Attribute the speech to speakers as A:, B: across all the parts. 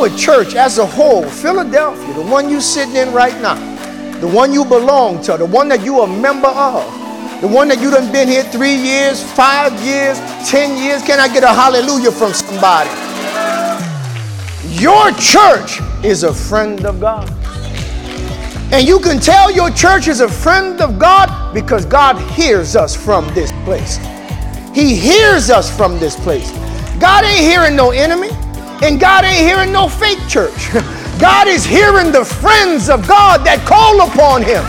A: our church as a whole, Philadelphia, the one you're sitting in right now, the one you belong to, the one that you are a member of, the one that you done been here three years, five years, ten years. Can I get a hallelujah from somebody? Your church is a friend of God. And you can tell your church is a friend of God because God hears us from this place. He hears us from this place. God ain't hearing no enemy, and God ain't hearing no fake church. God is hearing the friends of God that call upon Him.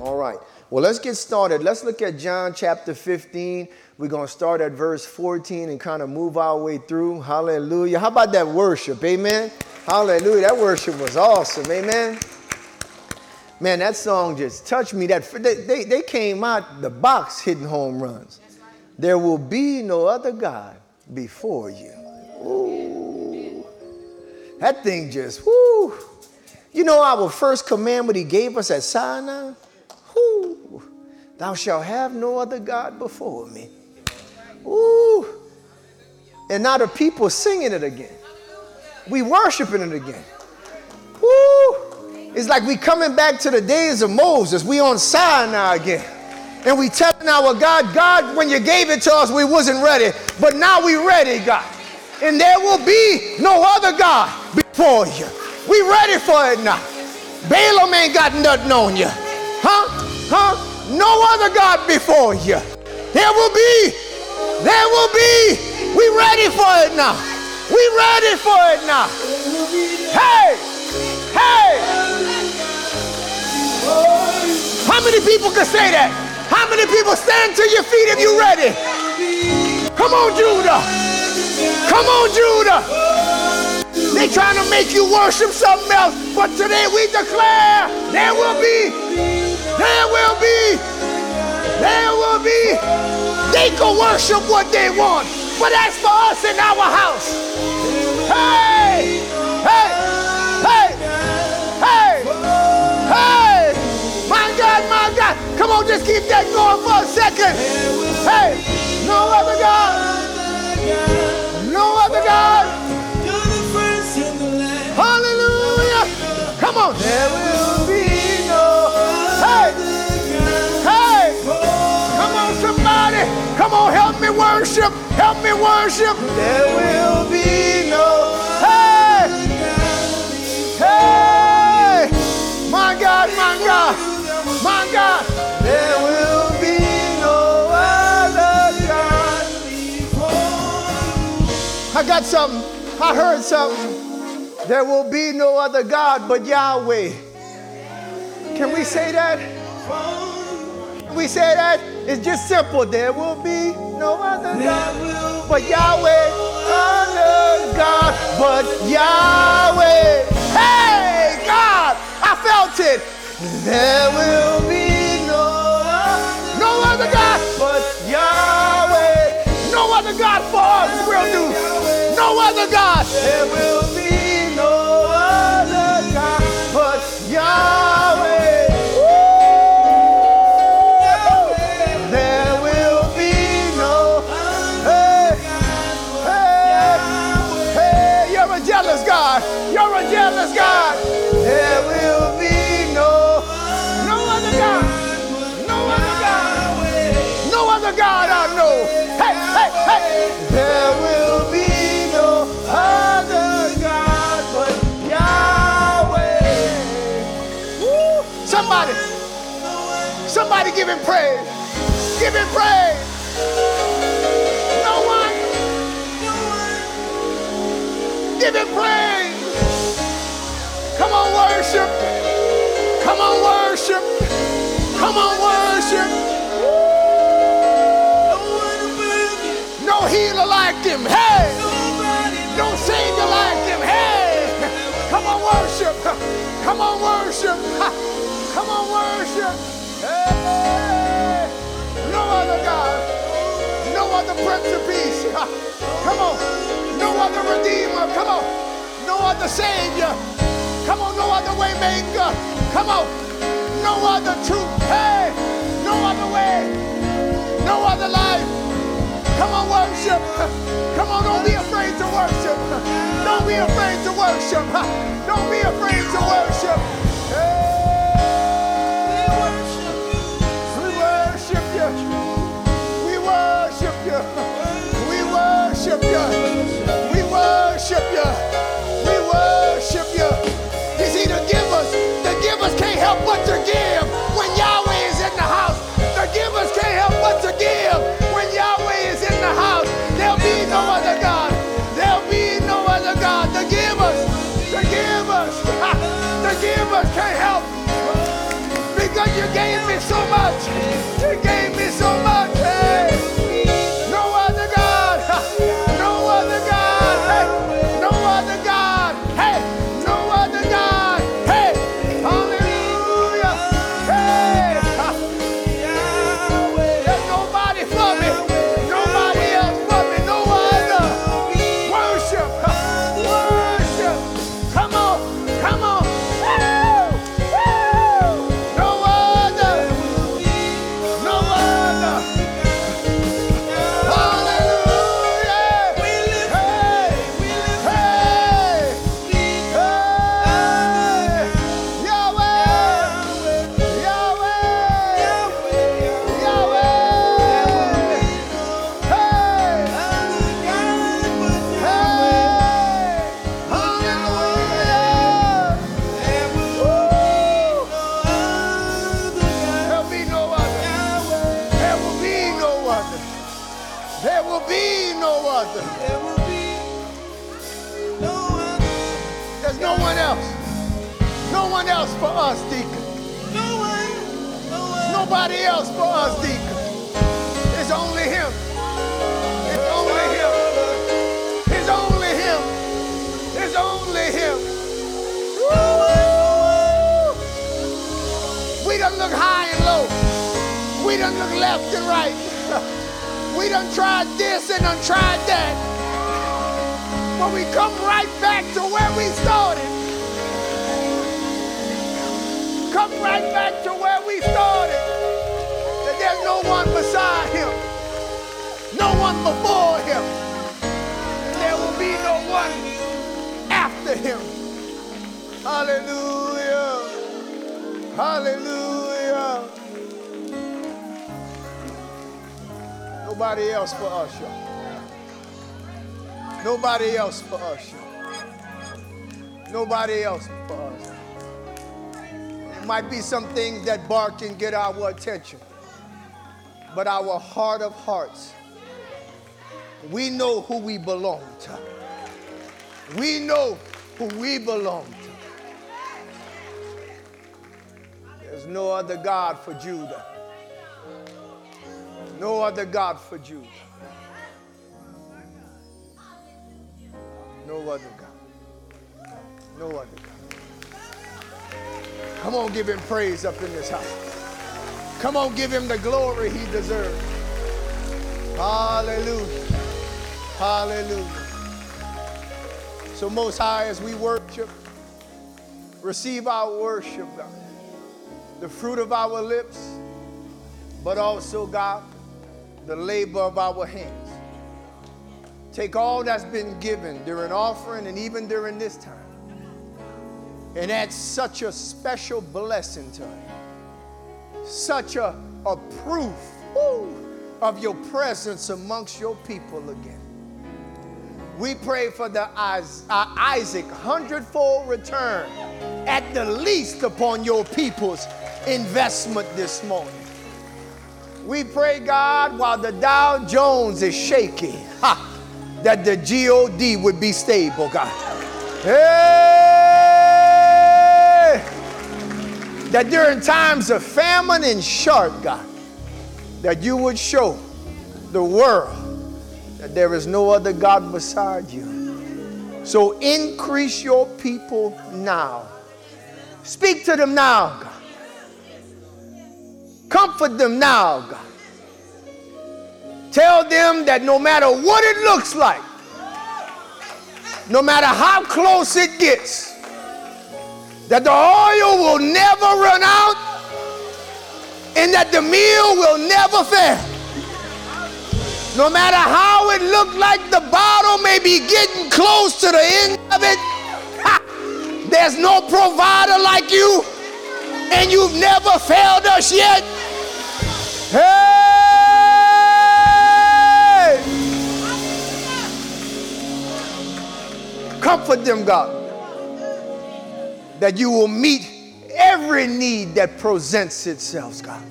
A: All right. Well, let's get started. Let's look at John chapter 15. We're going to start at verse 14 and kind of move our way through. Hallelujah. How about that worship? Amen. Hallelujah. That worship was awesome. Amen. Man, that song just touched me. That they, they, they came out the box hitting home runs. There will be no other God before you. Ooh. That thing just, whoo. You know our first commandment he gave us at Sinai? Whoo. Thou shalt have no other God before me. Ooh. And now the people singing it again. We worshiping it again. Woo. It's like we coming back to the days of Moses. We on Sinai again. And we telling our God, God, when you gave it to us, we wasn't ready. But now we ready, God. And there will be no other God before you. We ready for it now. Balaam ain't got nothing on you. Huh? Huh? No other God before you. There will be. There will be. We ready for it now. We ready for it now. Hey! Hey! How many people can say that? How many people stand to your feet if you ready? Come on, Judah. Come on, Judah. They trying to make you worship something else, but today we declare there will be, there will be, there will be. They can worship what they want, but that's for us in our house. Hey, hey, hey, hey, hey. Come on, just keep that going for a second. Hey, no other God. No other God. Hallelujah. Come on. There will be no. Hey, hey. Come on, somebody. Come on, help me worship. Help me worship. There will be no. Hey, hey. Something. I heard something. There will be no other God but Yahweh. Can we say that? Can we say that? It's just simple. There will be no other God but Yahweh. Other God but Yahweh. Hey, God, I felt it. There will be no, no No other God. Somebody give him praise. Give him praise. No one. Give him praise. Come on, worship. Come on, worship. Come on, worship. No healer like him. Hey. No savior like him. Hey. Come on, worship. Come on, worship. Come on, worship. Hey! No other God. No other Prince of Peace. Come on. No other Redeemer. Come on. No other Savior. Come on. No other Waymaker. Come on. No other truth. Hey! No other way. No other life. Come on, worship. Come on, don't be afraid to worship. Don't be afraid to worship. Don't be afraid to worship. Tried this and done tried that. But we come right back to where we started. Come right back to where we started. That there's no one beside him. No one before him. There will be no one after him. Hallelujah. Hallelujah. Nobody else for us, y'all. Nobody else for us, y'all. Nobody else for us. It might be some things that bark and get our attention, but our heart of hearts, we know who we belong to. We know who we belong to. There's no other God for Judah. No other God for Judah. No other God. No other God. Come on, give him praise up in this house. Come on, give him the glory he deserves. Hallelujah. Hallelujah. So, Most High, as we worship, receive our worship, God. The fruit of our lips, but also, God, the labor of our hands. Take all that's been given during offering and even during this time and add such a special blessing to it. Such a, a proof woo, of your presence amongst your people again. We pray for the uh, Isaac hundredfold return at the least upon your people's investment this morning. We pray, God, while the Dow Jones is shaking, ha, that the God would be stable, God. Hey! That during times of famine and sharp, God, that you would show the world that there is no other God beside you. So increase your people now. Speak to them now. Comfort them now, God. Tell them that no matter what it looks like, no matter how close it gets, that the oil will never run out and that the meal will never fail. No matter how it looked like the bottle may be getting close to the end of it, ha, There's no provider like you, and you've never failed us yet. Hey! Comfort them, God, that you will meet every need that presents itself, God.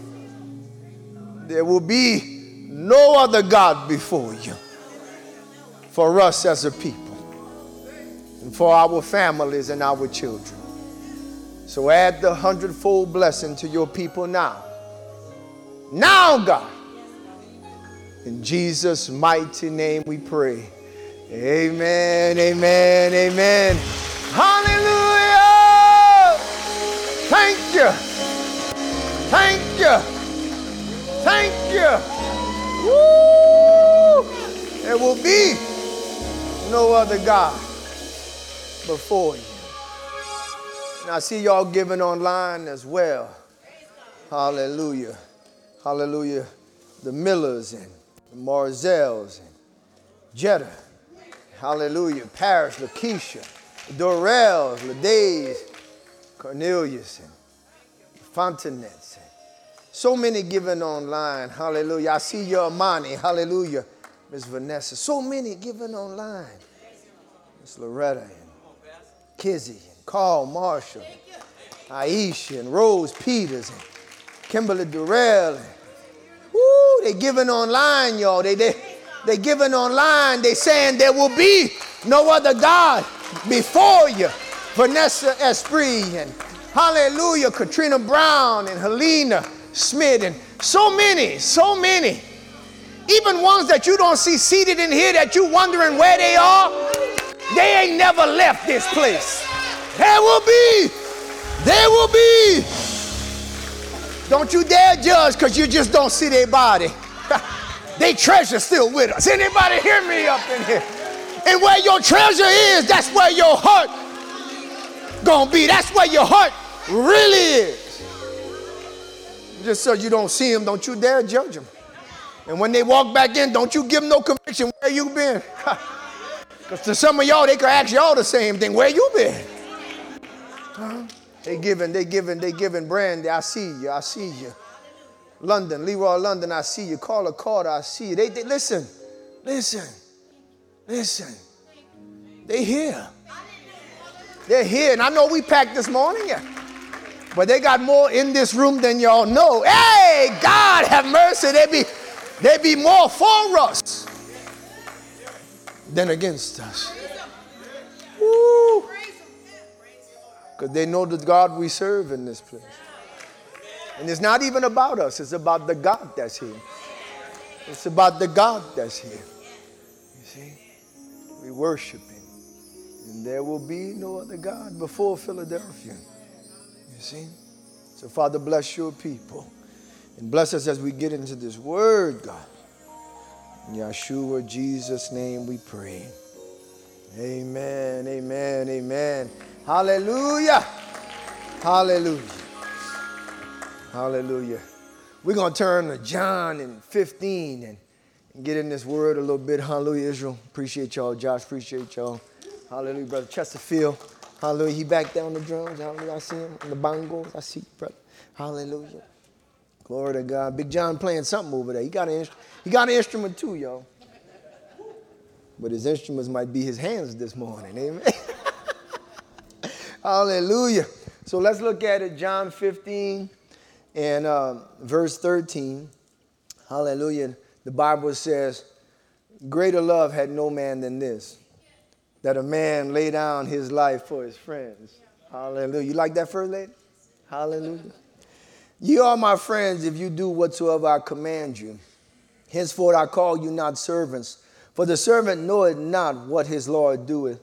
A: There will be no other God before you for us as a people and for our families and our children. So add the hundredfold blessing to your people now. Now, God. In Jesus' mighty name we pray. Amen, amen, amen. Hallelujah. Thank you. Thank you. Thank you. Woo! There will be no other God before you. And I see y'all giving online as well. Hallelujah. Hallelujah. The Millers and the Marzels and Jetta. Hallelujah. Paris, Lakeisha, Dorels, Ladays, Cornelius and Fontanets. So many giving online. Hallelujah. I see your money. Hallelujah. Miss Vanessa. So many giving online. Miss Loretta and Kizzy Carl Marshall, Aisha and Rose Peters and Kimberly Durrell. Woo, they giving online, y'all. They, they, they giving online. They saying there will be no other God before you. Vanessa Esprit and hallelujah, Katrina Brown and Helena Smith and so many, so many. Even ones that you don't see seated in here that you wondering where they are. They ain't never left this place. There will be, there will be. Don't you dare judge because you just don't see their body. they treasure still with us. Anybody hear me up in here? And where your treasure is, that's where your heart gonna be. That's where your heart really is. Just so you don't see them, don't you dare judge them. And when they walk back in, don't you give them no conviction where you been. Because to some of y'all, they could ask y'all the same thing. Where you been? They giving, they giving, they giving Brandy, I see you, I see you. London, Leroy London, I see you. Carla Carter, I see you. They, they listen, listen, listen. They here. They're here. And I know we packed this morning, yeah. But they got more in this room than y'all know. Hey, God have mercy. They be, they be more for us than against us. Because they know the God we serve in this place. And it's not even about us, it's about the God that's here. It's about the God that's here. You see? We worship Him. And there will be no other God before Philadelphia. You see? So, Father, bless your people. And bless us as we get into this word, God. In Yeshua, Jesus' name we pray. Amen, amen, amen. Hallelujah. Hallelujah. Hallelujah. We're going to turn to John in 15 and, and get in this word a little bit. Hallelujah, Israel. Appreciate y'all. Josh, appreciate y'all. Hallelujah, brother Chesterfield. Hallelujah. He back down the drums. Hallelujah. I see him on the bongos. I see you, brother. Hallelujah. Glory to God. Big John playing something over there. He got an, he got an instrument too, y'all. But his instruments might be his hands this morning. Amen. Hallelujah. So let's look at it, John 15 and uh, verse 13. Hallelujah. The Bible says, Greater love had no man than this, that a man lay down his life for his friends. Hallelujah. You like that first lady? Hallelujah. You are my friends if you do whatsoever I command you. Henceforth I call you not servants, for the servant knoweth not what his Lord doeth,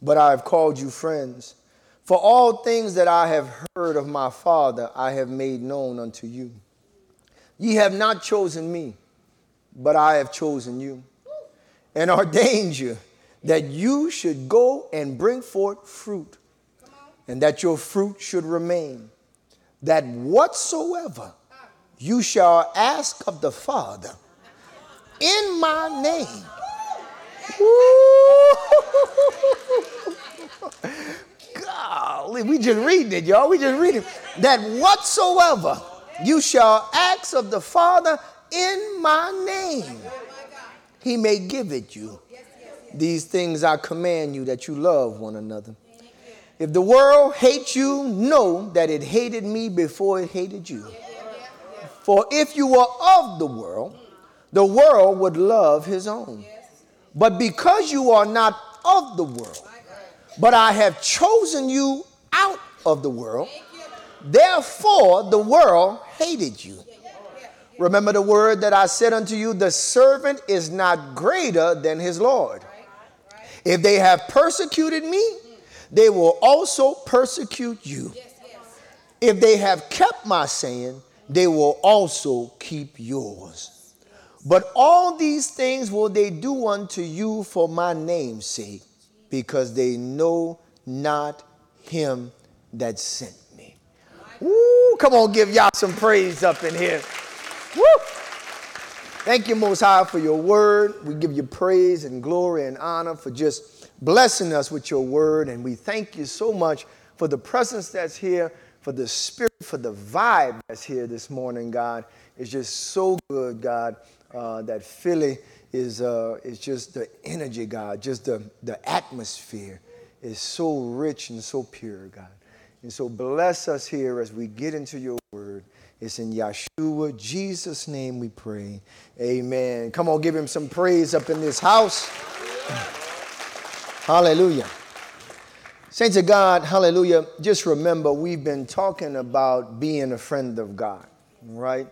A: but I have called you friends. For all things that I have heard of my Father, I have made known unto you. Ye have not chosen me, but I have chosen you, and ordained you that you should go and bring forth fruit, and that your fruit should remain, that whatsoever you shall ask of the Father in my name. we just reading it, y'all. We just reading that whatsoever you shall ask of the Father in my name, he may give it you. These things I command you that you love one another. If the world hates you, know that it hated me before it hated you. For if you were of the world, the world would love his own. But because you are not of the world, but I have chosen you out of the world, therefore the world hated you. Remember the word that I said unto you the servant is not greater than his Lord. If they have persecuted me, they will also persecute you. If they have kept my saying, they will also keep yours. But all these things will they do unto you for my name's sake, because they know not him that sent me. Woo, come on, give y'all some praise up in here. Woo! Thank you, Most High, for your word. We give you praise and glory and honor for just blessing us with your word. And we thank you so much for the presence that's here, for the spirit, for the vibe that's here this morning, God. It's just so good, God, uh, that Philly is, uh, is just the energy, God, just the, the atmosphere is so rich and so pure, God. And so bless us here as we get into your word. It's in Yeshua, Jesus' name we pray. Amen. Come on, give him some praise up in this house. Hallelujah. Saints of God, hallelujah. Just remember, we've been talking about being a friend of God, right?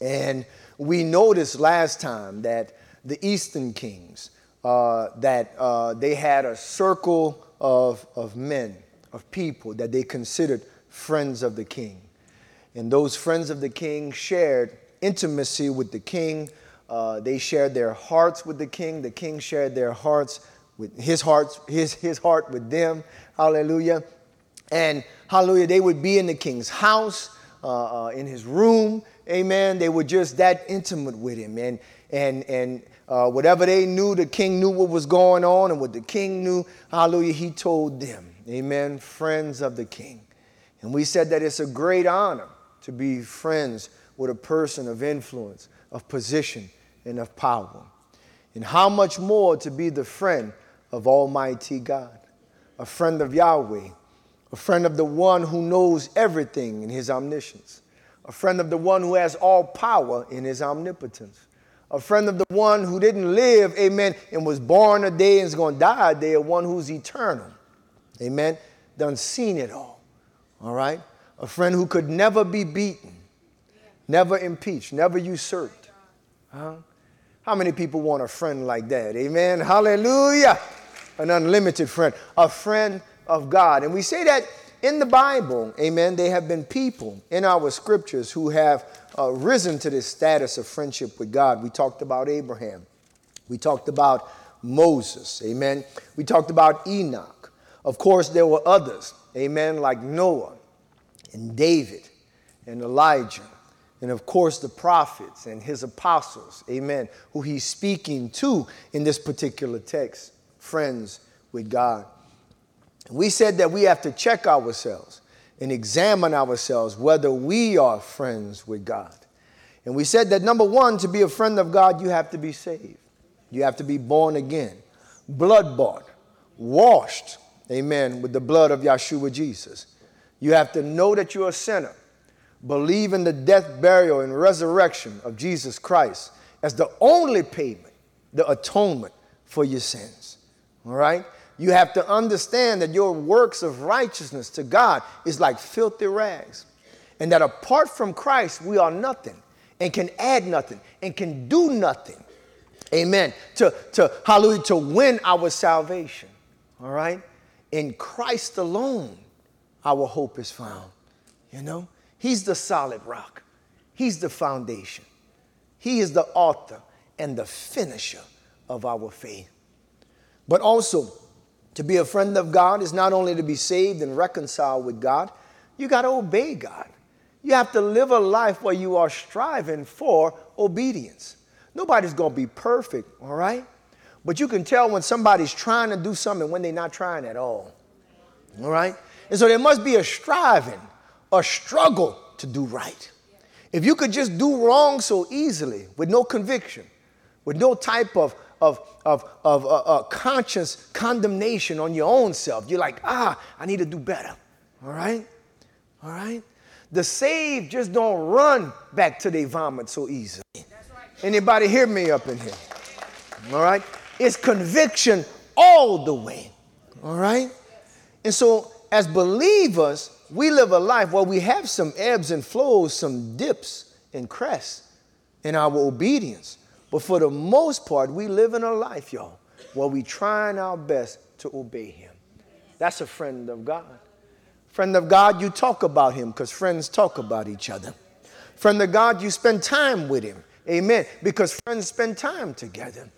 A: And we noticed last time that the Eastern kings, uh, that uh, they had a circle of, of men, of people that they considered friends of the king. And those friends of the king shared intimacy with the king. Uh, they shared their hearts with the king. The king shared their hearts with his hearts, his, his heart with them. Hallelujah. And hallelujah, they would be in the king's house, uh, uh, in his room. Amen. They were just that intimate with him. And, and, and uh, whatever they knew, the king knew what was going on. And what the king knew, hallelujah, he told them. Amen. Friends of the king. And we said that it's a great honor to be friends with a person of influence, of position, and of power. And how much more to be the friend of Almighty God, a friend of Yahweh, a friend of the one who knows everything in his omniscience, a friend of the one who has all power in his omnipotence, a friend of the one who didn't live, amen, and was born a day and is going to die a day, a one who's eternal, amen, done seen it all, all right? a friend who could never be beaten, never impeached, never usurped. Huh? How many people want a friend like that? Amen. Hallelujah. An unlimited friend, a friend of God. And we say that in the Bible, amen, there have been people in our scriptures who have uh, risen to this status of friendship with God. We talked about Abraham, we talked about Moses, amen. We talked about Enoch. Of course, there were others, amen, like Noah, and David and Elijah, and of course the prophets and his apostles, amen, who he's speaking to in this particular text, friends with God. We said that we have to check ourselves and examine ourselves whether we are friends with God. And we said that number one, to be a friend of God, you have to be saved. You have to be born again, blood bought, washed, amen, with the blood of Yeshua Jesus. You have to know that you're a sinner, believe in the death, burial, and resurrection of Jesus Christ as the only payment, the atonement for your sins. All right? You have to understand that your works of righteousness to God is like filthy rags. And that apart from Christ, we are nothing and can add nothing and can do nothing. Amen. To, to hallelujah, to win our salvation. All right? In Christ alone our hope is found. You know, He's the solid rock, He's the foundation, He is the author and the finisher of our faith. But also, to be a friend of God is not only to be saved and reconciled with God, you got to obey God. You have to live a life where you are striving for obedience. Nobody's going to be perfect, all right? But you can tell when somebody's trying to do something when they're not trying at all. All right? And so there must be a striving, a struggle to do right. If you could just do wrong so easily with no conviction, with no type of, of, of, of uh, uh, conscious condemnation on your own self, you're like, ah, I need to do better. All right? All right? The saved just don't run back to their vomit so easily. Anybody hear me up in here? All right? It's conviction all the way. All right? And so, as believers, we live a life where we have some ebbs and flows, some dips and crests in our obedience. But for the most part, we live in a life, y'all, where we trying our best to obey Him. That's a friend of God. Friend of God, you talk about Him because friends talk about each other. Friend of God, you spend time with Him. Amen. Because friends spend time together.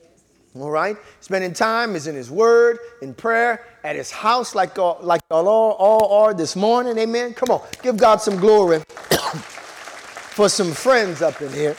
A: All right? Spending time is in His Word, in prayer, at His house, like, all, like all, all are this morning. Amen. Come on, give God some glory for some friends up in here.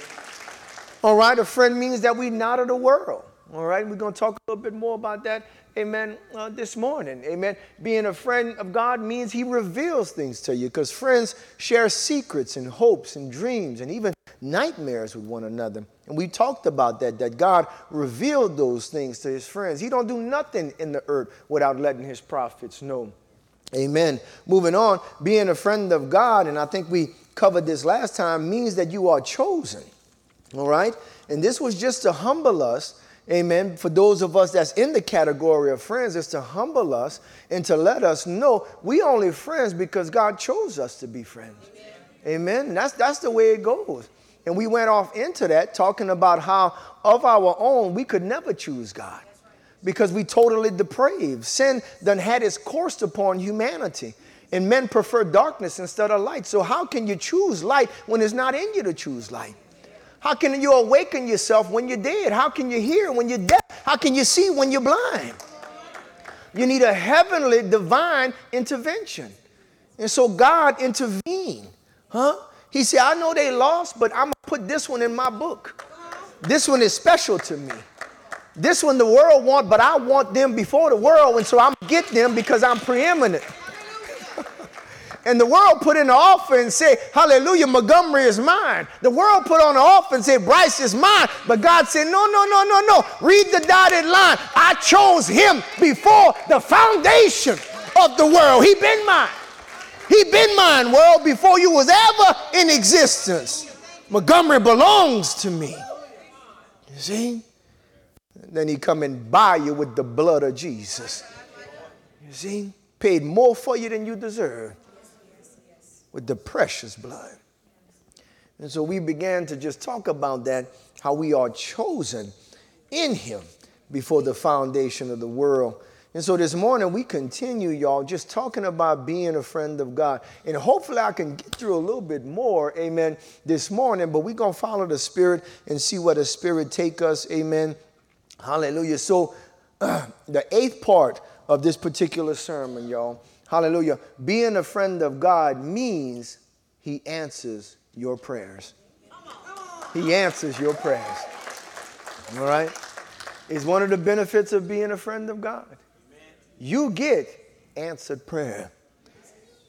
A: All right? A friend means that we're not of the world. All right? We're going to talk a little bit more about that amen, uh, this morning. Amen. Being a friend of God means He reveals things to you because friends share secrets and hopes and dreams and even nightmares with one another. And we talked about that, that God revealed those things to His friends. He don't do nothing in the earth without letting His prophets know. Amen. Moving on, being a friend of God, and I think we covered this last time, means that you are chosen. All right? And this was just to humble us amen, for those of us that's in the category of friends, is to humble us and to let us know we only friends because God chose us to be friends. Amen. amen. That's, that's the way it goes. And we went off into that talking about how of our own we could never choose God because we totally depraved. Sin then had its course upon humanity. And men prefer darkness instead of light. So, how can you choose light when it's not in you to choose light? How can you awaken yourself when you're dead? How can you hear when you're deaf? How can you see when you're blind? You need a heavenly divine intervention. And so God intervened. Huh? He said, I know they lost, but I'm going to put this one in my book. This one is special to me. This one the world want, but I want them before the world, and so I'm get them because I'm preeminent and the world put in an offer and said, Hallelujah, Montgomery is mine. The world put on an offer and said, Bryce is mine. But God said, No, no, no, no, no. Read the dotted line. I chose him before the foundation of the world. He been mine. He been mine, world, before you was ever in existence. Montgomery belongs to me. You see? then he come and buy you with the blood of Jesus. You see? Paid more for you than you deserve with the precious blood. And so we began to just talk about that, how we are chosen in Him before the foundation of the world. And so this morning we continue, y'all, just talking about being a friend of God. And hopefully I can get through a little bit more, amen, this morning, but we're going to follow the Spirit and see where the Spirit take us, amen. Hallelujah. So uh, the eighth part of this particular sermon, y'all, Hallelujah. Being a friend of God means He answers your prayers. He answers your prayers. All right? It's one of the benefits of being a friend of God. You get answered prayer.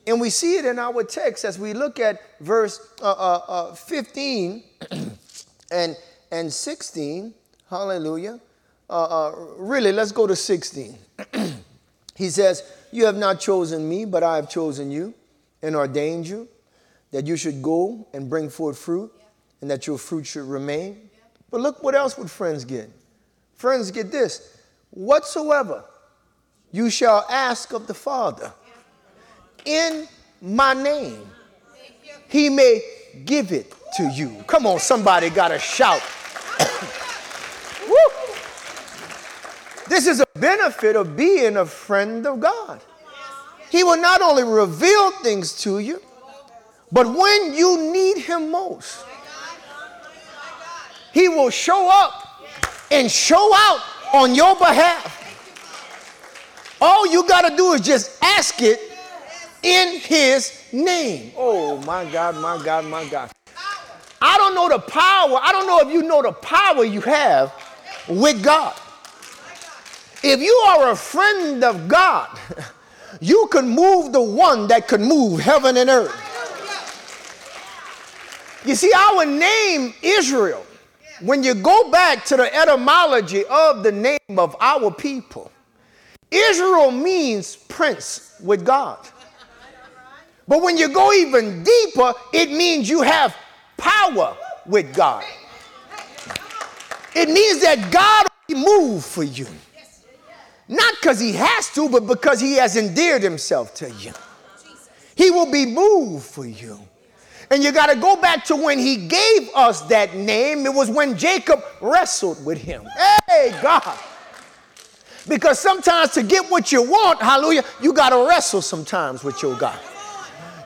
A: And we see it in our text as we look at verse uh, uh, uh, 15 and, and 16. Hallelujah. Uh, uh, really, let's go to 16. he says, you have not chosen me, but I have chosen you and ordained you that you should go and bring forth fruit and that your fruit should remain. But look what else would friends get. Friends get this whatsoever you shall ask of the Father in my name, he may give it to you. Come on, somebody got to shout. This is a benefit of being a friend of God. He will not only reveal things to you, but when you need Him most, He will show up and show out on your behalf. All you got to do is just ask it in His name. Oh, my God, my God, my God. I don't know the power. I don't know if you know the power you have with God. If you are a friend of God, you can move the one that could move heaven and earth. You see, our name, Israel, when you go back to the etymology of the name of our people, Israel means prince with God. But when you go even deeper, it means you have power with God. It means that God will move for you. Not because he has to, but because he has endeared himself to you. He will be moved for you. And you got to go back to when he gave us that name. It was when Jacob wrestled with him. Hey, God. Because sometimes to get what you want, hallelujah, you got to wrestle sometimes with your God.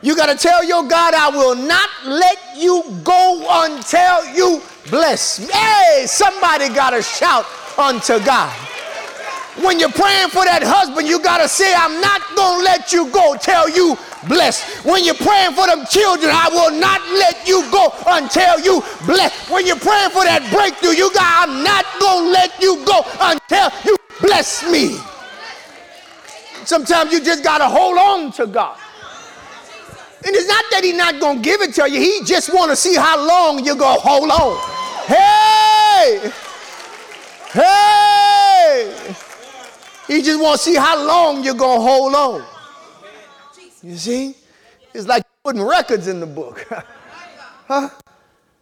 A: You got to tell your God, I will not let you go until you bless me. Hey, somebody got to shout unto God. When you're praying for that husband, you got to say, I'm not going to let you go till you bless. When you're praying for them children, I will not let you go until you bless. When you're praying for that breakthrough, you got, I'm not going to let you go until you bless me. Sometimes you just got to hold on to God. And it's not that he's not going to give it to you. He just want to see how long you're going to hold on. Hey! Hey! He just want to see how long you're going to hold on. You see? It's like putting records in the book. huh?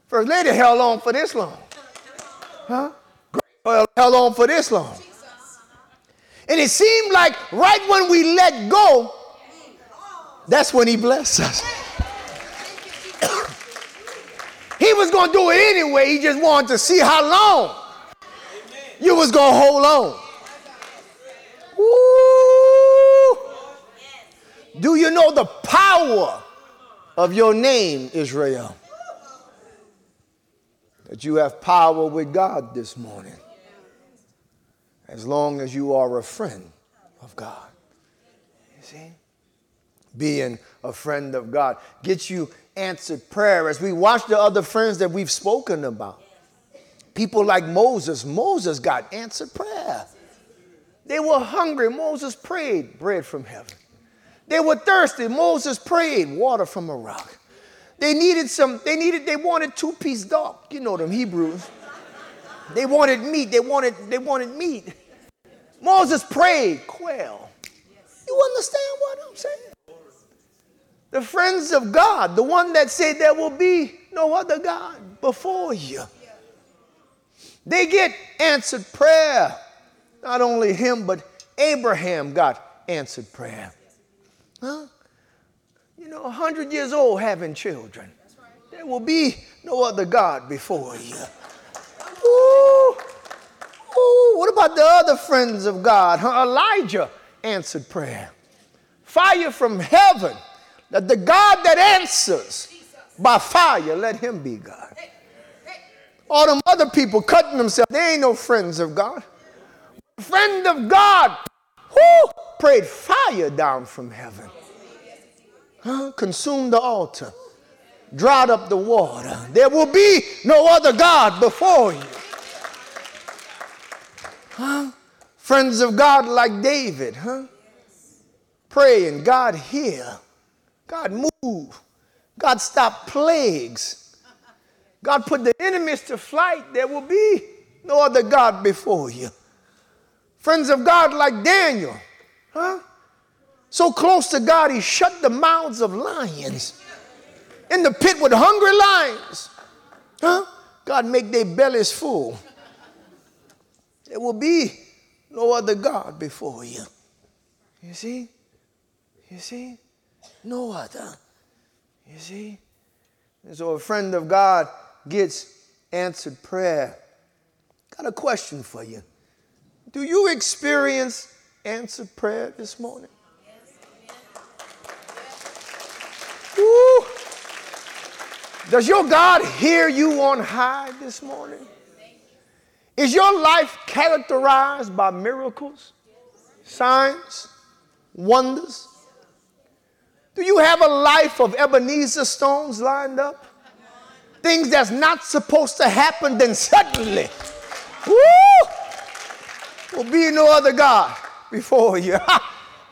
A: First lady held on for this long. Huh? Great held on for this long. And it seemed like right when we let go, that's when he blessed us. he was going to do it anyway. He just wanted to see how long you was going to hold on. Do you know the power of your name, Israel? That you have power with God this morning. As long as you are a friend of God. You see? Being a friend of God gets you answered prayer. As we watch the other friends that we've spoken about, people like Moses, Moses got answered prayer. They were hungry. Moses prayed bread from heaven. They were thirsty. Moses prayed water from a rock. They needed some, they needed, they wanted two-piece dog. You know them Hebrews. They wanted meat. They wanted, they wanted meat. Moses prayed quail. You understand what I'm saying? The friends of God, the one that said there will be no other God before you. They get answered prayer. Not only him, but Abraham got answered prayer. Huh? You know, 100 years old having children. There will be no other God before you. Ooh. Ooh. What about the other friends of God? Huh? Elijah answered prayer. Fire from heaven. That the God that answers by fire, let him be God. All them other people cutting themselves, they ain't no friends of God friend of God, who prayed fire down from heaven, huh? consumed the altar, dried up the water. There will be no other God before you. Huh? Friends of God like David, huh? Praying, God hear, God move, God stop plagues, God put the enemies to flight. There will be no other God before you. Friends of God like Daniel, huh? So close to God, he shut the mouths of lions in the pit with hungry lions. Huh? God make their bellies full. There will be no other God before you. You see? You see? No other. You see? And so a friend of God gets answered prayer. Got a question for you. Do you experience answered prayer this morning? Does your God hear you on high this morning? Is your life characterized by miracles, signs, wonders? Do you have a life of Ebenezer stones lined up? Things that's not supposed to happen, then suddenly, woo, will be no other God before you.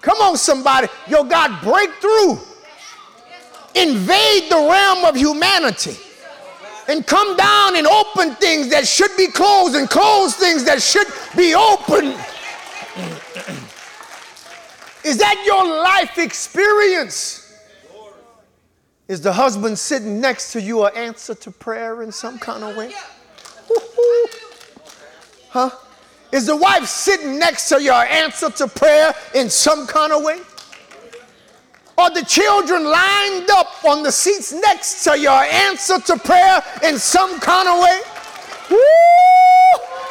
A: Come on, somebody. Your God, break through. Invade the realm of humanity and come down and open things that should be closed and close things that should be open. Is that your life experience? Is the husband sitting next to you an answer to prayer in some kind of way? Huh? Is the wife sitting next to your answer to prayer in some kind of way? Are the children lined up on the seats next to your answer to prayer in some kind of way? Woo!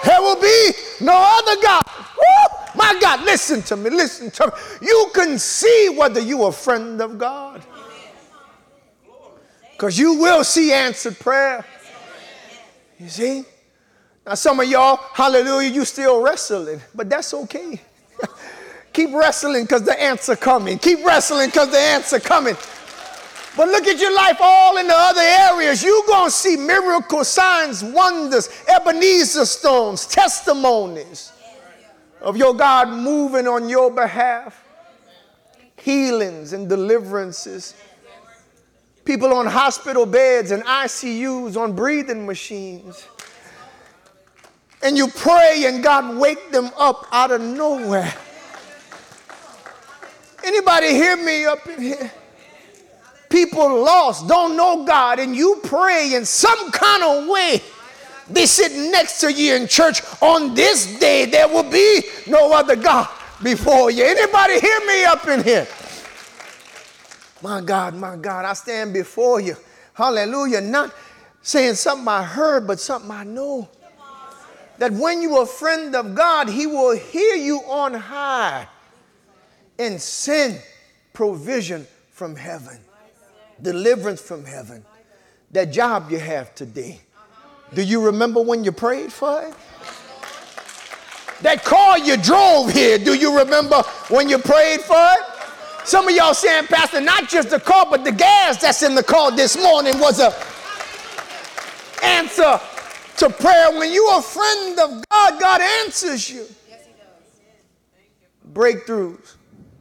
A: There will be no other God. Woo! My God, listen to me, listen to me. You can see whether you are a friend of God. Because you will see answered prayer. You see? Now, some of y'all, hallelujah, you still wrestling, but that's okay. Keep wrestling because the answer coming. Keep wrestling because the answer coming. But look at your life all in the other areas. You're going to see miracle signs, wonders, Ebenezer stones, testimonies of your God moving on your behalf, healings and deliverances. People on hospital beds and ICUs, on breathing machines and you pray and God wake them up out of nowhere. Anybody hear me up in here? People lost, don't know God, and you pray in some kind of way. They sit next to you in church on this day. There will be no other God before you. Anybody hear me up in here? My God, my God, I stand before you. Hallelujah. Not saying something I heard, but something I know that when you are a friend of God, He will hear you on high and send provision from heaven, deliverance from heaven. That job you have today. Do you remember when you prayed for it? That car you drove here, do you remember when you prayed for it? Some of y'all saying, Pastor, not just the car, but the gas that's in the car this morning was a answer to prayer. When you're a friend of God, God answers you. Yes, he does. Breakthroughs,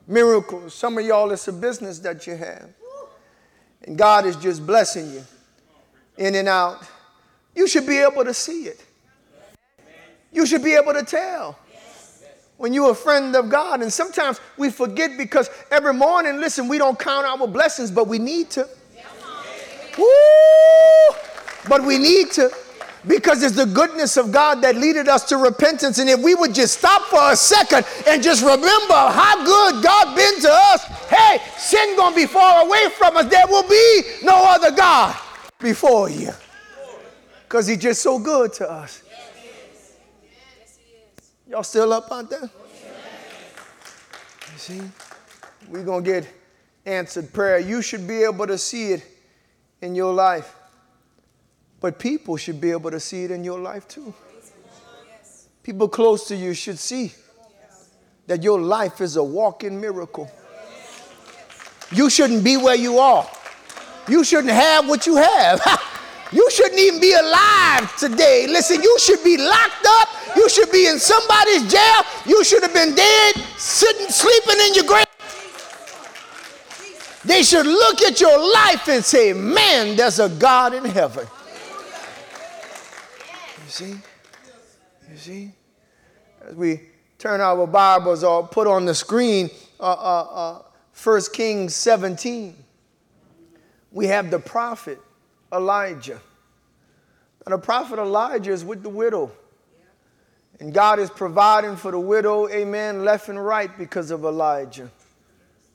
A: miracles. Some of y'all, it's a business that you have. And God is just blessing you in and out. You should be able to see it. You should be able to tell when you're a friend of God. And sometimes we forget because every morning, listen, we don't count our blessings, but we need to. Woo! But we need to because it's the goodness of God that leaded us to repentance. And if we would just stop for a second and just remember how good God been to us, hey, sin gonna be far away from us. There will be no other God before you. Because he's just so good to us. Y'all still up out there? You see? We're gonna get answered prayer. You should be able to see it in your life. But people should be able to see it in your life too. People close to you should see that your life is a walking miracle. You shouldn't be where you are. You shouldn't have what you have. you shouldn't even be alive today. Listen, you should be locked up. You should be in somebody's jail. You should have been dead, sitting, sleeping in your grave. They should look at your life and say, Man, there's a God in heaven. You see? You see? As we turn our Bibles or put on the screen uh, uh, uh, 1 Kings 17, we have the prophet Elijah. And the prophet Elijah is with the widow. And God is providing for the widow, amen, left and right because of Elijah.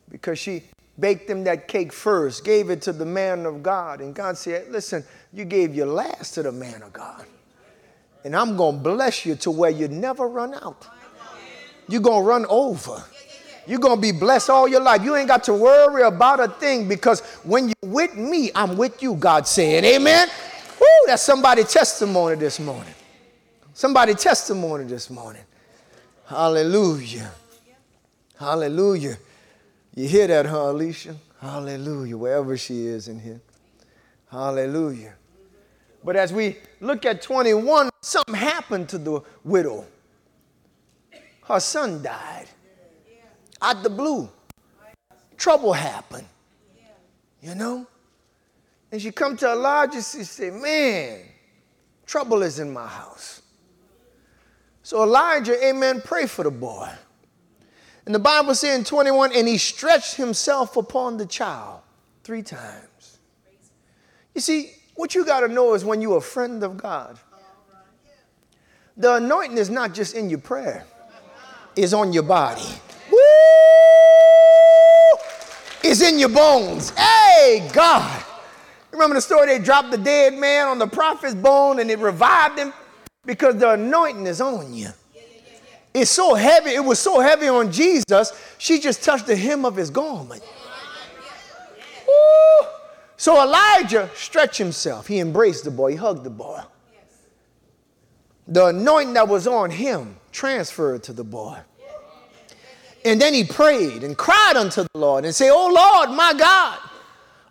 A: Because she baked him that cake first, gave it to the man of God. And God said, Listen, you gave your last to the man of God. And I'm going to bless you to where you never run out. You're going to run over. You're going to be blessed all your life. You ain't got to worry about a thing because when you're with me, I'm with you, God said. Amen. Woo, that's somebody testimony this morning. Somebody testimony this morning. Hallelujah. Hallelujah. You hear that, huh, Alicia? Hallelujah. Wherever she is in here. Hallelujah. But as we look at 21, something happened to the widow. Her son died. out the blue. Trouble happened. You know? And she come to Elijah, and she say, man, trouble is in my house. So Elijah, amen, pray for the boy. And the Bible says in 21, and he stretched himself upon the child three times. You see, what you got to know is when you're a friend of God, the anointing is not just in your prayer, it's on your body. Woo! It's in your bones. Hey, God. Remember the story? They dropped the dead man on the prophet's bone and it revived him because the anointing is on you. It's so heavy. It was so heavy on Jesus, she just touched the hem of his garment. Woo! So Elijah stretched himself. He embraced the boy, he hugged the boy. The anointing that was on him transferred to the boy. And then he prayed and cried unto the Lord and said, Oh Lord, my God,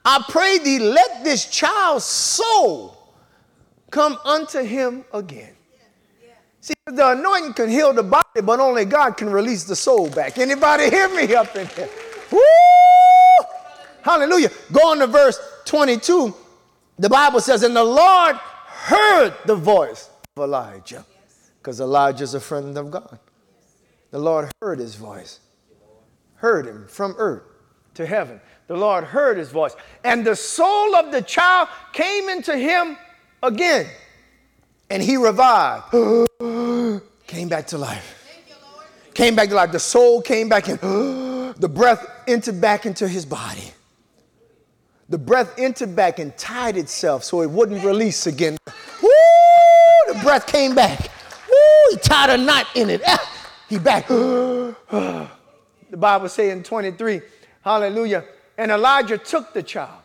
A: I pray thee, let this child's soul come unto him again. See, the anointing can heal the body, but only God can release the soul back. Anybody hear me up in here? Woo! Hallelujah. Go on to verse 22. The Bible says, And the Lord heard the voice of Elijah, because Elijah is a friend of God. The Lord heard his voice, heard him from earth to heaven. The Lord heard his voice, and the soul of the child came into him again, and he revived, came back to life. Came back to life. The soul came back in. the breath entered back into his body. The breath entered back and tied itself so it wouldn't release again. Woo! The breath came back. Woo! He tied a knot in it. Ah! He back. the Bible says in 23, hallelujah. And Elijah took the child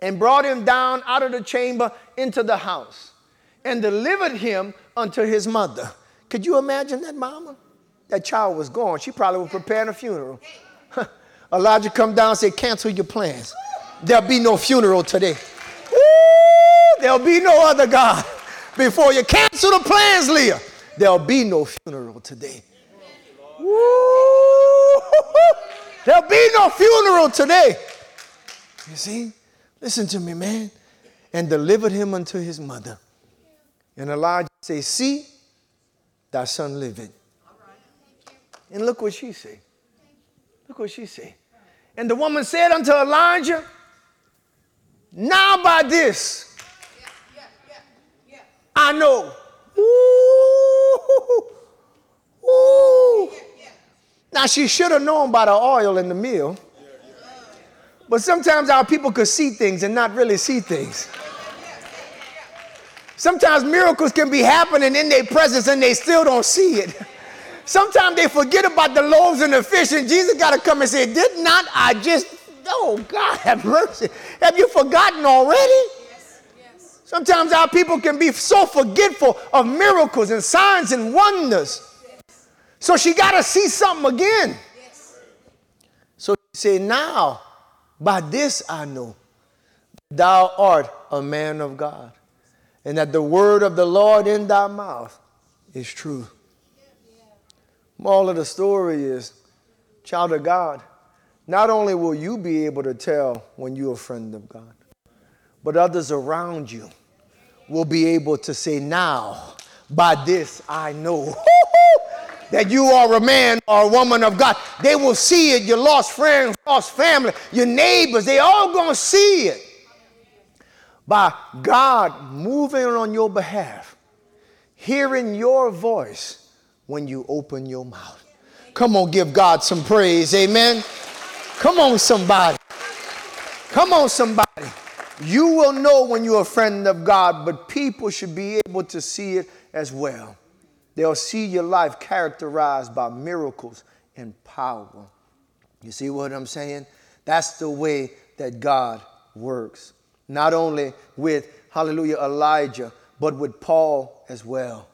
A: and brought him down out of the chamber into the house and delivered him unto his mother. Could you imagine that, mama? That child was gone. She probably was preparing a funeral. Elijah come down and say, cancel your plans. There'll be no funeral today. There'll be no other God. Before you cancel the plans, Leah, there'll be no funeral today. There'll be no funeral today. You see? Listen to me, man. And delivered him unto his mother. And Elijah say, See, thy son liveth. And look what she say. Look what she say. And the woman said unto Elijah, now by this, I know. Ooh, ooh. Now she should have known by the oil in the meal. But sometimes our people could see things and not really see things. Sometimes miracles can be happening in their presence and they still don't see it. Sometimes they forget about the loaves and the fish, and Jesus got to come and say, Did not I just Oh, God, have mercy. Have you forgotten already? Yes, yes. Sometimes our people can be so forgetful of miracles and signs and wonders. Yes. So she got to see something again. So she said, Now, by this I know thou art a man of God, and that the word of the Lord in thy mouth is true. Moral of the story is, child of God, not only will you be able to tell when you're a friend of God, but others around you will be able to say, Now, by this I know that you are a man or a woman of God. They will see it. Your lost friends, lost family, your neighbors, they all gonna see it. By God moving on your behalf, hearing your voice when you open your mouth. Come on, give God some praise. Amen. Come on, somebody. Come on, somebody. You will know when you're a friend of God, but people should be able to see it as well. They'll see your life characterized by miracles and power. You see what I'm saying? That's the way that God works. Not only with, hallelujah, Elijah, but with Paul as well.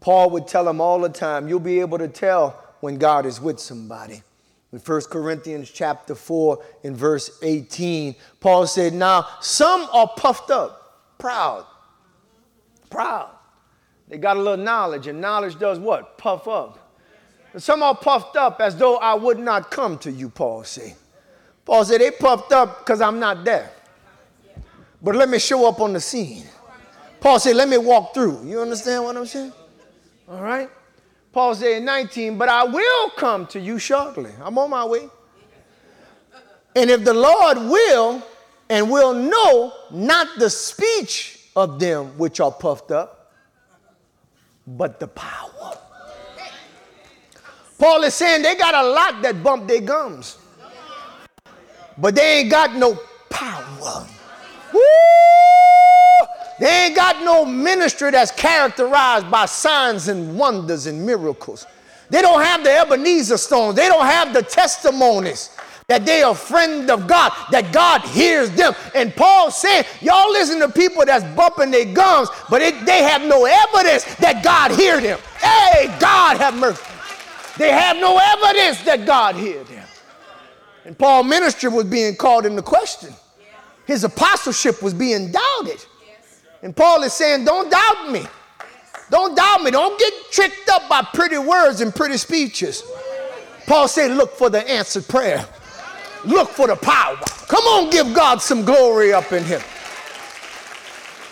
A: Paul would tell him all the time, you'll be able to tell when God is with somebody. In 1 Corinthians chapter 4 in verse 18, Paul said, Now some are puffed up, proud, proud. They got a little knowledge, and knowledge does what? Puff up. Some are puffed up as though I would not come to you, Paul said. Paul said, they puffed up because I'm not there. But let me show up on the scene. Paul said, let me walk through. You understand what I'm saying? All right? Paul said in 19, but I will come to you shortly. I'm on my way. And if the Lord will, and will know not the speech of them which are puffed up, but the power. Paul is saying they got a lot that bump their gums, but they ain't got no power. Woo! They ain't got no ministry that's characterized by signs and wonders and miracles. They don't have the Ebenezer stones. They don't have the testimonies that they are friend of God, that God hears them. And Paul said, y'all listen to people that's bumping their gums, but it, they have no evidence that God hear them. Hey, God have mercy. They have no evidence that God hear them. And Paul's ministry was being called into question. His apostleship was being doubted. And Paul is saying, don't doubt me. Don't doubt me. Don't get tricked up by pretty words and pretty speeches. Paul said, look for the answered prayer. Look for the power. Come on, give God some glory up in here.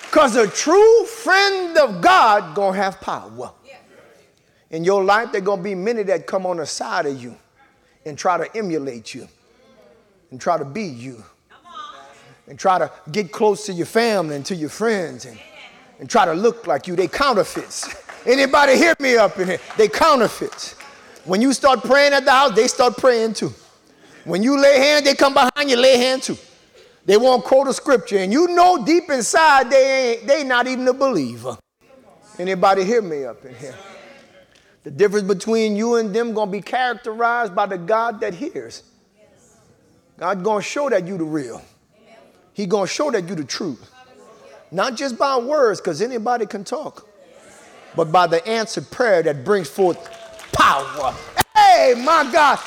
A: Because a true friend of God gonna have power. In your life, there gonna be many that come on the side of you and try to emulate you and try to be you and try to get close to your family and to your friends and, and try to look like you. They counterfeits. Anybody hear me up in here? They counterfeits. When you start praying at the house, they start praying too. When you lay hands, they come behind you, lay hands too. They won't quote a scripture, and you know deep inside they ain't they not even a believer. Anybody hear me up in here? The difference between you and them gonna be characterized by the God that hears. God gonna show that you the real. He gonna show that you the truth. Not just by words, because anybody can talk, but by the answered prayer that brings forth power. Hey, my God.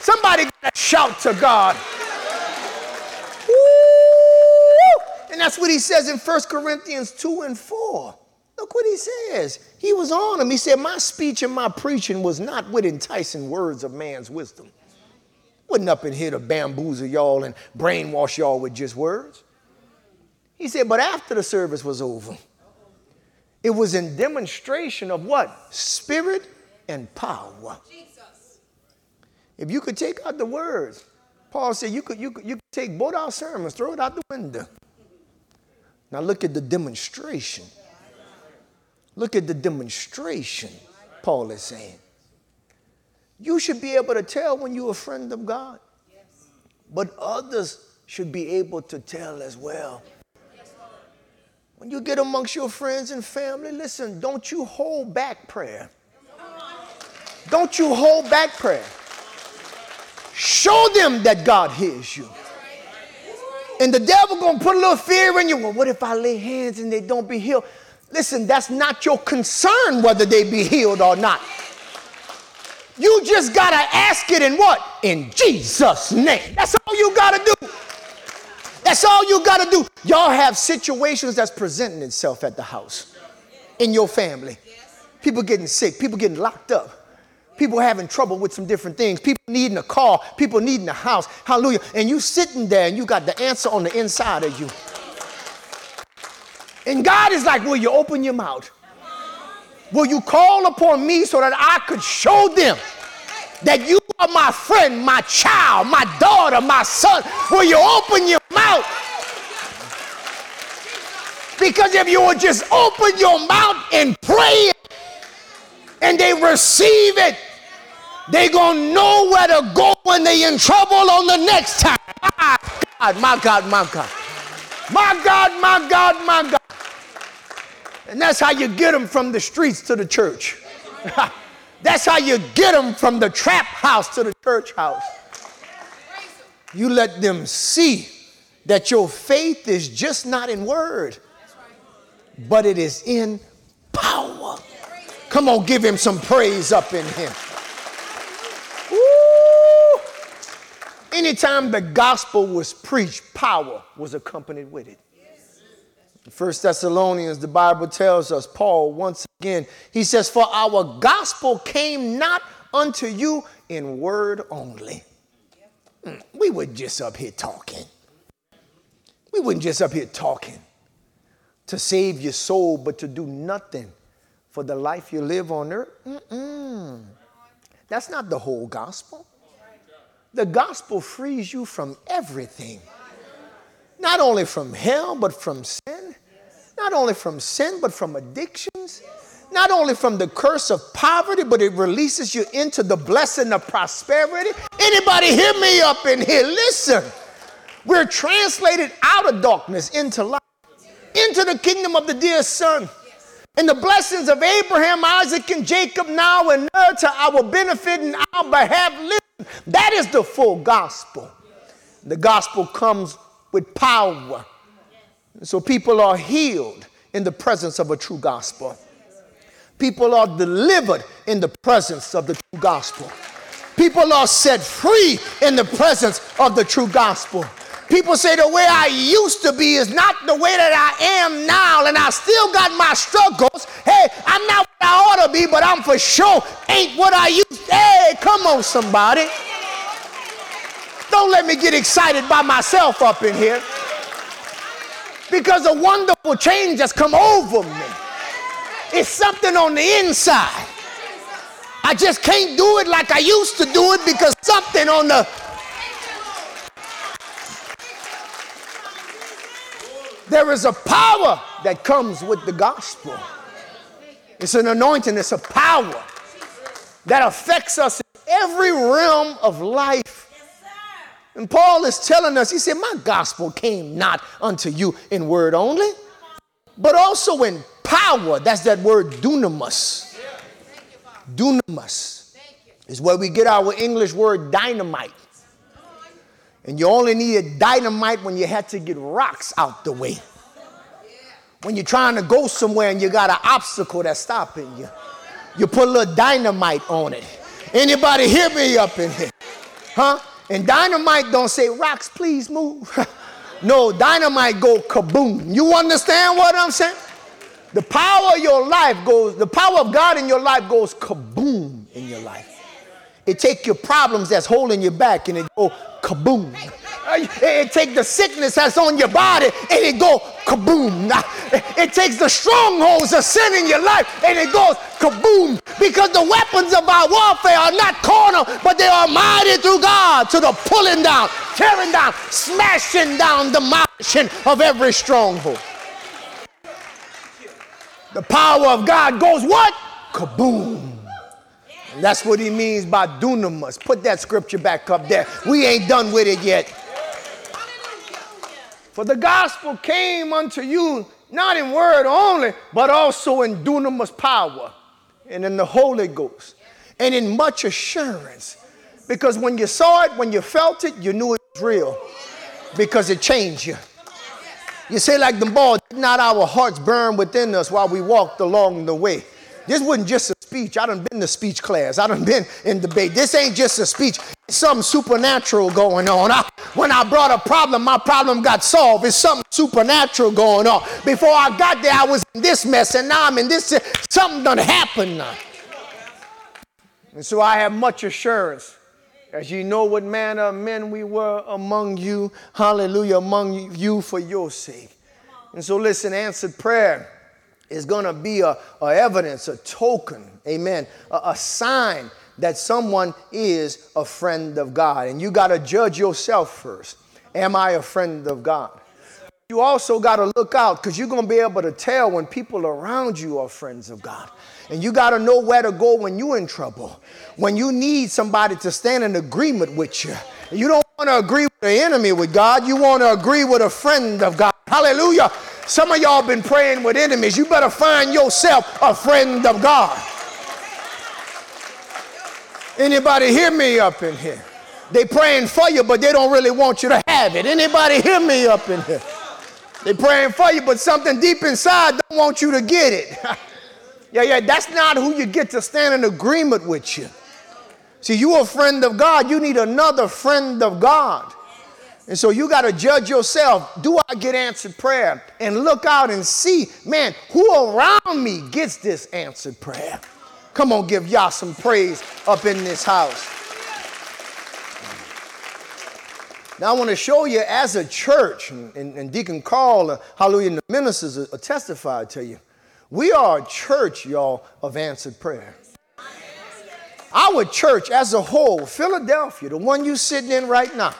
A: Somebody shout to God. And that's what he says in 1 Corinthians 2 and 4. Look what he says. He was on him. He said, My speech and my preaching was not with enticing words of man's wisdom. Wasn't up in here to bamboozle y'all and brainwash y'all with just words. He said, But after the service was over, it was in demonstration of what? Spirit and power. If you could take out the words, Paul said you could, you could, you could take both our sermons, throw it out the window. Now look at the demonstration. Look at the demonstration, Paul is saying. You should be able to tell when you're a friend of God, but others should be able to tell as well. When you get amongst your friends and family, listen, don't you hold back prayer. Don't you hold back prayer. Show them that God hears you. And the devil gonna put a little fear in you. Well, what if I lay hands and they don't be healed? Listen, that's not your concern whether they be healed or not. You just gotta ask it in what? In Jesus' name. That's all you gotta do. That's all you gotta do. Y'all have situations that's presenting itself at the house, in your family. People getting sick, people getting locked up people having trouble with some different things, people needing a car, people needing a house. Hallelujah. And you sitting there and you got the answer on the inside of you. And God is like, Will you open your mouth? Will you call upon me so that I could show them that you are my friend, my child, my daughter, my son? Will you open your mouth? Because if you would just open your mouth and pray and they receive it, they gonna know where to go when they in trouble on the next time. My God, my God, my God. My God, my God, my God. And that's how you get them from the streets to the church. that's how you get them from the trap house to the church house. You let them see that your faith is just not in word, but it is in power. Come on, give him some praise up in here. Woo! Anytime the gospel was preached, power was accompanied with it. First Thessalonians, the Bible tells us, Paul, once again, he says, For our gospel came not unto you in word only. Mm, we wouldn't just up here talking. We weren't just up here talking to save your soul, but to do nothing for the life you live on earth. Mm-mm. That's not the whole gospel. The gospel frees you from everything. Not only from hell, but from sin. Not only from sin, but from addictions. Not only from the curse of poverty, but it releases you into the blessing of prosperity. Anybody hear me up in here? Listen. We're translated out of darkness into light, into the kingdom of the dear Son. And the blessings of Abraham, Isaac, and Jacob now and there to our benefit and our behalf. Listen, that is the full gospel. The gospel comes with power. So people are healed in the presence of a true gospel. People are delivered in the presence of the true gospel. People are set free in the presence of the true gospel. People say the way I used to be is not the way that I am now, and I still got my struggles. Hey, I'm not what I ought to be, but I'm for sure ain't what I used. Hey, come on, somebody. Don't let me get excited by myself up in here. Because a wonderful change has come over me. It's something on the inside. I just can't do it like I used to do it because something on the There is a power that comes with the gospel. It's an anointing, it's a power that affects us in every realm of life. And Paul is telling us, he said, My gospel came not unto you in word only, but also in power. That's that word dunamis. Dunamis is where we get our English word dynamite. And you only needed dynamite when you had to get rocks out the way. When you're trying to go somewhere and you got an obstacle that's stopping you, you put a little dynamite on it. Anybody hear me up in here? Huh? And dynamite don't say, rocks, please move. no, dynamite go kaboom. You understand what I'm saying? The power of your life goes, the power of God in your life goes kaboom in your life. It take your problems that's holding you back and it go kaboom. It takes the sickness that's on your body and it go kaboom. It takes the strongholds of sin in your life and it goes kaboom. Because the weapons of our warfare are not carnal, but they are mighty through God to the pulling down, tearing down, smashing down, demolishing of every stronghold. The power of God goes what? Kaboom. And that's what he means by dunamis. Put that scripture back up there. We ain't done with it yet. For the gospel came unto you not in word only, but also in dunamis power and in the Holy Ghost and in much assurance. Because when you saw it, when you felt it, you knew it was real because it changed you. You say, like the ball, did not our hearts burn within us while we walked along the way? This wasn't just a speech. I done been to speech class. I done been in debate. This ain't just a speech. It's something supernatural going on. I, when I brought a problem, my problem got solved. It's something supernatural going on. Before I got there, I was in this mess, and now I'm in this. Something done happened. And so I have much assurance. As you know what manner of men we were among you, hallelujah, among you for your sake. And so listen, answered prayer is going to be a, a, evidence, a token, amen, a, a sign that someone is a friend of God. And you got to judge yourself first. Am I a friend of God? You also got to look out because you're going to be able to tell when people around you are friends of God. And you got to know where to go when you're in trouble. When you need somebody to stand in agreement with you. You don't want to agree with the enemy with God. You want to agree with a friend of God. Hallelujah. Some of y'all been praying with enemies. You better find yourself a friend of God. Anybody hear me up in here? They praying for you, but they don't really want you to have it. Anybody hear me up in here? They praying for you, but something deep inside don't want you to get it. yeah, yeah, that's not who you get to stand in agreement with you. See, you a friend of God, you need another friend of God. And so you got to judge yourself. Do I get answered prayer? And look out and see, man, who around me gets this answered prayer? Come on, give y'all some praise up in this house. Now, I want to show you as a church, and, and Deacon Carl, uh, hallelujah, and the ministers uh, testified to you. We are a church, y'all, of answered prayer. Our church as a whole, Philadelphia, the one you sitting in right now,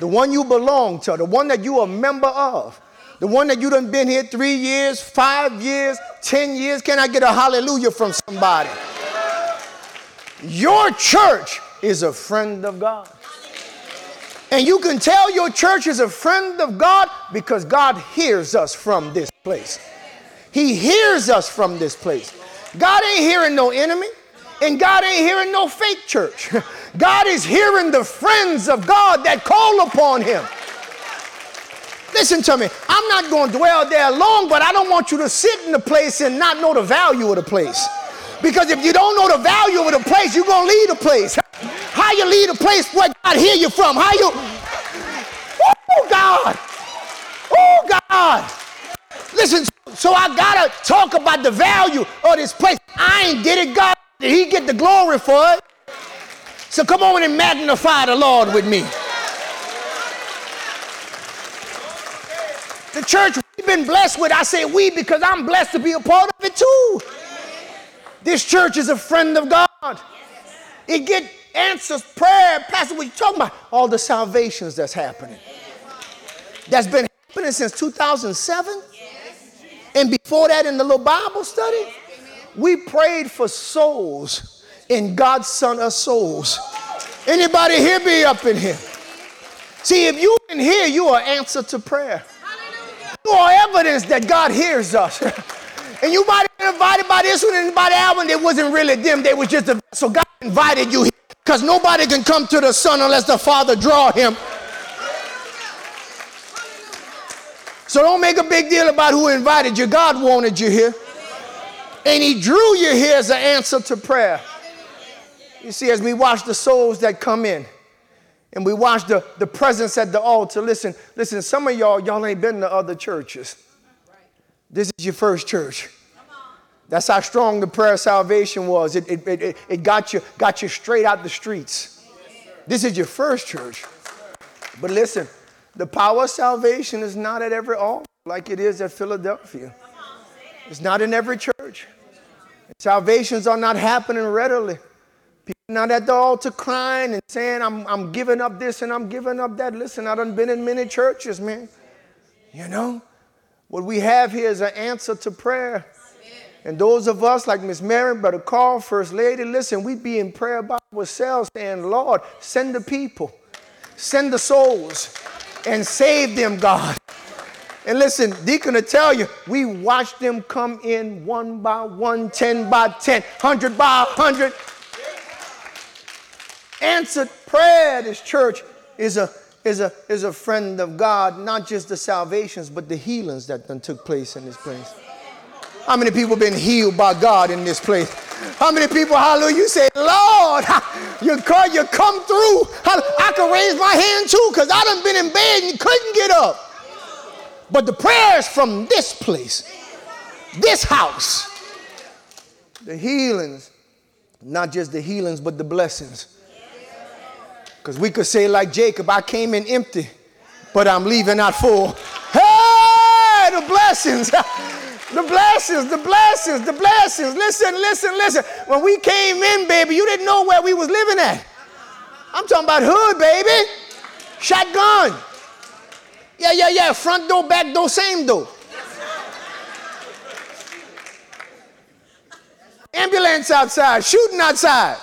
A: the one you belong to, the one that you are a member of, the one that you done been here three years, five years, ten years. Can I get a hallelujah from somebody? Your church is a friend of God. And you can tell your church is a friend of God because God hears us from this place. He hears us from this place. God ain't hearing no enemy, and God ain't hearing no fake church. God is hearing the friends of God that call upon Him. Listen to me. I'm not going to dwell there long, but I don't want you to sit in the place and not know the value of the place. Because if you don't know the value of the place, you're going to leave the place. How you leave the place where God hear you from? How you? Oh God! Oh God! Listen, so I gotta talk about the value of this place. I ain't get it, God. Did He get the glory for it? So come on and magnify the Lord with me. The church we've been blessed with, I say we because I'm blessed to be a part of it too. This church is a friend of God. It get answers prayer. Pastor, what you talking about? All the salvations that's happening. That's been happening since 2007. And before that, in the little Bible study, we prayed for souls in God's Son of Souls. Anybody here be up in here? See, if you in here, you are answer to prayer. You are evidence that God hears us. and you might have been invited by this one and by that one. It wasn't really them. They was just a so God invited you here. Because nobody can come to the Son unless the Father draw him. So don't make a big deal about who invited you. God wanted you here. And he drew you here as an answer to prayer. You see, as we watch the souls that come in and we watch the, the presence at the altar, listen, listen, some of y'all, y'all ain't been to other churches. This is your first church. That's how strong the prayer of salvation was. It, it, it, it got, you, got you straight out the streets. This is your first church. But listen, the power of salvation is not at every altar like it is at Philadelphia. It's not in every church. Salvations are not happening readily. People not at the altar crying and saying, I'm, I'm giving up this and I'm giving up that. Listen, I done been in many churches, man. You know? What we have here is an answer to prayer. And those of us like Miss Mary, Brother Carl, First Lady, listen, we be in prayer by ourselves saying, Lord, send the people, send the souls, and save them, God. And listen, Deacon to tell you, we watched them come in one by one, ten by ten, hundred by hundred. Answered prayer, this church is a is a is a friend of God, not just the salvations, but the healings that then took place in this place. How many people been healed by God in this place? How many people, hallelujah, you say, Lord, you, you come through. I can raise my hand too because I done been in bed and couldn't get up. But the prayers from this place, this house, the healings, not just the healings, but the blessings. Because we could say, like Jacob, I came in empty, but I'm leaving out full. Hey, the blessings. The blessings, the blessings, the blessings. Listen, listen, listen. When we came in, baby, you didn't know where we was living at. I'm talking about hood, baby. Shotgun. Yeah, yeah, yeah. Front door, back door, same door. Ambulance outside, shooting outside,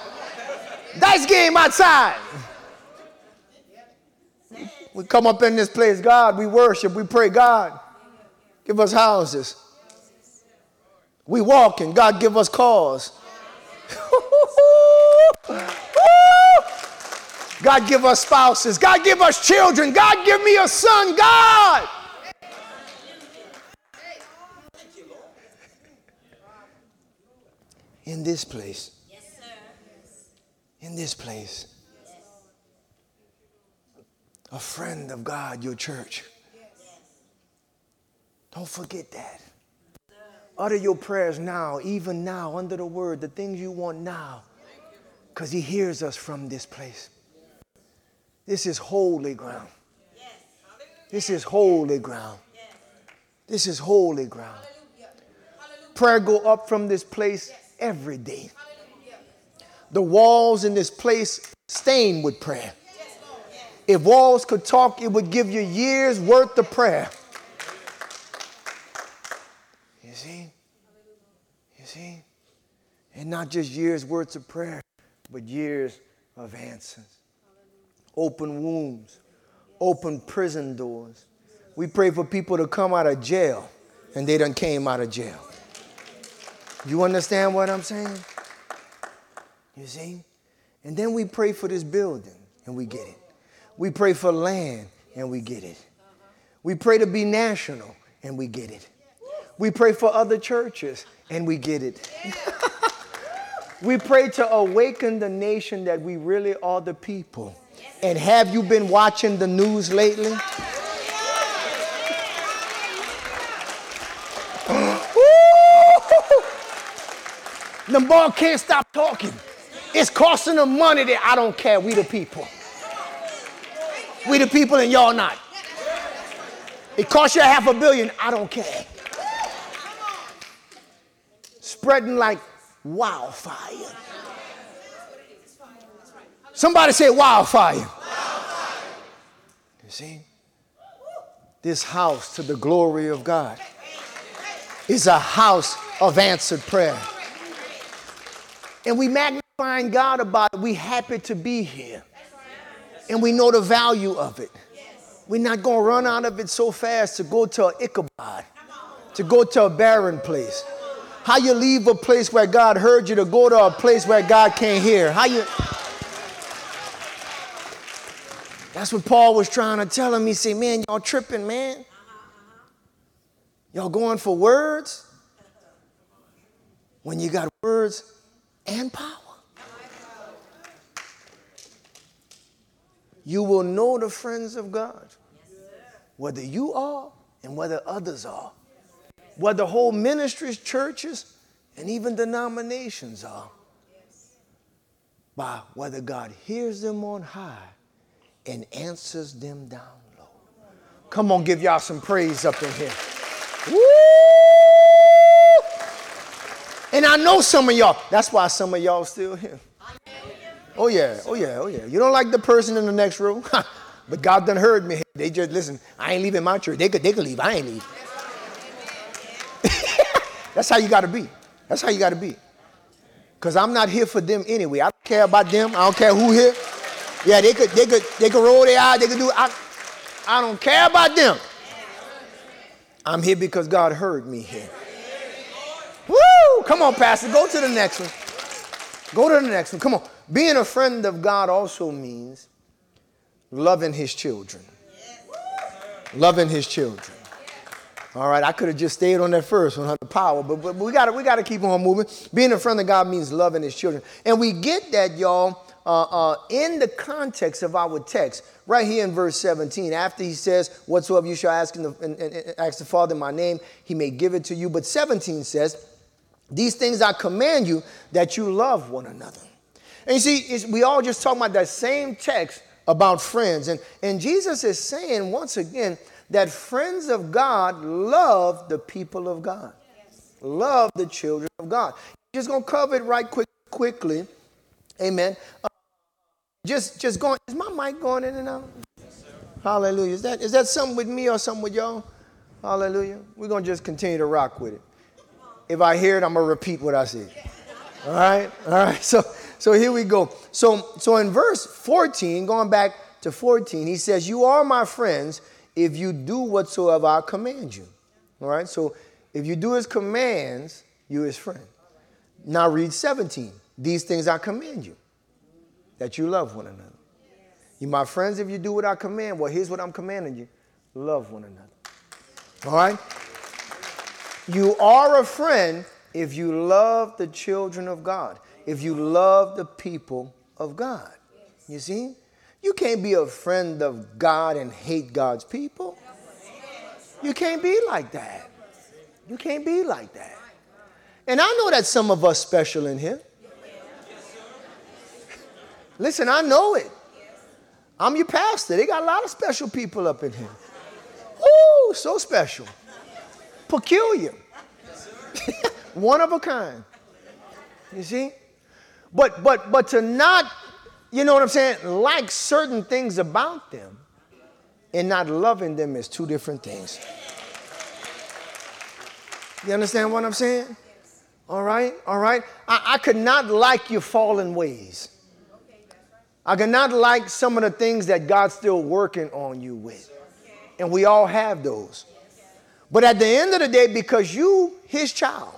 A: dice game outside. We come up in this place, God, we worship, we pray, God, give us houses. We walk and God give us cause. God give us spouses. God give us children. God give me a son. God. In this place. Yes, sir. In this place. A friend of God, your church. Don't forget that. Utter your prayers now, even now, under the word, the things you want now, because He hears us from this place. This is holy ground. This is holy ground. This is holy ground. Prayer go up from this place every day. The walls in this place stain with prayer. If walls could talk, it would give you years worth of prayer. You see? You see? And not just years worth of prayer, but years of answers. Open wombs, open prison doors. We pray for people to come out of jail, and they done came out of jail. You understand what I'm saying? You see? And then we pray for this building, and we get it. We pray for land, and we get it. We pray to be national, and we get it. We pray for other churches, and we get it. we pray to awaken the nation that we really are the people. And have you been watching the news lately? the ball can't stop talking. It's costing them money that I don't care. We the people. We the people and y'all not. It costs you a half a billion. I don't care. Spreading like wildfire. Somebody say wildfire. wildfire. You see? This house to the glory of God is a house of answered prayer. And we magnifying God about it. We happy to be here. And we know the value of it. We're not going to run out of it so fast to go to Ichabod, to go to a barren place. How you leave a place where God heard you to go to a place where God can't hear. How you That's what Paul was trying to tell him. He said, Man, y'all tripping, man. Y'all going for words when you got words and power. You will know the friends of God, whether you are and whether others are, whether whole ministries, churches, and even denominations are, by whether God hears them on high and answers them down low. Come on, give y'all some praise up in here. Woo! And I know some of y'all, that's why some of y'all still here. Oh yeah, oh yeah, oh yeah. You don't like the person in the next room, but God done heard me. They just listen, I ain't leaving my church. They could they could leave. I ain't leave. that's how you gotta be. That's how you gotta be. Because I'm not here for them anyway. I don't care about them. I don't care who here. Yeah, they could, they could, they could roll their eyes. They could do. I, I don't care about them. I'm here because God heard me here. Woo! Come on, Pastor. Go to the next one. Go to the next one. Come on. Being a friend of God also means loving His children. Loving His children. All right, I could have just stayed on that first one, the power, but, but we got we to keep on moving. Being a friend of God means loving His children, and we get that, y'all, uh, uh, in the context of our text, right here in verse 17, after he says, Whatsoever you shall ask, in the, in, in, ask the Father in my name, he may give it to you. But 17 says, These things I command you that you love one another. And you see, we all just talking about that same text about friends. And, and Jesus is saying once again that friends of God love the people of God, yes. love the children of God. Just gonna cover it right quick, quickly. Amen. Just, just going. Is my mic going in and out? Yes, Hallelujah. Is that, is that something with me or something with y'all? Hallelujah. We're going to just continue to rock with it. If I hear it, I'm going to repeat what I said. All right? All right. So, so here we go. So, so in verse 14, going back to 14, he says, You are my friends if you do whatsoever I command you. All right? So if you do his commands, you his friend. Now read 17. These things I command you that you love one another. You my friends if you do what I command. Well, here's what I'm commanding you. Love one another. All right? You are a friend if you love the children of God. If you love the people of God. You see? You can't be a friend of God and hate God's people. You can't be like that. You can't be like that. And I know that some of us special in here. Listen, I know it. I'm your pastor. They got a lot of special people up in here. Woo, so special. Peculiar. One of a kind. You see? But but but to not, you know what I'm saying, like certain things about them and not loving them is two different things. You understand what I'm saying? All right, all right. I, I could not like your fallen ways. I cannot like some of the things that God's still working on you with. And we all have those. But at the end of the day, because you his child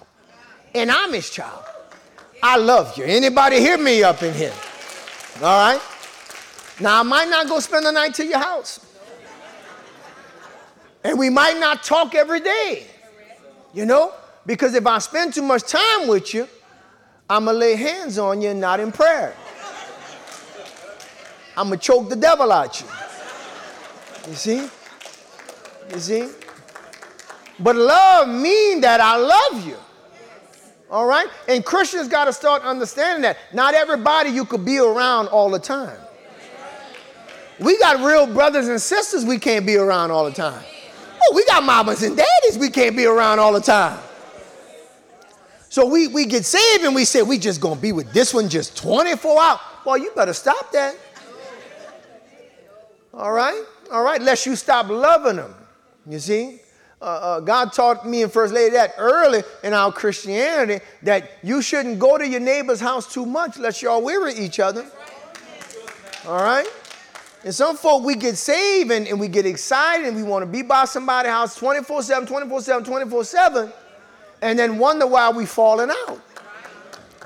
A: and I'm his child, I love you. Anybody hear me up in here? All right? Now I might not go spend the night to your house. And we might not talk every day. You know? Because if I spend too much time with you, I'm gonna lay hands on you and not in prayer. I'm going to choke the devil out you. You see? You see? But love mean that I love you. All right? And Christians got to start understanding that. Not everybody you could be around all the time. We got real brothers and sisters we can't be around all the time. Oh, we got mamas and daddies we can't be around all the time. So we, we get saved and we say, we just gonna be with this one just 24 hours. Well, you better stop that. All right? All right, lest you stop loving them. You see? Uh, uh, God taught me and First Lady that early in our Christianity that you shouldn't go to your neighbor's house too much lest y'all weary each other. All right? And some folk, we get saved and, and we get excited and we want to be by somebody's house 24 7, 24 7, 24 7, and then wonder why we're falling out.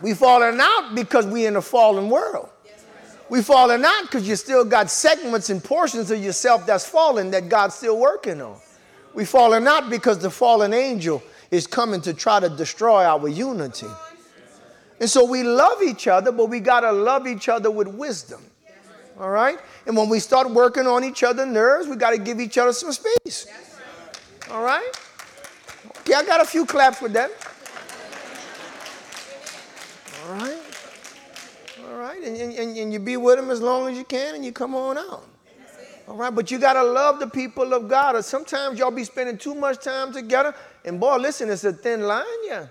A: We're falling out because we're in a fallen world. We falling out because you still got segments and portions of yourself that's fallen that God's still working on. We falling out because the fallen angel is coming to try to destroy our unity. And so we love each other, but we got to love each other with wisdom. All right? And when we start working on each other's nerves, we got to give each other some space. All right? Yeah, I got a few claps with that. All right? Right? And, and, and you be with them as long as you can and you come on out. All right, but you got to love the people of God. Or sometimes y'all be spending too much time together. And boy, listen, it's a thin line, yeah.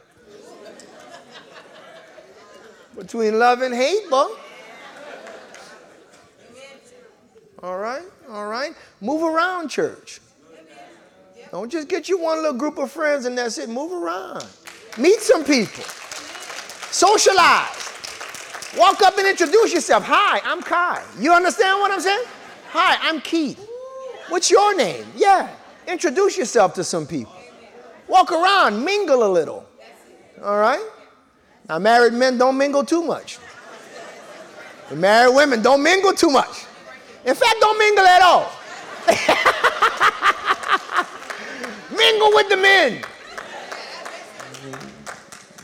A: Between love and hate, boy. All right, all right. Move around, church. Don't just get you one little group of friends and that's it. Move around. Meet some people. Socialize. Walk up and introduce yourself. Hi, I'm Kai. You understand what I'm saying? Hi, I'm Keith. What's your name? Yeah. Introduce yourself to some people. Walk around, mingle a little. All right? Now, married men don't mingle too much. Married women don't mingle too much. In fact, don't mingle at all. mingle with the men.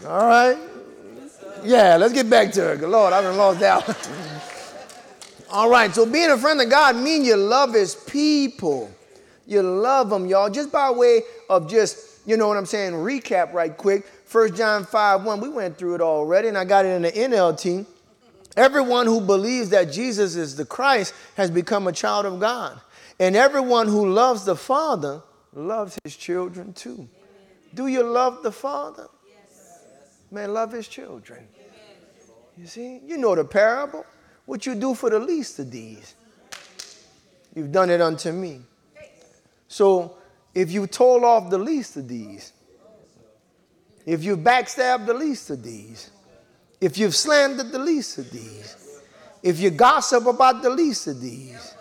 A: All right? Yeah, let's get back to it. Good Lord, I've been lost out. All right, so being a friend of God means you love his people. You love them, y'all. Just by way of just, you know what I'm saying, recap right quick. 1 John 5 1, we went through it already, and I got it in the NLT. Everyone who believes that Jesus is the Christ has become a child of God. And everyone who loves the Father loves his children too. Do you love the Father? Man, love his children. You see, you know the parable. What you do for the least of these, you've done it unto me. So if you told off the least of these, if you backstabbed the least of these, if you've slandered the least of these, if you gossip about the least of these,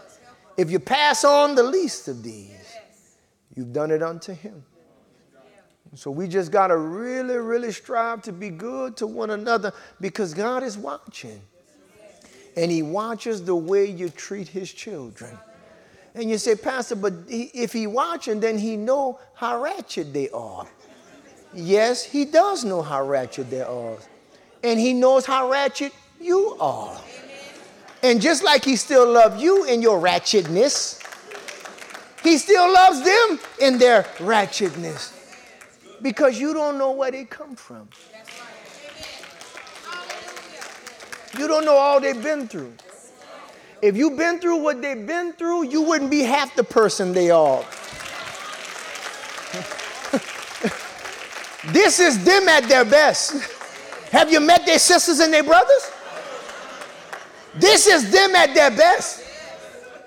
A: if you pass on the least of these, you've done it unto him. So we just got to really, really strive to be good to one another because God is watching. And He watches the way you treat His children. And you say, Pastor, but if He watching, then He know how ratchet they are. Yes, He does know how ratchet they are. And He knows how ratchet you are. And just like He still loves you in your ratchetness, He still loves them in their ratchetness. Because you don't know where they come from. You don't know all they've been through. If you've been through what they've been through, you wouldn't be half the person they are. this is them at their best. Have you met their sisters and their brothers? This is them at their best.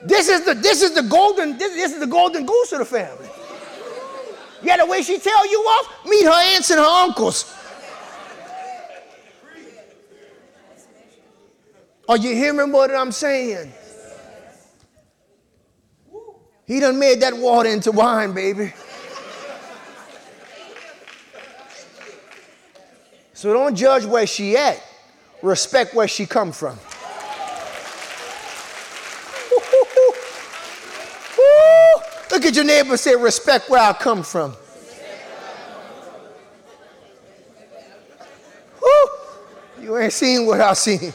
A: This is the this is the golden this, this is the golden goose of the family. Yeah, the way she tell you off, meet her aunts and her uncles. Are you hearing what I'm saying? He done made that water into wine, baby. So don't judge where she at. Respect where she come from. Look at your neighbor and say, respect where I come from. Woo! You ain't seen what I've seen.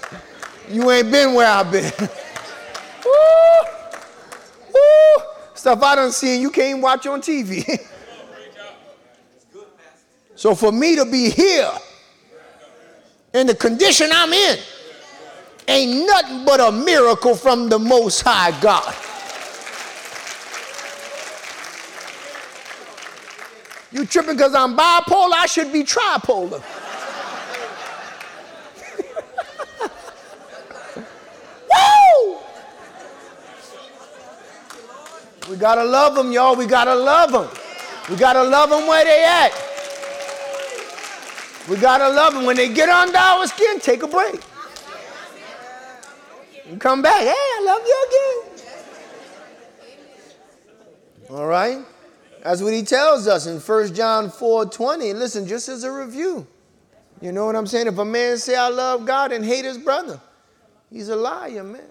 A: You ain't been where I've been. Woo! Woo! Stuff I done seen you can't watch on TV. so for me to be here in the condition I'm in ain't nothing but a miracle from the Most High God. You tripping because I'm bipolar? I should be tripolar. Woo! We gotta love them, y'all. We gotta love them. We gotta love them where they at. We gotta love them. When they get under our skin, take a break. And come back. Hey, I love you again. All right? That's what he tells us in 1 John 4 20. Listen, just as a review. You know what I'm saying? If a man say I love God and hate his brother, he's a liar, man.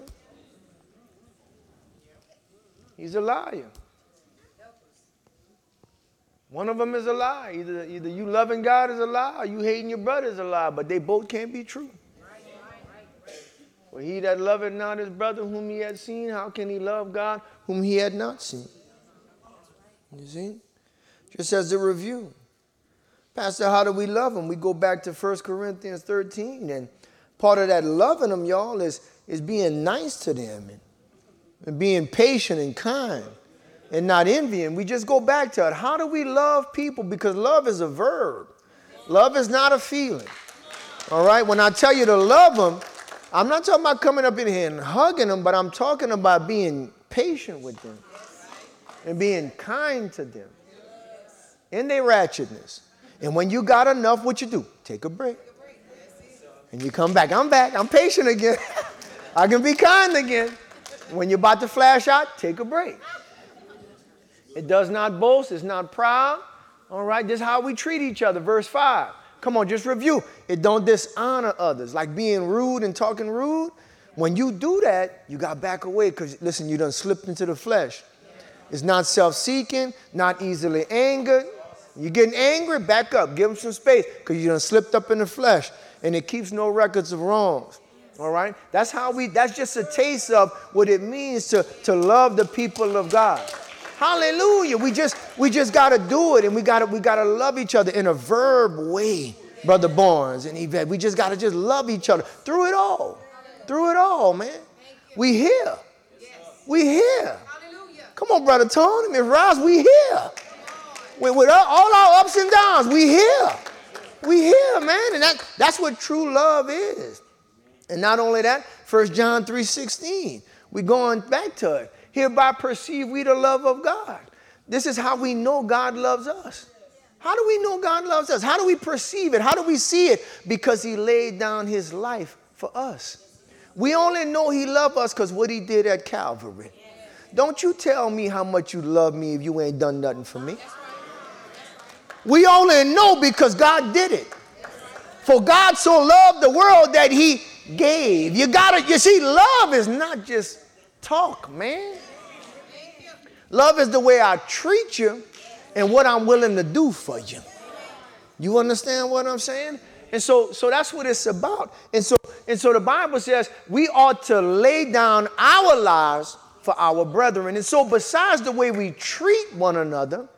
A: He's a liar. One of them is a lie. Either, either you loving God is a lie or you hating your brother is a lie, but they both can't be true. For he that loveth not his brother whom he had seen, how can he love God whom he had not seen? You see? Just as a review. Pastor, how do we love them? We go back to 1 Corinthians 13, and part of that loving them, y'all, is, is being nice to them and, and being patient and kind and not envying. We just go back to it. How do we love people? Because love is a verb, love is not a feeling. All right? When I tell you to love them, I'm not talking about coming up in here and hugging them, but I'm talking about being patient with them and being kind to them in their ratchetness. And when you got enough, what you do? Take a break. And you come back. I'm back. I'm patient again. I can be kind again. When you're about to flash out, take a break. It does not boast, it's not proud. All right, this is how we treat each other. Verse 5. Come on, just review. It don't dishonor others, like being rude and talking rude. When you do that, you got back away because listen, you done slipped into the flesh. It's not self seeking, not easily angered. You're getting angry, back up, give them some space because you done slipped up in the flesh and it keeps no records of wrongs. All right? That's how we, that's just a taste of what it means to, to love the people of God. Hallelujah. We just we just gotta do it and we gotta we gotta love each other in a verb way, Brother Barnes and Yvette. We just gotta just love each other through it all. Through it all, man. We here. We here. Come on, Brother Tony, Miss Ross, we here. With, with all our ups and downs, we here. We here, man. And that, that's what true love is. And not only that, 1 John 3 16. We're going back to it. Hereby perceive we the love of God. This is how we know God loves us. How do we know God loves us? How do we perceive it? How do we see it? Because He laid down His life for us. We only know He loved us because what He did at Calvary. Don't you tell me how much you love me if you ain't done nothing for me. We only know because God did it. For God so loved the world that he gave. You gotta, you see, love is not just talk, man. Love is the way I treat you and what I'm willing to do for you. You understand what I'm saying? And so, so that's what it's about. And so, and so the Bible says we ought to lay down our lives for our brethren. And so, besides the way we treat one another,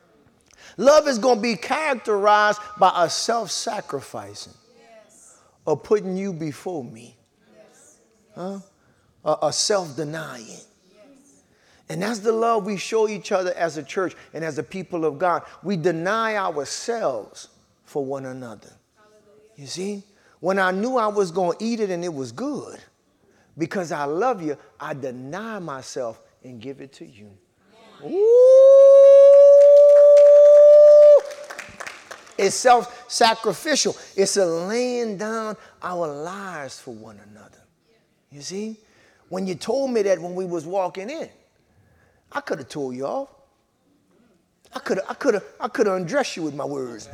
A: Love is going to be characterized by a self sacrificing, yes. or putting you before me, yes. huh? a, a self denying. Yes. And that's the love we show each other as a church and as a people of God. We deny ourselves for one another. You see? When I knew I was going to eat it and it was good, because I love you, I deny myself and give it to you. Ooh. It's self sacrificial. It's a laying down our lives for one another. You see? When you told me that when we was walking in, I could have told you off. I could have I could have I could have undressed you with my words.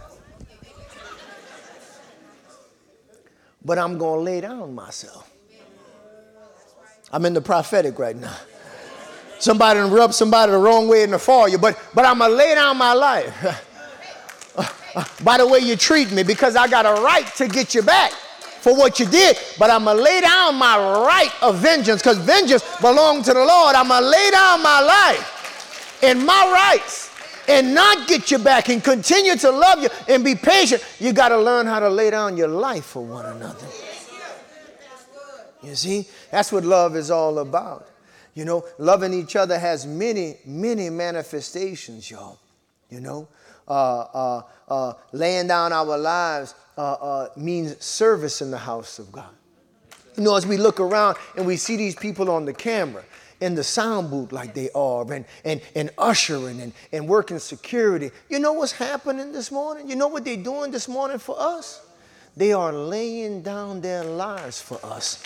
A: But I'm to lay down myself. I'm in the prophetic right now. Somebody rub somebody the wrong way in the fall you, but but I'm gonna lay down my life. by the way you treat me because I got a right to get you back for what you did. But I'm going to lay down my right of vengeance because vengeance belongs to the Lord. I'm going to lay down my life and my rights and not get you back and continue to love you and be patient. You got to learn how to lay down your life for one another. You see, that's what love is all about. You know, loving each other has many, many manifestations, y'all. You know, uh, uh, uh, laying down our lives uh, means service in the house of God. You know, as we look around and we see these people on the camera, in the sound booth like they are, and, and, and ushering and, and working security. You know what's happening this morning? You know what they're doing this morning for us? They are laying down their lives for us.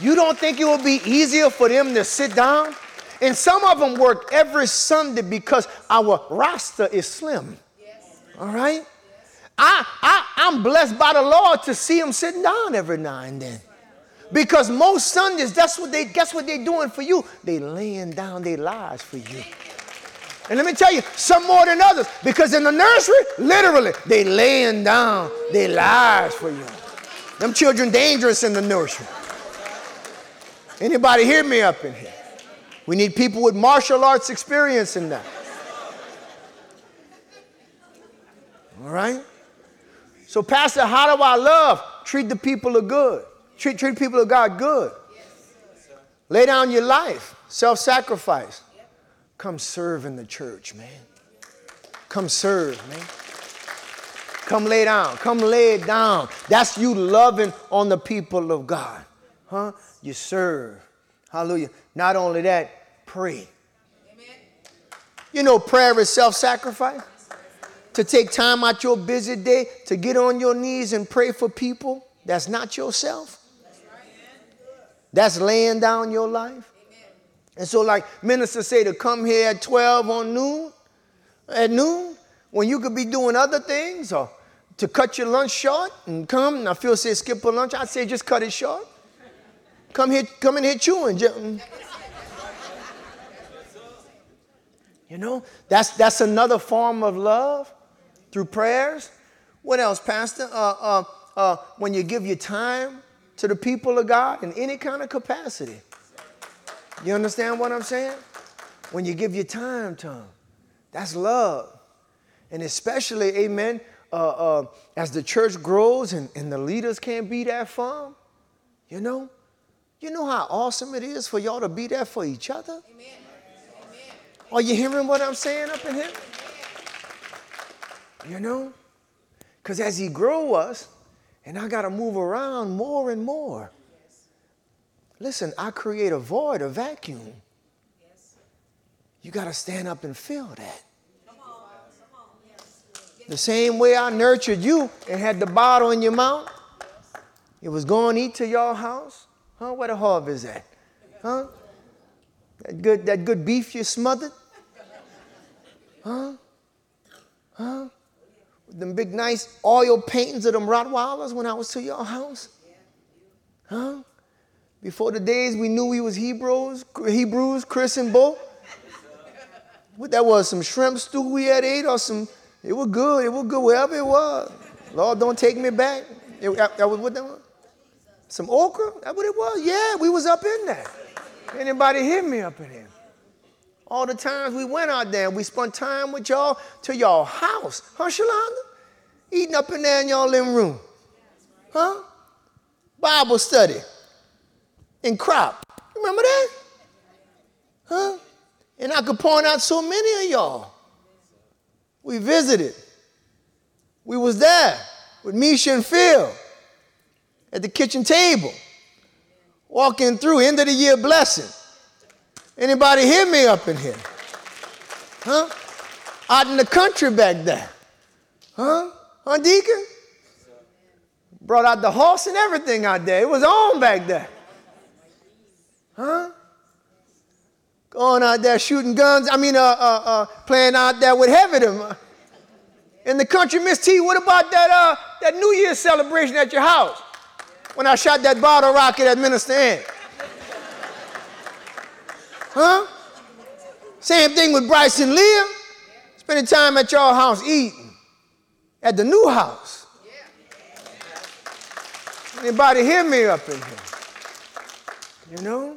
A: You don't think it will be easier for them to sit down and some of them work every Sunday because our roster is slim. Yes. All right? I, I, I'm blessed by the Lord to see them sitting down every now and then. Because most Sundays, that's what they guess what they're doing for you. They laying down their lives for you. And let me tell you, some more than others. Because in the nursery, literally, they laying down their lives for you. Them children dangerous in the nursery. Anybody hear me up in here? We need people with martial arts experience in that. All right? So, Pastor, how do I love? Treat the people of good. Treat, treat people of God good. Lay down your life, self sacrifice. Come serve in the church, man. Come serve, man. Come lay down. Come lay it down. That's you loving on the people of God. Huh? You serve. Hallelujah. Not only that, pray. Amen. You know, prayer is self sacrifice. To take time out your busy day to get on your knees and pray for people that's not yourself. That's laying down your life. And so, like ministers say, to come here at 12 on noon, at noon, when you could be doing other things, or to cut your lunch short and come. Now, feel say skip a lunch. I say just cut it short. Come here, come in here chewing. You know, that's, that's another form of love through prayers. What else, Pastor? Uh, uh, uh, when you give your time to the people of God in any kind of capacity. You understand what I'm saying? When you give your time to them, that's love. And especially, amen, uh, uh, as the church grows and, and the leaders can't be that firm, you know, you know how awesome it is for y'all to be there for each other? Amen. Are you hearing what I'm saying up in here? You know? Because as He grow us, and I got to move around more and more. Listen, I create a void, a vacuum. You got to stand up and fill that. The same way I nurtured you and had the bottle in your mouth, it was going to eat to your house. Huh? Where the hub is at? Huh? That good, that good beef you smothered? Huh? Huh? Them big nice oil paintings of them Rottweilers when I was to your house? Huh? Before the days we knew we was Hebrews, Hebrews, Chris and Bo. What that was, some shrimp stew we had ate or some, it was good, it was good, wherever it was. Lord, don't take me back. That was what that was? Some okra? That what it was? Yeah, we was up in there. Anybody hear me up in here? all the times we went out there we spent time with y'all to y'all house. Huh, Shalonda? Eating up in there in y'all living room. Huh? Bible study in crop. Remember that? Huh? And I could point out so many of y'all. We visited. We was there with Misha and Phil at the kitchen table, walking through end of the year blessing. Anybody hear me up in here? Huh? Out in the country back there. Huh? Huh, Deacon? Brought out the horse and everything out there. It was on back there. Huh? Going out there shooting guns. I mean, uh, uh, uh, playing out there with heavy them. In the country, Miss T, what about that, uh, that New Year's celebration at your house? When I shot that bottle rocket at Minister Ant. Huh? Same thing with Bryce and Leah. Spending time at your house eating. At the new house. Anybody hear me up in here? You know?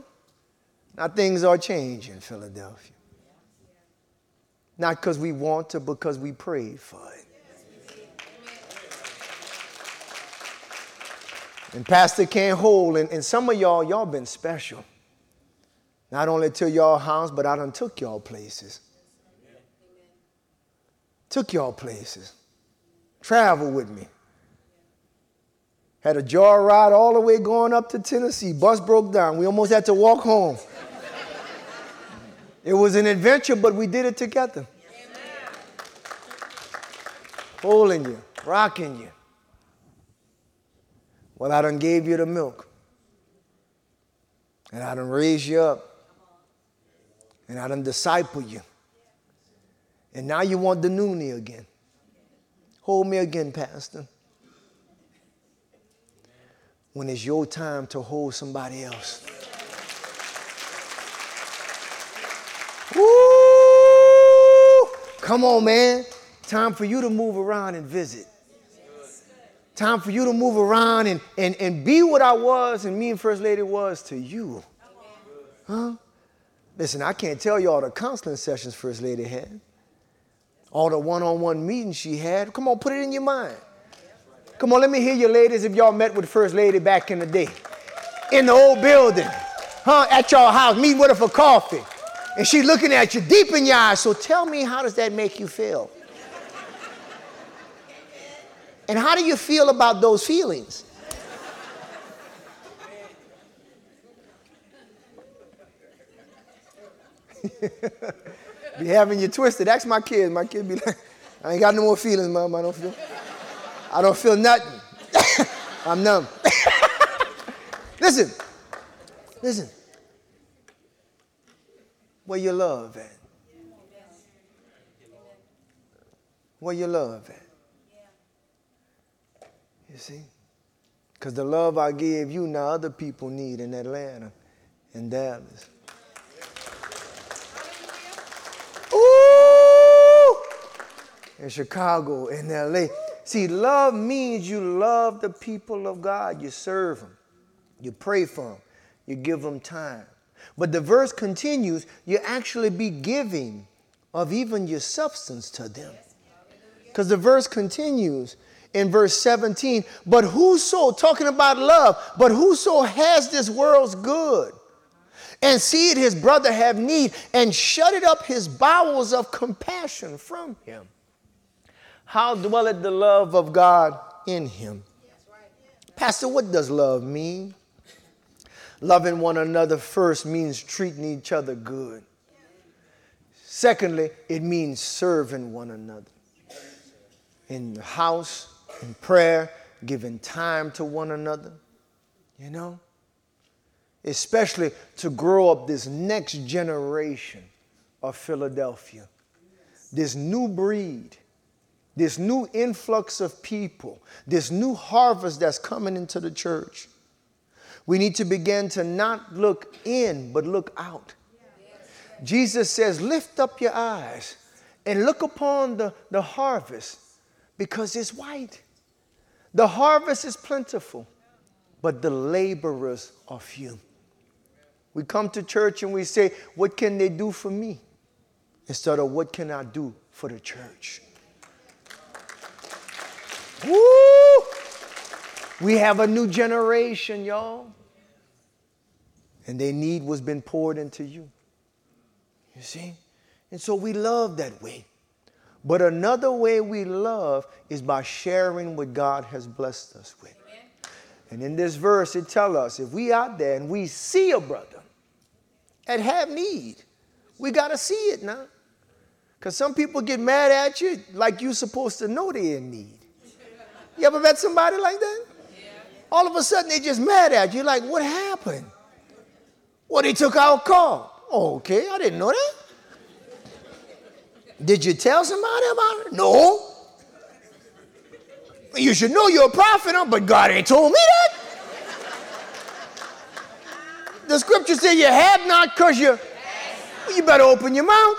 A: Now things are changing Philadelphia. Not because we want to, because we prayed for it. And Pastor can't hold, and, and some of y'all, y'all been special. Not only to y'all house, but I done took y'all places. Took y'all places. Travel with me. Had a jar ride all the way going up to Tennessee. Bus broke down. We almost had to walk home. it was an adventure, but we did it together. Holding you, rocking you. Well, I done gave you the milk. And I done raised you up and I done disciple you. And now you want the noonie again. Hold me again, Pastor. When it's your time to hold somebody else. Woo! Come on, man. Time for you to move around and visit. Time for you to move around and, and, and be what I was and me and First Lady was to you. Huh? Listen, I can't tell you all the counseling sessions First Lady had, all the one on one meetings she had. Come on, put it in your mind. Come on, let me hear you, ladies, if y'all met with First Lady back in the day. In the old building, huh? At your house, meeting with her for coffee. And she looking at you deep in your eyes. So tell me, how does that make you feel? And how do you feel about those feelings? be having you twisted. Ask my kids. My kid be like, I ain't got no more feelings, mom. I don't feel. I don't feel nothing. I'm numb. listen, listen. Where your love at? Where your love at? You see? Because the love I gave you, now other people need in Atlanta and Dallas. Ooh! in Chicago, in LA. See, love means you love the people of God. You serve them, you pray for them, you give them time. But the verse continues you actually be giving of even your substance to them. Because the verse continues in verse 17, but whoso, talking about love, but whoso has this world's good and seeth his brother have need and shut it up his bowels of compassion from him how dwelleth the love of God in him? Pastor, what does love mean? Loving one another first means treating each other good. Secondly, it means serving one another. In the house, in prayer, giving time to one another, you know? Especially to grow up this next generation of Philadelphia, this new breed this new influx of people, this new harvest that's coming into the church, we need to begin to not look in, but look out. Jesus says, Lift up your eyes and look upon the, the harvest because it's white. The harvest is plentiful, but the laborers are few. We come to church and we say, What can they do for me? instead of what can I do for the church. Woo! We have a new generation, y'all. And their need was been poured into you. You see? And so we love that way. But another way we love is by sharing what God has blessed us with. Amen. And in this verse, it tells us if we out there and we see a brother and have need, we got to see it now. Because some people get mad at you like you're supposed to know they're in need. You ever met somebody like that? Yeah. All of a sudden they just mad at you, like, what happened? Well, they took our car. Okay, I didn't know that. Did you tell somebody about it? No. You should know you're a prophet, but God ain't told me that. The scripture says you have not because you, you better open your mouth.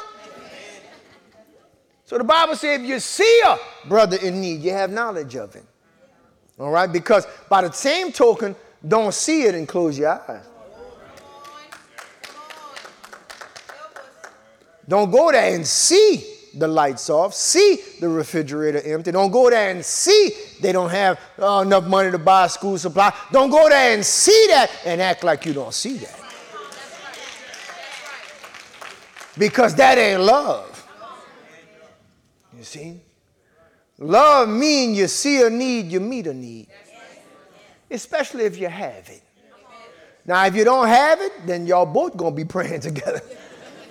A: So the Bible says if you see a brother in need, you have knowledge of him. All right? Because by the same token, don't see it and close your eyes. Don't go there and see the lights off, see the refrigerator empty. Don't go there and see they don't have uh, enough money to buy school supply. Don't go there and see that and act like you don't see that. Because that ain't love. You see? Love means you see a need, you meet a need. Especially if you have it. Now, if you don't have it, then y'all both gonna be praying together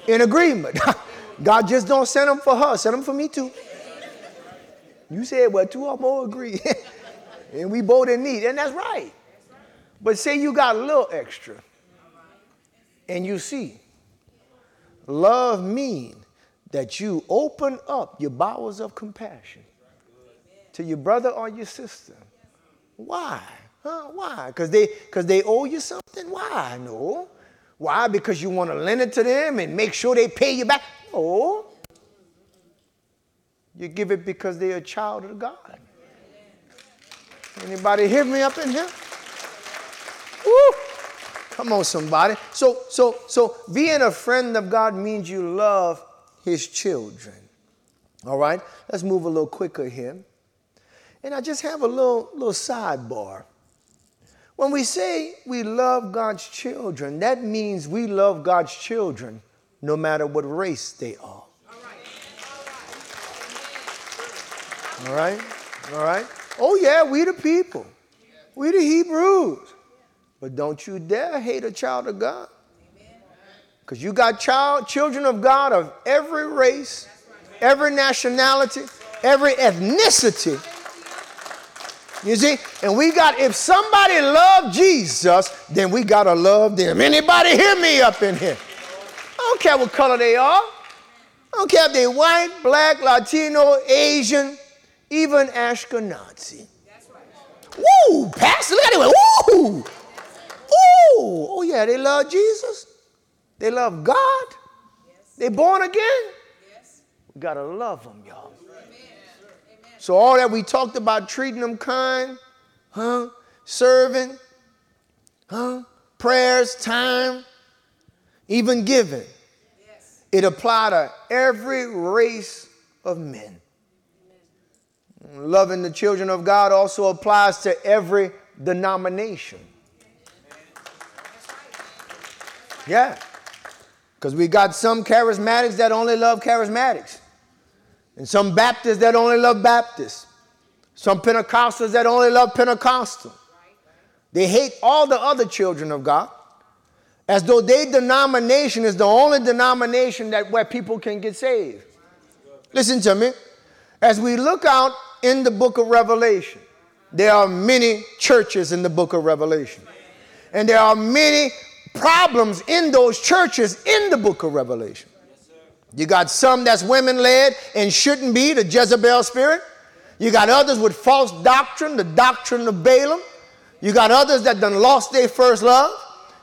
A: in agreement. God just don't send them for her, send them for me too. You said, well, two or more agree. and we both in need, and that's right. But say you got a little extra, and you see, love means that you open up your bowels of compassion to your brother or your sister. Why? Huh? Why? Because they, they owe you something? Why? No. Why? Because you want to lend it to them and make sure they pay you back? No. You give it because they're a child of God. Anybody hear me up in here? Woo! Come on, somebody. So, so, so being a friend of God means you love his children. All right, let's move a little quicker here. And I just have a little, little sidebar. When we say we love God's children, that means we love God's children no matter what race they are. All right? All right? Oh, yeah, we the people. We the Hebrews. But don't you dare hate a child of God. Because you got child, children of God of every race, every nationality, every ethnicity. You see? And we got, if somebody loved Jesus, then we got to love them. Anybody hear me up in here? I don't care what color they are. I don't care if they're white, black, Latino, Asian, even Ashkenazi. That's right. Woo, Pastor, look at it. Woo! Woo! Oh, yeah, they love Jesus. They love God. Yes. They born again. Yes. We got to love them, y'all. So all that we talked about treating them kind, huh? Serving, huh? Prayers, time, even giving. Yes. It apply to every race of men. Amen. Loving the children of God also applies to every denomination. Yeah. Because we got some charismatics that only love charismatics, and some Baptists that only love Baptists, some Pentecostals that only love Pentecostal. They hate all the other children of God as though their denomination is the only denomination that where people can get saved. Listen to me. As we look out in the book of Revelation, there are many churches in the book of Revelation. And there are many problems in those churches in the book of Revelation. You got some that's women led and shouldn't be, the Jezebel spirit. You got others with false doctrine, the doctrine of Balaam. You got others that done lost their first love.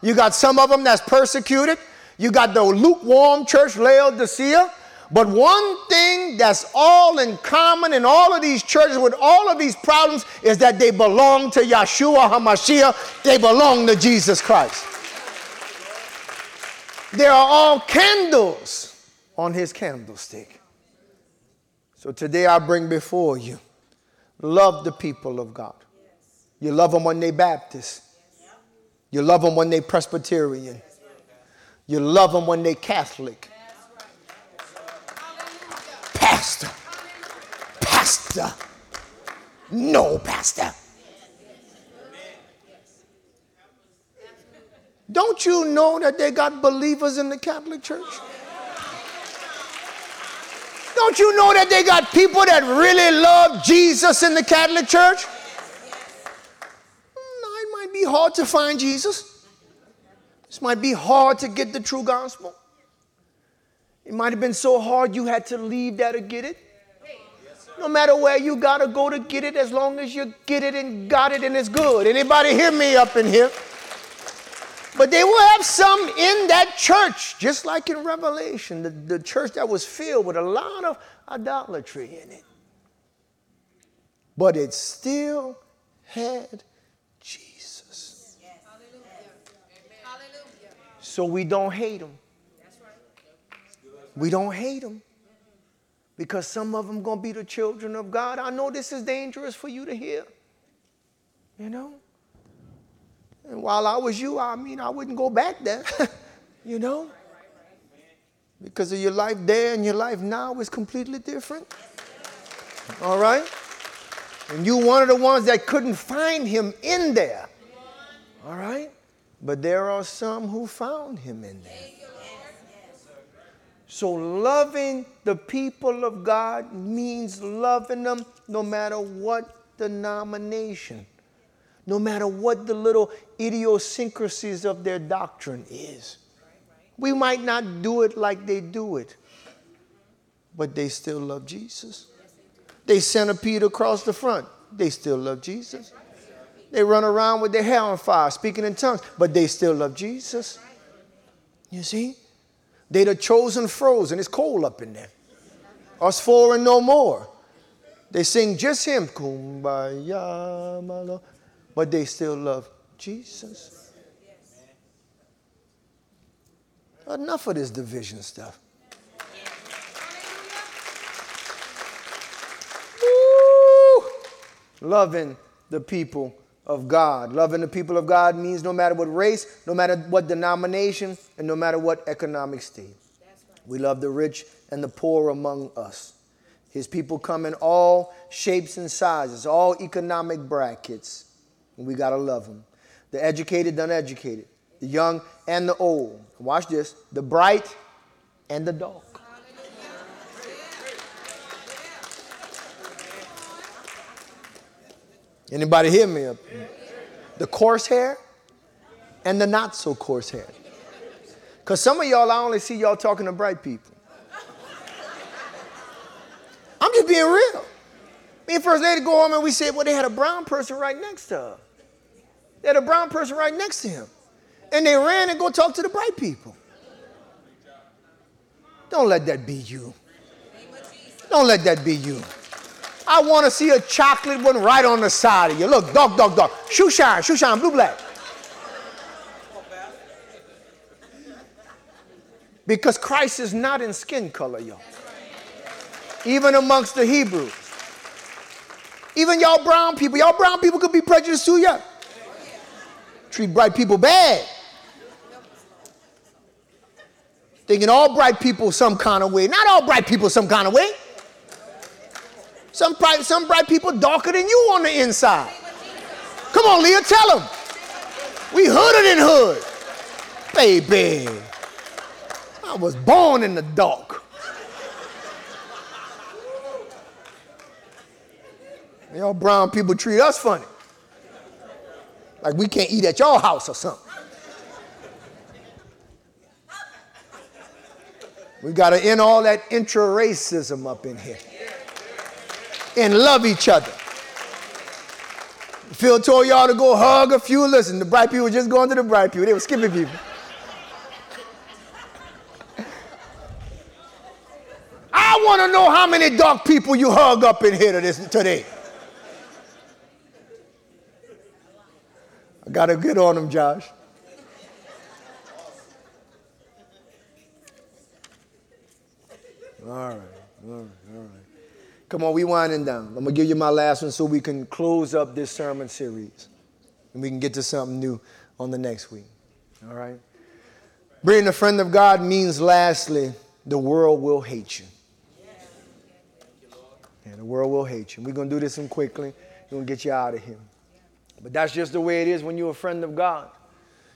A: You got some of them that's persecuted. You got the lukewarm church, Laodicea. But one thing that's all in common in all of these churches with all of these problems is that they belong to Yeshua HaMashiach. They belong to Jesus Christ. They are all candles on his candlestick. So today I bring before you love the people of God. You love them when they Baptist. You love them when they Presbyterian. You love them when they Catholic. Pastor. Pastor. No, Pastor. Don't you know that they got believers in the Catholic Church? Don't you know that they got people that really love Jesus in the Catholic Church? No, it might be hard to find Jesus. This might be hard to get the true gospel. It might have been so hard you had to leave there to get it. No matter where you gotta go to get it, as long as you get it and got it and it's good. Anybody hear me up in here? But they will have some in that church, just like in Revelation, the, the church that was filled with a lot of idolatry in it. But it still had Jesus. So we don't hate them. We don't hate them because some of them going to be the children of God. I know this is dangerous for you to hear. You know? And while I was you, I mean, I wouldn't go back there, you know? Because of your life there and your life now is completely different. All right? And you one of the ones that couldn't find him in there. All right? But there are some who found him in there. So loving the people of God means loving them no matter what denomination no matter what the little idiosyncrasies of their doctrine is. We might not do it like they do it, but they still love Jesus. They centipede across the front, they still love Jesus. They run around with their hair on fire, speaking in tongues, but they still love Jesus. You see? They the chosen frozen. It's cold up in there. Us four and no more. They sing just him. Kumbaya, my Lord but they still love Jesus. Enough of this division stuff. Woo! Loving the people of God. Loving the people of God means no matter what race, no matter what denomination, and no matter what economic state. We love the rich and the poor among us. His people come in all shapes and sizes, all economic brackets and we got to love them. The educated, the uneducated, the young and the old. Watch this the bright and the dark. Anybody hear me? The coarse hair and the not so coarse hair. Because some of y'all, I only see y'all talking to bright people. I'm just being real. Me and First Lady go home and we said, well, they had a brown person right next to her. They had a brown person right next to him. And they ran and go talk to the bright people. Don't let that be you. Don't let that be you. I want to see a chocolate one right on the side of you. Look, dog, dog, dog. Shoe shine, shoe shine, blue, black. Because Christ is not in skin color, y'all. Even amongst the Hebrews. Even y'all brown people, y'all brown people could be prejudiced too, yeah. Treat bright people bad. Thinking all bright people some kind of way. Not all bright people some kind of way. Some bright, some bright people darker than you on the inside. Come on, Leah, tell them. We hooded in hood. Baby, I was born in the dark. Y'all brown people treat us funny. Like we can't eat at your house or something. We got to end all that intra racism up in here and love each other. Phil told y'all to go hug a few. Listen, the bright people just going to the bright people, they were skipping people. I want to know how many dark people you hug up in here today. I got to get on him, Josh. All right. All right. All right. Come on, we winding down. I'm gonna give you my last one so we can close up this sermon series. And we can get to something new on the next week. All right? Being a friend of God means lastly, the world will hate you. Yeah, the world will hate you. We're gonna do this one quickly. We're gonna get you out of here. But that's just the way it is when you're a friend of God.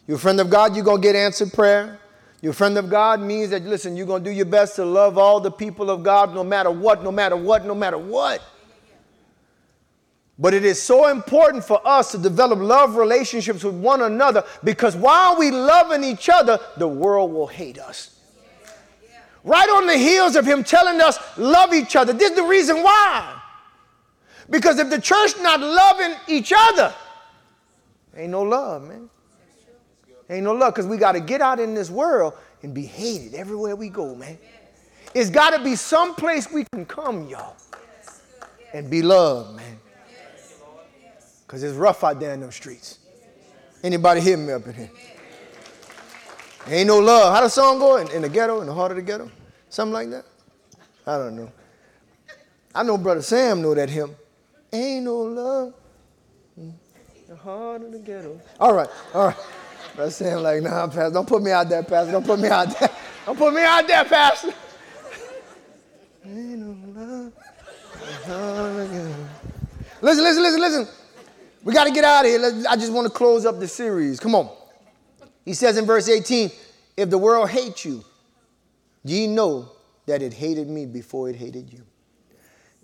A: You're a friend of God, you're going to get answered prayer. You're a friend of God means that, listen, you're going to do your best to love all the people of God no matter what, no matter what, no matter what. But it is so important for us to develop love relationships with one another because while we loving each other, the world will hate us. Right on the heels of him telling us love each other. This is the reason why. Because if the church not loving each other, ain't no love, man. Ain't no love because we got to get out in this world and be hated everywhere we go, man. It's got to be some place we can come, y'all, and be loved, man. Because it's rough out there in those streets. Anybody hear me up in here? Ain't no love. How the song go? In, in the ghetto, in the heart of the ghetto? Something like that? I don't know. I know Brother Sam know that hymn. Ain't no love. In the heart of the ghetto. All right, all right. Brother saying like, nah, Pastor, don't put me out there, Pastor. Don't put me out there. Don't put me out there, Pastor. Listen, listen, listen, listen. We got to get out of here. I just want to close up the series. Come on. He says in verse 18, if the world hates you, ye know that it hated me before it hated you.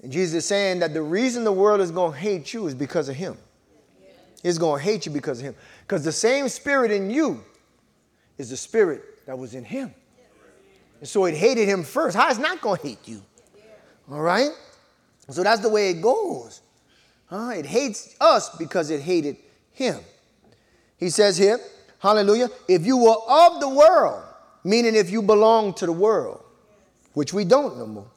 A: And Jesus is saying that the reason the world is going to hate you is because of him. It's going to hate you because of him. Because the same spirit in you is the spirit that was in him. And so it hated him first. How is not going to hate you? All right? So that's the way it goes. Uh, it hates us because it hated him. He says here, hallelujah, if you were of the world, meaning if you belong to the world, which we don't no more,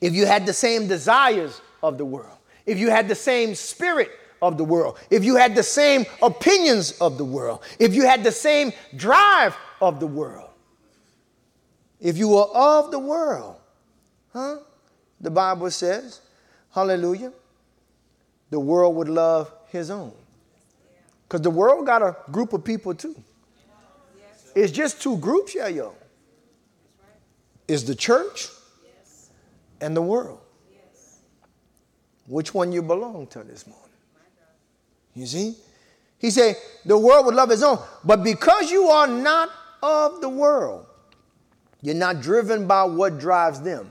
A: if you had the same desires of the world, if you had the same spirit of the world, if you had the same opinions of the world, if you had the same drive of the world, if you were of the world, huh? The Bible says, hallelujah, the world would love his own. Because the world got a group of people too. It's just two groups, yeah, yo. Is the church and the world. Which one you belong to this morning? You see? He said, the world would love his own. But because you are not of the world, you're not driven by what drives them.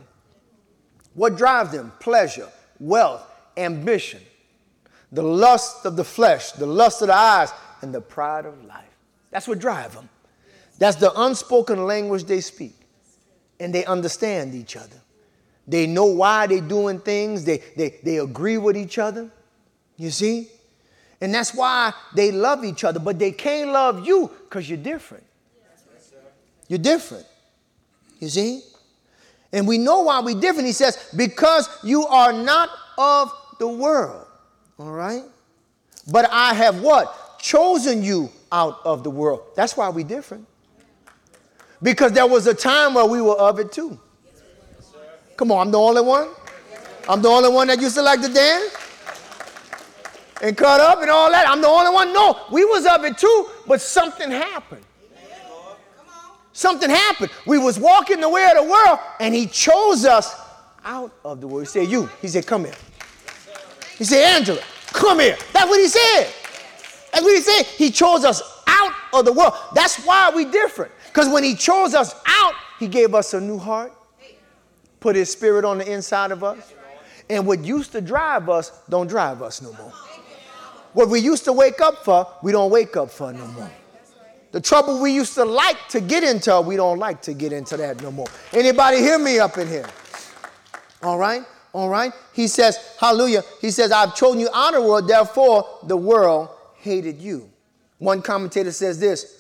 A: What drives them? Pleasure, wealth, ambition, the lust of the flesh, the lust of the eyes, and the pride of life. That's what drives them. That's the unspoken language they speak. And they understand each other. They know why they're doing things. They, they, they agree with each other. You see? And that's why they love each other, but they can't love you because you're different. You're different. You see? And we know why we're different. He says, because you are not of the world. All right? But I have what? Chosen you out of the world. That's why we're different. Because there was a time where we were of it too. Come on, I'm the only one? I'm the only one that used to like to dance? And cut up and all that. I'm the only one? No, we was of it too, but something happened. Something happened. We was walking the way of the world, and he chose us out of the world. He said, you. He said, come here. He said, Angela, come here. That's what he said. That's what he said. He chose us out of the world. That's why we different. Because when he chose us out, he gave us a new heart, put his spirit on the inside of us. And what used to drive us don't drive us no more. What we used to wake up for, we don't wake up for no more. The trouble we used to like to get into, we don't like to get into that no more. Anybody hear me up in here? All right? All right? He says, hallelujah. He says, I've chosen you the world, therefore the world hated you. One commentator says this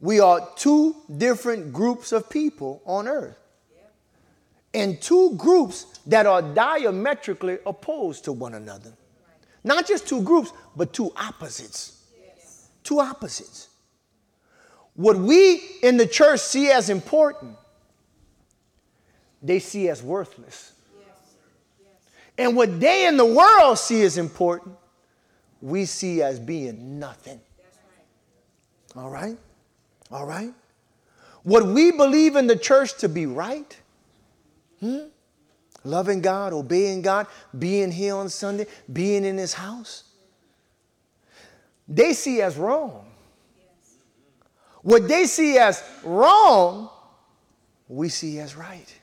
A: we are two different groups of people on earth. And two groups that are diametrically opposed to one another. Not just two groups, but two opposites. Two opposites. What we in the church see as important they see as worthless. And what they in the world see as important, we see as being nothing. All right? All right? What we believe in the church to be right, hmm? Loving God, obeying God, being here on Sunday, being in His house, they see as wrong. What they see as wrong, we see as right.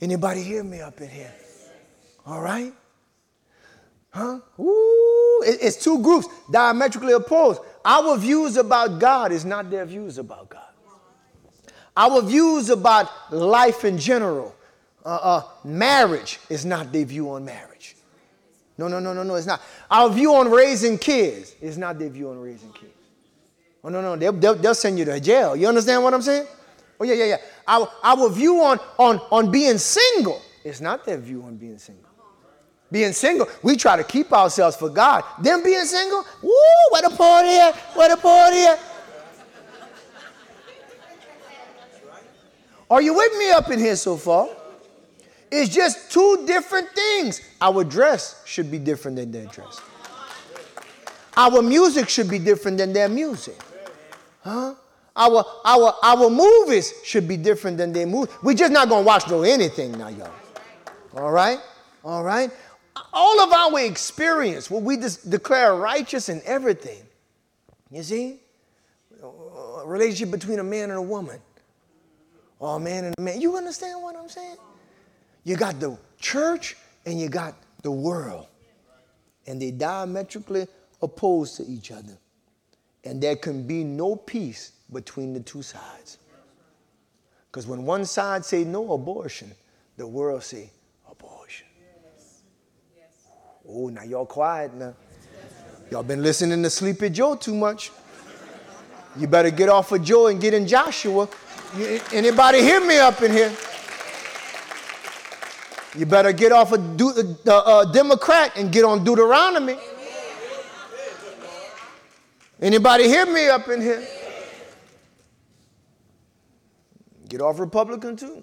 A: Anybody hear me up in here? All right? Huh? Ooh, it's two groups diametrically opposed. Our views about God is not their views about God. Our views about life in general, uh, uh, marriage is not their view on marriage. No, no, no, no, no, it's not. Our view on raising kids is not their view on raising kids. Oh, no, no, they'll, they'll, they'll send you to jail. You understand what I'm saying? Oh, yeah, yeah, yeah. Our, our view on, on, on being single is not their view on being single. Being single, we try to keep ourselves for God. Them being single, woo, what a party at? Where the party? Are you with me up in here so far? It's just two different things. Our dress should be different than their dress. Our music should be different than their music. Huh? Our, our, our movies should be different than their movies. We're just not going to watch no anything now, y'all. All right? All right? All of our experience, what we declare righteous in everything, you see? A relationship between a man and a woman, or a man and a man. You understand what I'm saying? You got the church and you got the world, and they diametrically opposed to each other. And there can be no peace between the two sides. Because when one side say no abortion, the world say abortion. Yes. Yes. Oh, now y'all quiet now. Y'all been listening to Sleepy Joe too much. You better get off of Joe and get in Joshua. Anybody hear me up in here? You better get off of the uh, uh, Democrat and get on Deuteronomy. Anybody hear me up in here? Get off Republican too.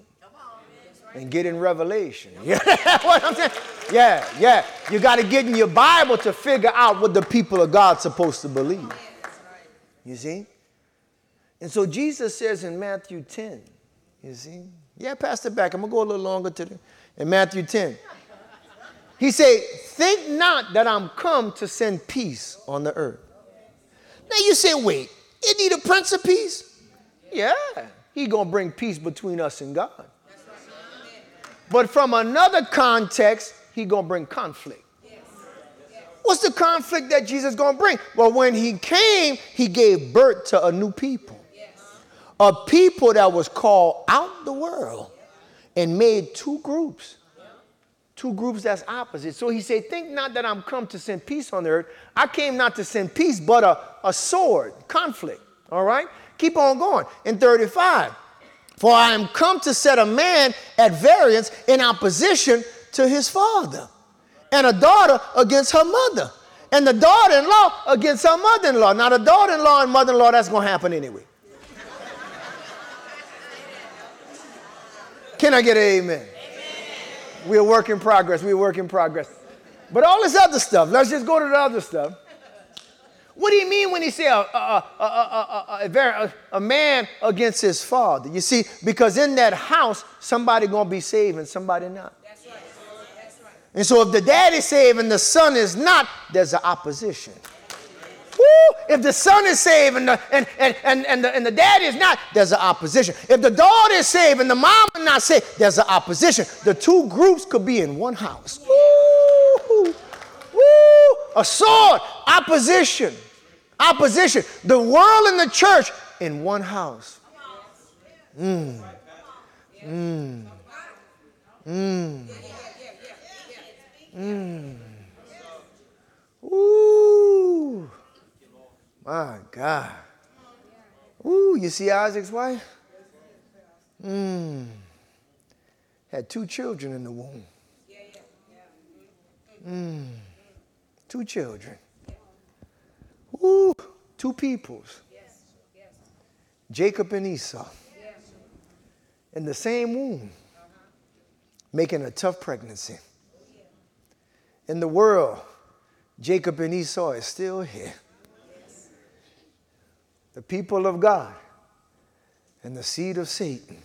A: And get in Revelation. Yeah, what I'm saying? Yeah, yeah. You got to get in your Bible to figure out what the people of God supposed to believe. You see? And so Jesus says in Matthew 10, you see? Yeah, pass it back. I'm going to go a little longer to the, in Matthew 10. He said, Think not that I'm come to send peace on the earth. Now you say, wait, is he the Prince of Peace? Yeah, he gonna bring peace between us and God. But from another context, he gonna bring conflict. What's the conflict that Jesus gonna bring? Well, when he came, he gave birth to a new people. A people that was called out the world and made two groups two groups that's opposite. So he said, Think not that I'm come to send peace on the earth. I came not to send peace, but a, a sword, conflict. All right? Keep on going. In 35, for I am come to set a man at variance in opposition to his father, and a daughter against her mother, and the daughter in law against her mother in law. Now, the daughter in law and mother in law, that's going to happen anyway. Can I get an amen? We're a work in progress. We're a work in progress. But all this other stuff, let's just go to the other stuff. What do you mean when he say a, a, a, a, man against his father? You see, because in that house, somebody gonna be saved and somebody not. That's right. That's right. And so if the dad is saved and the son is not, there's an opposition. Woo! If the son is saved and the, and, and, and, and, the, and the dad is not, there's an opposition. If the daughter is saved and the mom is not saved, there's an opposition. The two groups could be in one house. Woo! Woo! A sword, opposition. Opposition. The world and the church in one house. Mmm. Mmm. Mmm. Mmm. Ooh. My God. Ooh, you see Isaac's wife? Mmm. Had two children in the womb. Mmm. Two children. Ooh, two peoples. Jacob and Esau. In the same womb. making a tough pregnancy. In the world, Jacob and Esau is still here. The people of God and the seed of Satan.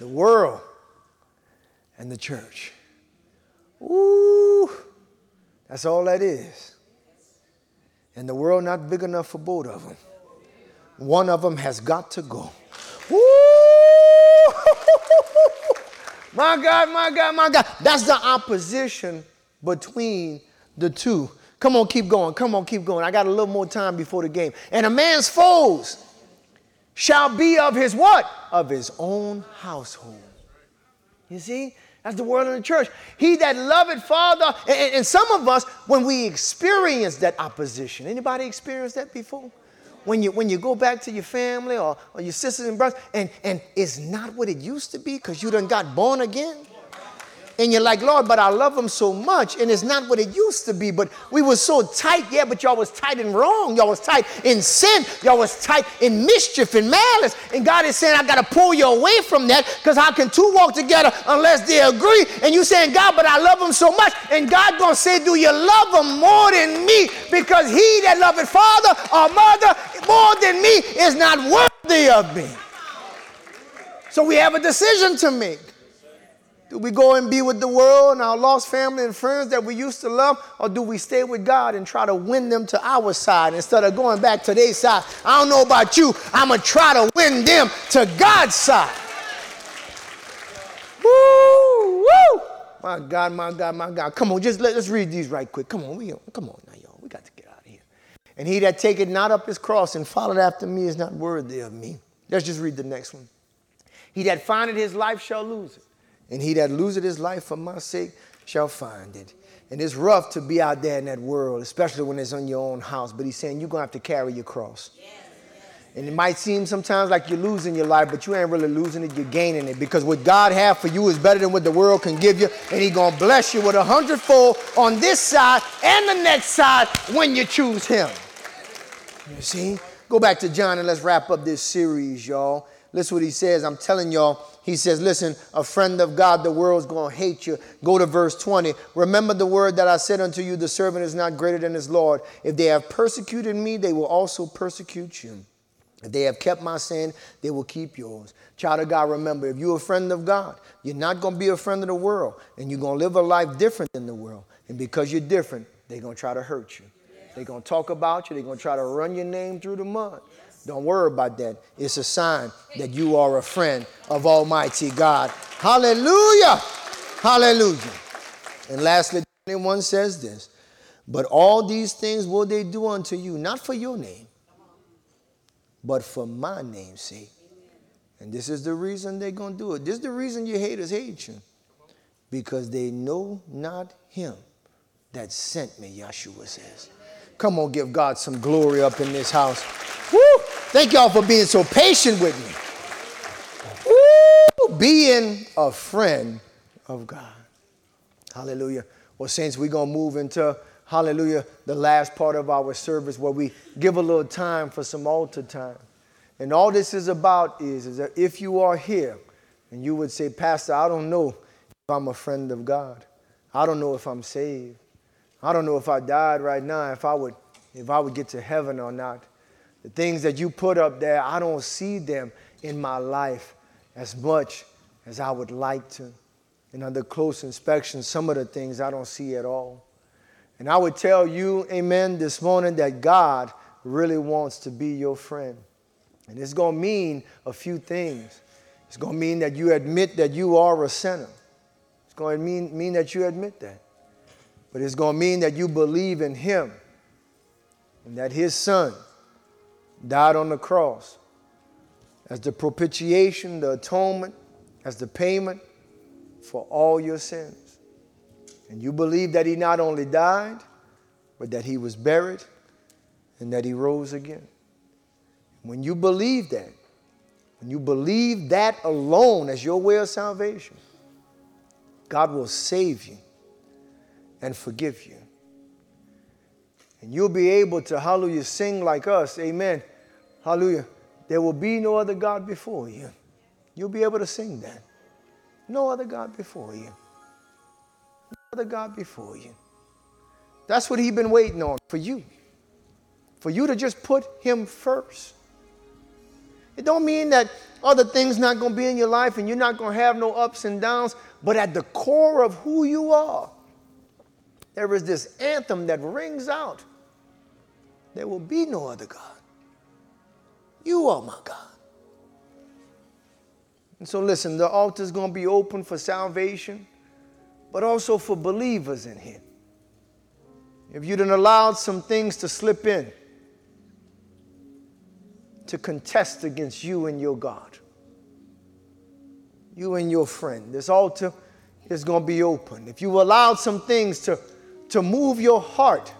A: The world and the church. Ooh, that's all that is. And the world not big enough for both of them. One of them has got to go. Woo! my God, my God, my God. That's the opposition between the two. Come on, keep going. Come on, keep going. I got a little more time before the game. And a man's foes shall be of his what? Of his own household. You see? That's the word of the church. He that loveth Father, and, and some of us, when we experience that opposition, anybody experienced that before? When you, when you go back to your family or, or your sisters and brothers, and, and it's not what it used to be because you done got born again and you're like, Lord, but I love them so much, and it's not what it used to be. But we were so tight, yeah, but y'all was tight and wrong. Y'all was tight in sin. Y'all was tight in mischief and malice. And God is saying, I got to pull you away from that because how can two walk together unless they agree? And you saying, God, but I love them so much. And God gonna say, do you love them more than me? Because he that loveth father or mother more than me is not worthy of me. So we have a decision to make. Do we go and be with the world and our lost family and friends that we used to love? Or do we stay with God and try to win them to our side instead of going back to their side? I don't know about you. I'm going to try to win them to God's side. Woo, woo. My God, my God, my God. Come on, just let, us read these right quick. Come on, we, come on now, y'all. We got to get out of here. And he that taketh not up his cross and followed after me is not worthy of me. Let's just read the next one. He that findeth his life shall lose it and he that loseth his life for my sake shall find it. And it's rough to be out there in that world, especially when it's on your own house. But he's saying you're going to have to carry your cross. And it might seem sometimes like you're losing your life, but you ain't really losing it, you're gaining it. Because what God has for you is better than what the world can give you. And he's going to bless you with a hundredfold on this side and the next side when you choose him. You see? Go back to John and let's wrap up this series, y'all. Listen what he says. I'm telling y'all, he says, Listen, a friend of God, the world's going to hate you. Go to verse 20. Remember the word that I said unto you, the servant is not greater than his Lord. If they have persecuted me, they will also persecute you. If they have kept my sin, they will keep yours. Child of God, remember, if you're a friend of God, you're not going to be a friend of the world, and you're going to live a life different than the world. And because you're different, they're going to try to hurt you. They're going to talk about you. They're going to try to run your name through the mud. Don't worry about that. It's a sign that you are a friend of Almighty God. Hallelujah. Hallelujah. And lastly, 21 says this But all these things will they do unto you, not for your name, but for my name's sake. And this is the reason they're going to do it. This is the reason your haters hate you. Because they know not him that sent me, Yeshua says. Come on, give God some glory up in this house. Woo! Thank y'all for being so patient with me. Woo! Being a friend of God. Hallelujah. Well, Saints, we're going to move into, hallelujah, the last part of our service where we give a little time for some altar time. And all this is about is, is that if you are here and you would say, Pastor, I don't know if I'm a friend of God. I don't know if I'm saved. I don't know if I died right now, if I would, if I would get to heaven or not. The things that you put up there, I don't see them in my life as much as I would like to. And under close inspection, some of the things I don't see at all. And I would tell you, amen, this morning that God really wants to be your friend. And it's going to mean a few things. It's going to mean that you admit that you are a sinner. It's going to mean, mean that you admit that. But it's going to mean that you believe in Him and that His Son died on the cross as the propitiation, the atonement, as the payment for all your sins. And you believe that he not only died, but that he was buried and that he rose again. When you believe that, when you believe that alone as your way of salvation, God will save you and forgive you. And you'll be able to, hallelujah, sing like us. Amen. Hallelujah. There will be no other God before you. You'll be able to sing that. No other God before you. No other God before you. That's what He's been waiting on for you. For you to just put Him first. It don't mean that other things not going to be in your life and you're not going to have no ups and downs, but at the core of who you are, there is this anthem that rings out. There will be no other God. You are my God. And so, listen, the altar is going to be open for salvation, but also for believers in here. If you'd allowed some things to slip in to contest against you and your God, you and your friend, this altar is going to be open. If you allowed some things to, to move your heart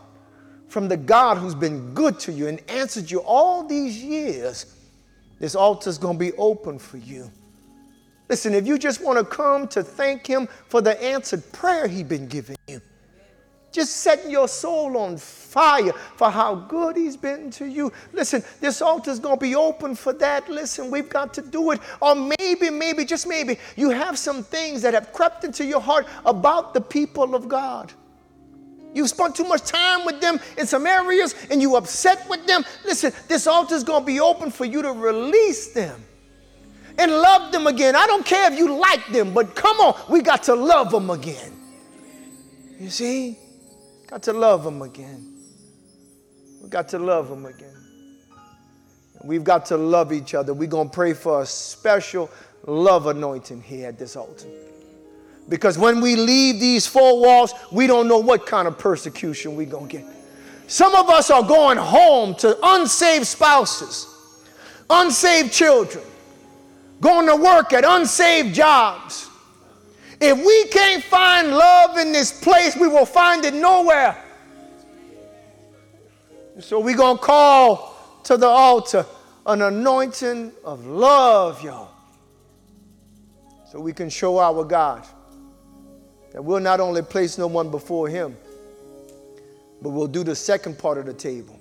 A: from the God who's been good to you and answered you all these years, this altar is going to be open for you. Listen, if you just want to come to thank Him for the answered prayer He's been giving you, just setting your soul on fire for how good He's been to you. Listen, this altar is going to be open for that. Listen, we've got to do it. Or maybe, maybe, just maybe, you have some things that have crept into your heart about the people of God. You've spent too much time with them in some areas and you upset with them. Listen, this altar is going to be open for you to release them and love them again. I don't care if you like them, but come on, we got to love them again. You see? Got to love them again. We got to love them again. We've got to love each other. We're going to pray for a special love anointing here at this altar. Because when we leave these four walls, we don't know what kind of persecution we're going to get. Some of us are going home to unsaved spouses, unsaved children, going to work at unsaved jobs. If we can't find love in this place, we will find it nowhere. So we're going to call to the altar an anointing of love, y'all. So we can show our God that we'll not only place no one before Him, but we'll do the second part of the table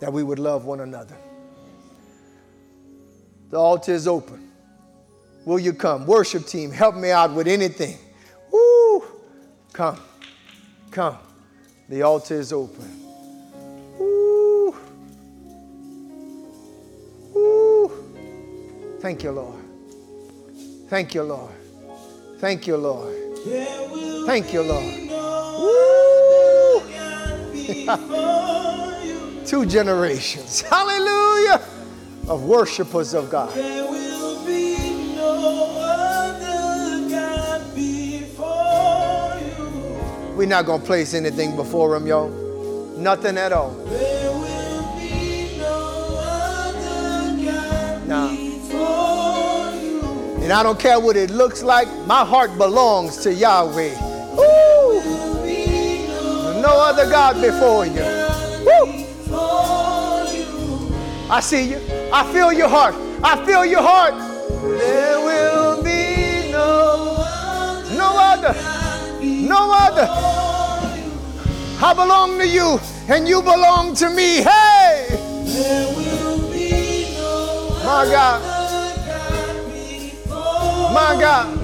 A: that we would love one another. The altar is open. Will you come? Worship team, help me out with anything. Woo! Come. Come. The altar is open. Woo! Woo! Thank you, Lord. Thank you, Lord. Thank you, Lord. Thank you, Lord. Two generations. Hallelujah of worshipers of God. We're not going to place anything before him, y'all. Nothing at all. Nah. And I don't care what it looks like, my heart belongs to Yahweh. Woo! No other God before you. Woo! I see you. I feel your heart. I feel your heart. There will be no, no other, no other. I belong to you and you belong to me. Hey! My God. My God.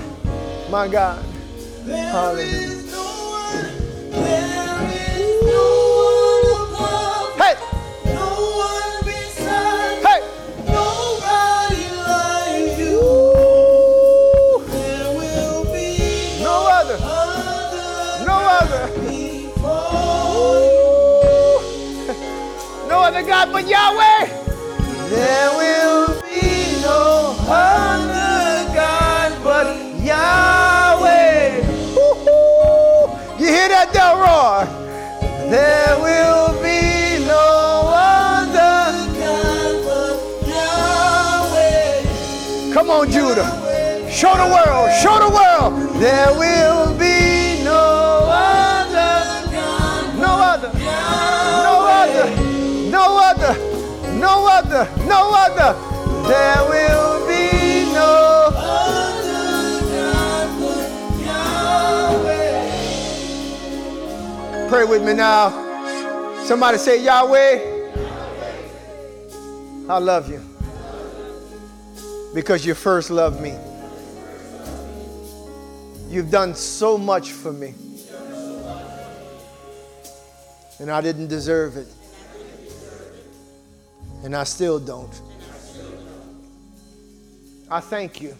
A: My God. Hallelujah. other be for you. There will be no other No other. No other God but Yahweh. There will roar? There will be no other. Come on, Judah. Show the world. Show the world. There will be no other God. No other. No other no other, no other, no other. There will Pray with me now. Somebody say, Yahweh, I love you because you first loved me. You've done so much for me. And I didn't deserve it. And I still don't. I thank you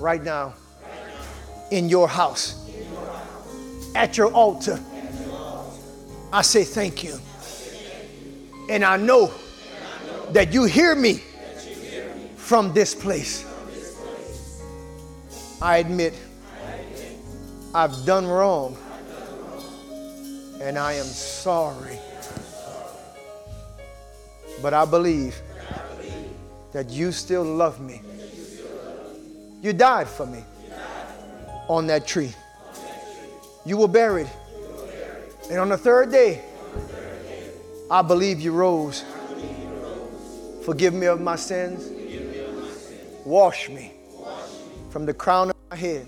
A: right now in your house, at your altar. I say thank you. And I know that you hear me from this place. I admit I've done wrong and I am sorry. But I believe that you still love me. You died for me on that tree. You were buried. And on the third day, I believe you rose. Forgive me of my sins. Wash me from the crown of my head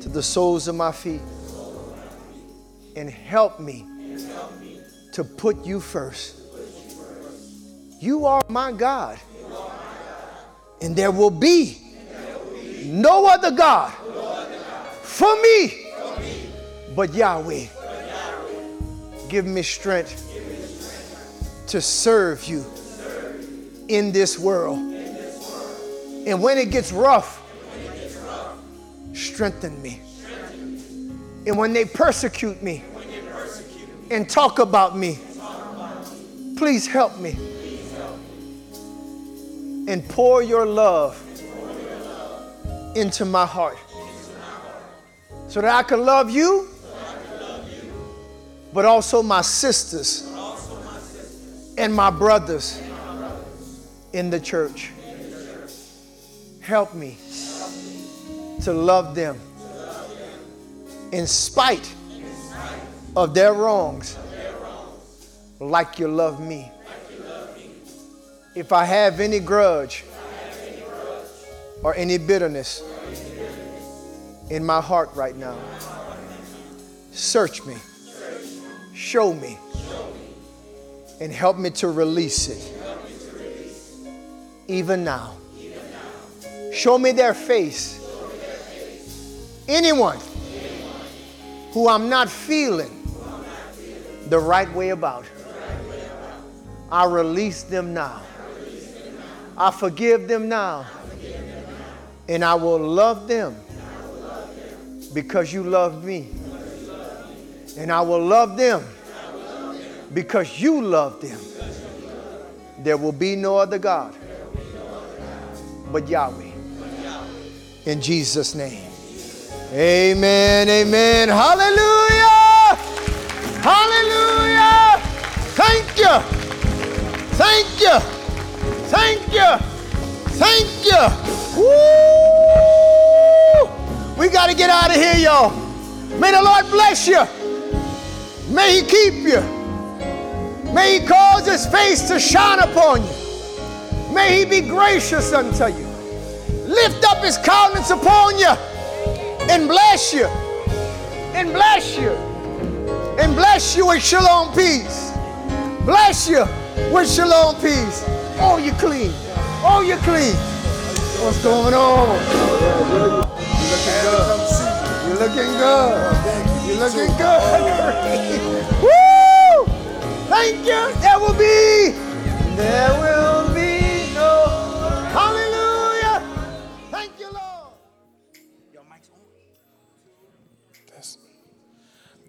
A: to the soles of my feet. And help me to put you first. You are my God. And there will be no other God for me but Yahweh. Give me strength to serve you in this world. And when it gets rough, strengthen me. And when they persecute me and talk about me, please help me. And pour your love into my heart so that I can love you, but also my sisters and my brothers in the church. Help me to love them in spite of their wrongs, like you love me. If I have any grudge or any bitterness in my heart right now, search me, show me, and help me to release it. Even now. Show me their face. Anyone who I'm not feeling the right way about, I release them now. I forgive them now. And I will love them because you love me. And I will love them because you love them. There will be no other God but Yahweh. In Jesus' name. Amen. Amen. Hallelujah. Hallelujah. Thank you. Thank you. Thank you. Thank you. Woo! We got to get out of here, y'all. May the Lord bless you. May He keep you. May He cause His face to shine upon you. May He be gracious unto you. Lift up His countenance upon you and bless you. And bless you. And bless you with shalom peace. Bless you with shalom peace. Oh, you clean. Oh, you clean. What's going on? You're looking good. You're looking good. Woo! Thank you. There will be. There will be no. Hallelujah. Thank you, Lord.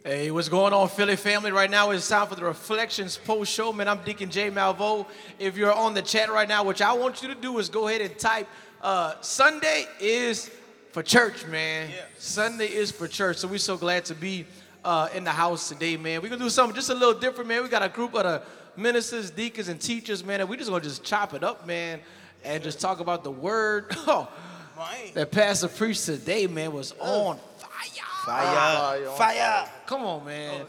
B: Hey, what's going on, Philly family? Right now it's time for the Reflections post show. Man, I'm Deacon J Malvo. If you're on the chat right now, what I want you to do is go ahead and type uh, Sunday is for church, man. Sunday is for church. So we're so glad to be uh, in the house today, man. We're gonna do something just a little different, man. We got a group of the ministers, deacons, and teachers, man, and we just gonna just chop it up, man, and just talk about the word. Oh, that Pastor preached today, man, was on fire.
C: Fire. Fire.
B: Come on, man.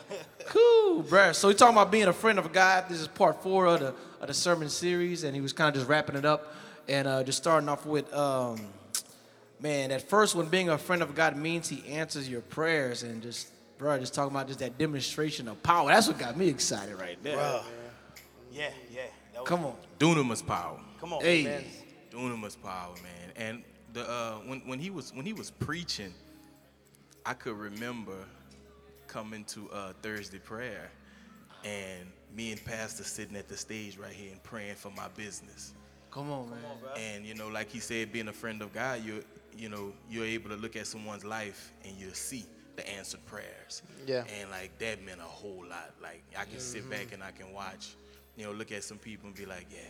B: Cool, bruh. So we talking about being a friend of God. This is part four of the of the sermon series, and he was kind of just wrapping it up and uh, just starting off with, um, man, at first when being a friend of God means He answers your prayers, and just, bro, just talking about just that demonstration of power. That's what got me excited right there.
C: Bruh. Yeah, yeah. That was-
B: Come on,
D: Dunamis power.
C: Come on,
B: hey,
C: man.
D: Dunamis power, man. And the uh, when when he was when he was preaching, I could remember coming to uh, Thursday prayer, and me and Pastor sitting at the stage right here and praying for my business.
B: Come on, man.
D: And you know, like he said, being a friend of God, you you know, you're able to look at someone's life and you'll see the answered prayers.
E: Yeah.
D: And like that meant a whole lot. Like I can sit back mm-hmm. and I can watch, you know, look at some people and be like, yeah,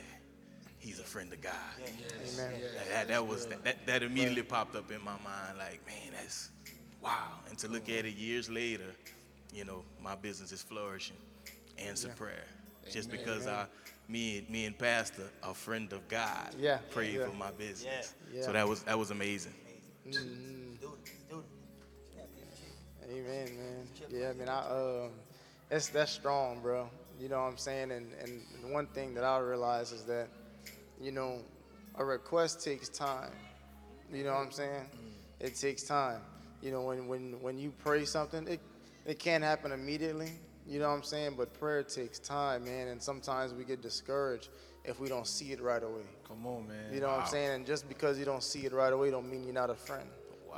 D: he's a friend of God.
E: Amen.
D: Like, that, that was that, that, that immediately popped up in my mind. Like, man, that's wow. And to look at it years later, you know, my business is flourishing. Answered prayer. Just because I, me, me and Pastor, a friend of God,
E: Yeah,
D: prayed
E: yeah.
D: for my business.
E: Yeah.
D: So that was that was amazing.
C: Do it, do.
E: Amen, man. Yeah, I mean, I um, that's that's strong, bro. You know what I'm saying? And and one thing that I realize is that, you know, a request takes time. You know what I'm saying? It takes time. You know, when when when you pray something, it it can't happen immediately. You know what I'm saying? But prayer takes time, man. And sometimes we get discouraged if we don't see it right away.
B: Come on, man.
E: You know what I'm saying? And just because you don't see it right away don't mean you're not a friend.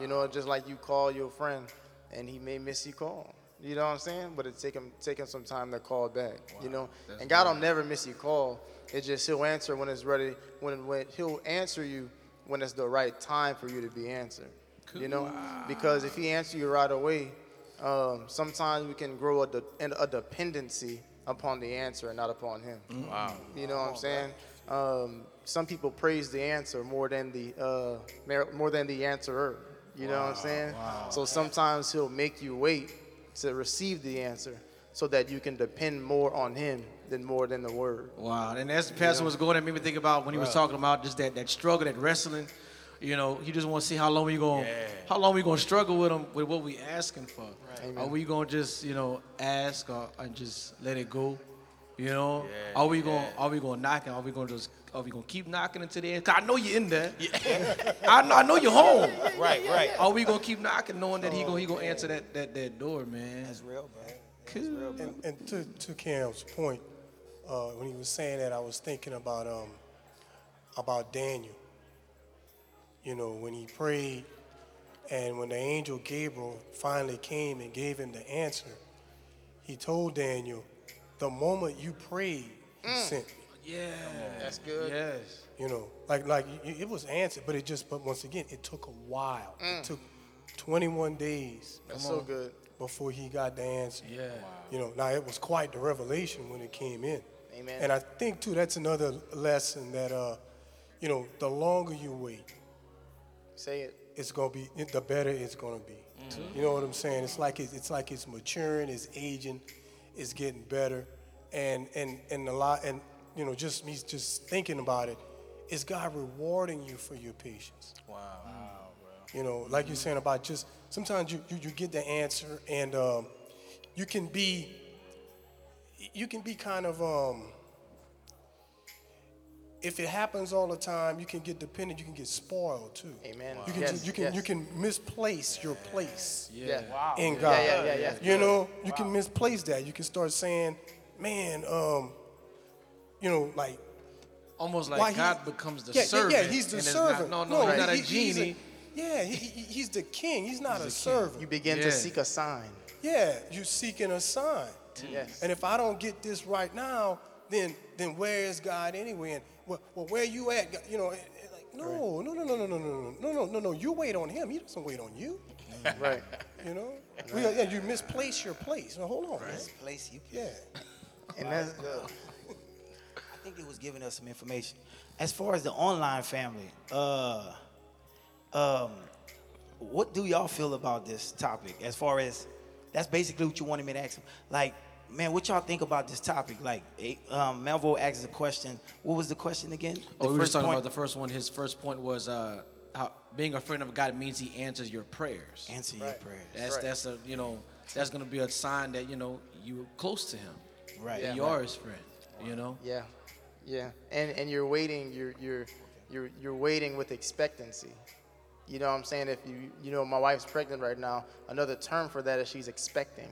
E: You know, just like you call your friend and he may miss your call. You know what I'm saying? But it take him him some time to call back. You know? and God will never miss your call. It just he'll answer when it's ready when when he'll answer you when it's the right time for you to be answered. You know? Because if he answers you right away, um, sometimes we can grow a, de- a dependency upon the answer and not upon him.
D: Wow.
E: You know what I'm saying? Um, some people praise the answer more than the uh, mer- more than the answerer. You know what I'm saying? So sometimes he'll make you wait to receive the answer so that you can depend more on him than more than the word.
B: Wow, and as the pastor was going, it made me think about when he was talking about just that, that struggle, that wrestling. You know, he just want to see how long we going,
D: Yeah.
B: how long we going to struggle with him with what we asking for.
E: Amen.
B: Are we going to just you know ask or and just let it go? You know,
D: Yeah,
B: are we going,
D: yeah.
B: are we going to knock? and Are we going to just, are we going to keep knocking until the end? Cause I know you're in there. I know, I know you're home.
C: Right, right.
B: Are we going to keep knocking, knowing that he going, he going to answer that, that, that door, man?
C: That's real, bro.
B: Cool.
F: And, and to, to Cam's point, uh, when he was saying that, I was thinking about um, about Daniel. You know, when he prayed, and when the angel Gabriel finally came and gave him the answer, he told Daniel, "The moment you prayed, he sent me."
B: Yeah,
E: That's good.
B: Yes.
F: You know, like like it was answered, but it just but once again, it took a while. It took 21 days
E: That's so good.
F: before he got the answer.
B: Yeah.
F: You know, now it was quite the revelation when it came in.
E: Amen.
F: And I think too that's another lesson that uh, you know, the longer you wait,
E: Say it.
F: it's gonna be the better it's gonna be. You know what I'm saying? It's like it's, it's like it's maturing, it's aging, it's getting better, and and and a lot and you know just me just thinking about it, is God rewarding you for your patience?
D: Wow.
F: You know, like you're saying about just sometimes you, you, you get the answer and um, you can be you can be kind of um, if it happens all the time, you can get dependent, you can get spoiled too.
E: Amen.
F: You can
E: Yes,
F: just, you can
E: yes.
F: you can misplace your place
E: Yeah.
F: in God.
E: yeah, yeah, yeah.
F: You know, you can misplace that. You can start saying, "Man, um, you know, like
B: Almost
F: why
B: like
F: he-
B: God becomes the
F: yeah, yeah,
B: servant.
F: Yeah, he's the
B: and it's not-
F: servant.
B: no, no, he's not a
F: he- he's
B: genie.
F: yeah, he, he- he's the king. He's not a servant.
E: You begin
B: Yeah.
E: to seek a sign.
F: yeah, you're seeking a sign.
E: Yes.
F: And if I don't get this right now, then then where is God anyway? And well, well where you at? God? You know, it- it like no, no, no, no, no, no, no, no, no, no, no. No. You wait on Him. He doesn't wait on you.
E: Right.
F: You know, We- yeah, you misplace your place. Now, hold on, man.
C: This place you
F: Yeah.
E: And that's
C: I think it was giving us some information. As far as the online family, uh, um, what do y'all feel about this topic? As far as that's basically what you wanted me to ask. Like, man, what y'all think about this topic? Like, eh, um, Melville asked a question. What was the question again?
B: Oh, we were just
C: first
B: talking
C: point?
B: about the first one. His first point was uh, how being a friend of God means He answers your prayers.
C: Answer your prayers.
B: That's that's a you know that's gonna be a sign that you know you're close to Him.
C: Right.
B: That you are His friend. You know.
E: Yeah, yeah, and and you're waiting. You're you're you're you're waiting with expectancy. You know what I'm saying? If you you know my wife's pregnant right now, another term for that is she's expecting.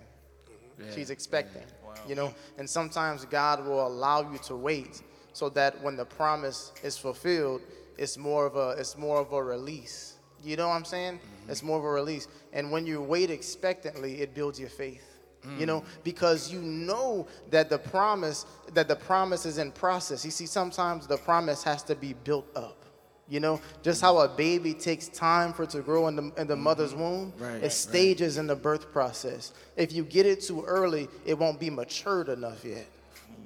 B: Yeah.
E: She's expecting. You know, and sometimes God will allow you to wait so that when the promise is fulfilled, it's more of a it's more of a release. You know what I'm saying?
C: Mm-hmm.
E: It's more of a release. And when you wait expectantly, it builds your faith. You
C: Mm.
E: know, because you know that the promise that the promise is in process. You see, sometimes the promise has to be built up. You know, just how a baby takes time for it to grow in the, in the mm-hmm. mother's womb,
B: Right,
E: it stages in the birth process. If you get it too early, it won't be matured enough yet.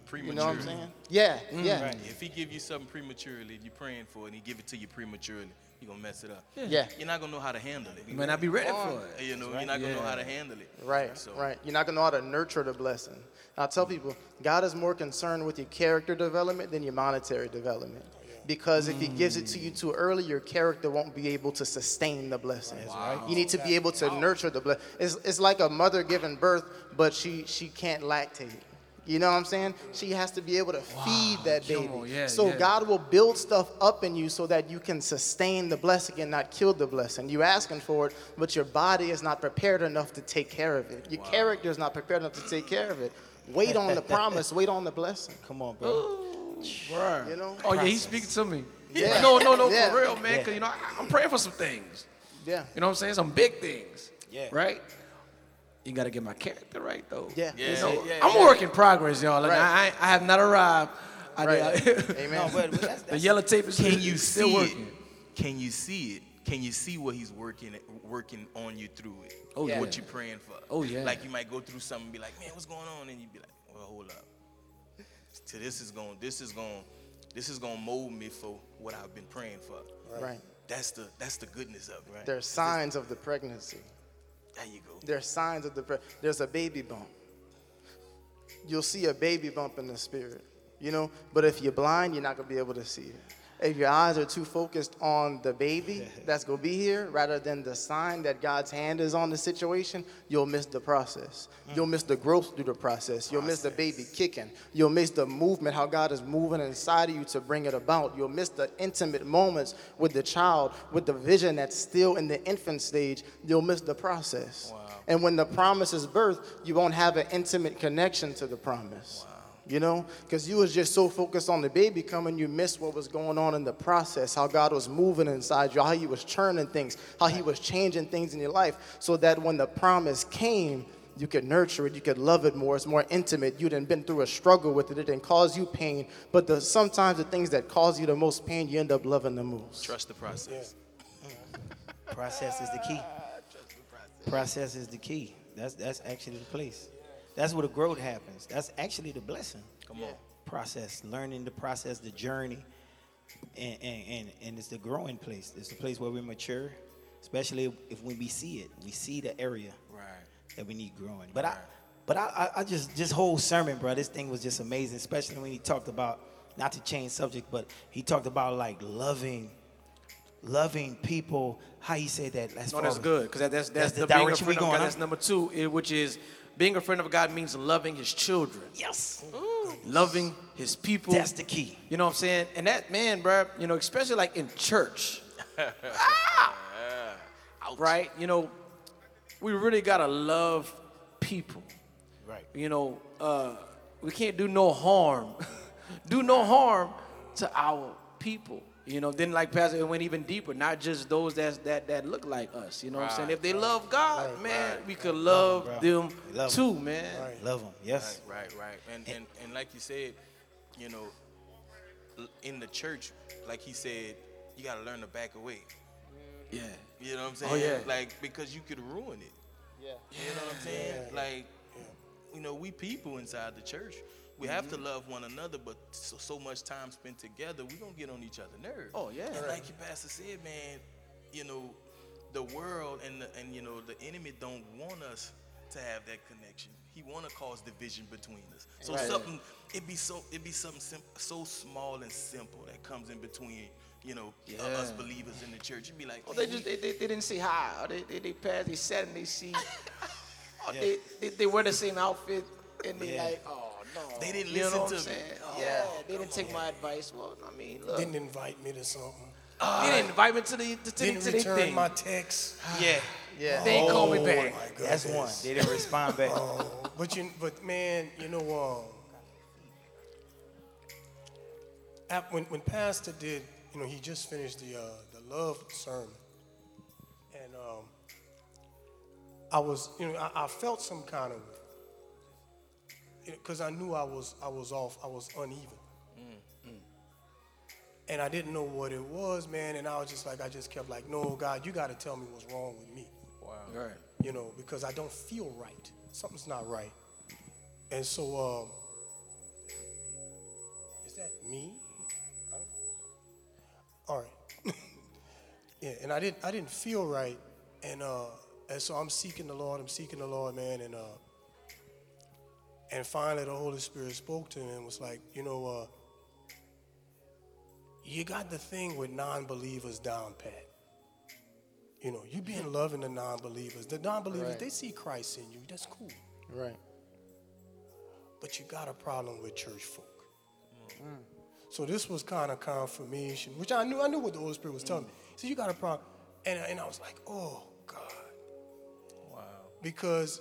D: Premature.
E: You know what I'm saying? Yeah, mm-hmm. yeah,
D: If he give you something prematurely, you're praying for it, and he give it to you prematurely, you're gonna mess it up.
E: yeah.
D: You're not gonna know how to handle it.
B: You may not be ready for it.
D: You know, you're not gonna know how to handle it.
E: Right,
D: So,
E: right. You're not gonna know how to nurture the blessing. I tell people, God is more concerned with your character development than your monetary development. Because if He gives it to hmm. you too early, your character won't be able to sustain the blessing. You need to be able to nurture the blessing. It's, it's like a mother giving birth, but she she can't lactate. You know what I'm saying? She has to be able to feed that baby.
B: on, yeah,
E: so
B: yeah.
E: God will build stuff up in you so that you can sustain the blessing and not kill the blessing. You're asking for it, but your body is not prepared enough to take care of it. Your character is not prepared enough to take care of it. Wait on the promise. Wait on the blessing.
C: Come on, bro.
E: You know?
B: Oh yeah, he's speaking to me.
E: Yeah.
B: No, no, no,
E: Yeah.
B: for real, man.
C: Yeah.
B: Cause you know I, I'm praying for some things.
E: Yeah.
B: You know what I'm saying? Some big things.
C: Yeah.
B: Right. You gotta get my character right though.
E: Yeah.
D: Yeah,
B: You know,
D: yeah,
B: I'm a work in progress, y'all. Like,
E: Right.
B: I, I have not arrived. I,
E: Right.
B: I-
E: Amen.
C: No, but, but that's,
B: the yellow tape is
D: Can you
B: still
D: see
B: working.
D: it? Can you see it? Can you see what he's working working on you through it?
B: Oh, yeah.
D: What you're praying for?
B: Oh, yeah.
D: Like you might go through something and be like, man, what's going on? And you'd be like, well, hold up. So this is going, this is going, this is going to mold me for what I've been praying for.
E: Right.
D: That's the that's the goodness of it. Right.
E: There's signs of the pregnancy.
D: There you go.
E: There's signs of the pre- there's a baby bump. You'll see a baby bump in the spirit, you know. But if you're blind, you're not gonna be able to see it. If your eyes are too focused on the baby that's gonna be here rather than the sign that God's hand is on the situation, you'll miss the process. Mm. You'll miss the growth through the process. You'll miss the baby kicking. You'll miss the movement, how God is moving inside of you to bring it about. You'll miss the intimate moments with the child, with the vision that's still in the infant stage. You'll miss the process. And when the promise is birthed, you won't have an intimate connection to the promise. You know, because you was just so focused on the baby coming, you missed what was going on in the process, how God was moving inside you, how He was churning things, how He was changing things in your life, so that when the promise came, you could nurture it, you could love it more. It's more intimate. You didn't been through a struggle with it. It didn't cause you pain, but the, sometimes the things that cause you the most pain, you end up loving the most.
D: Trust the process.
C: process is the key. Process is the key. That's that's actually the place. That's where the growth happens. That's actually the blessing.
D: Come on.
C: Process, learning the process, the journey, and and and, and it's the growing place. It's the place where we mature, especially if when we see it, we see the area
D: Right.
C: that we need growing. But I, but I, I, I just this whole sermon, bro, this thing was just amazing, especially when he talked about not to change subject, but he talked about like loving, loving people. How he said that? As
B: No, that's good because that, that's that's,
C: That's the
B: the,
C: direction
B: we're
C: going,
B: That's number two, which is being a friend of God means loving His children,
C: Yes,
B: loving His people.
C: that's the key.
B: You know what I'm saying? And that man, bro, you know, especially like in church, ah, right? You know, we really gotta love people.
C: Right.
B: You know, uh, we can't do no harm, do no harm to our people. You know, then like Pastor, it went even deeper. Not just those that that that look like us. You know what I'm saying? If they love God, man, we could love
C: bro.
B: them
C: Love 'em.
B: too, man.
C: Love them. Yes.
D: Right, right. And, and and like you said, you know, in the church, like he said, you gotta learn to back away.
B: Yeah.
D: You know what I'm saying?
B: Oh, yeah.
D: Like because you could ruin it.
E: Yeah.
D: You know what I'm saying? Like, you know, we people inside the church. We have
B: Mm-hmm.
D: to love one another, but so, so much time spent together, we gonna get on each other's nerves.
B: Oh, yeah.
D: And like your pastor said, man, you know, the world and the, and you know the enemy don't want us to have that connection. He want to cause division between us. So
E: Right.
D: something it be so it be something so small and simple that comes in between. You know, uh, us believers in the church. You'd be like,
B: Oh, they just they, they, they didn't say hi. Or they, they they passed. They sat in their seat. oh, they, they they wear the same outfit and they
C: Yeah.
B: like oh no.
D: They didn't
B: you know
D: listen to me.
B: Oh,
E: Yeah.
B: They didn't take my advice. Well, I mean, look.
F: Didn't invite me to something.
B: they didn't invite me to the to, the-
F: Didn't
B: to their
F: return
B: thing.
F: my text.
C: Yeah.
E: Yeah.
B: they ain't call me
F: Oh,
B: back.
F: my
C: That's one. They didn't respond back.
F: Oh, but you, but man, you know, um, ap- when when Pastor did you know, he just finished the uh, the love sermon, and um, I was, you know, I, I felt some kind of, because I knew I was I was off, I was uneven, and I didn't know what it was, man, and I was just like, I just kept like, no, God, you got to tell me what's wrong with me Wow.
B: Right.
F: you know, because I don't feel right. Something's not right. And so, um, is that me? All right. yeah, and I didn't, I didn't feel right, and uh, and so I'm seeking the Lord. I'm seeking the Lord, man, and uh, and finally the Holy Spirit spoke to him and was like, you know, uh, you got the thing with non-believers down pat. You know, you being loving the non-believers. The non-believers,
E: Right.
F: they see Christ in you. That's cool.
E: Right.
F: But you got a problem with church folk. So this was kind of confirmation, which I knew. I knew what the Holy Spirit was telling me. So you got a problem, and and I was like, oh God,
D: Wow.
F: because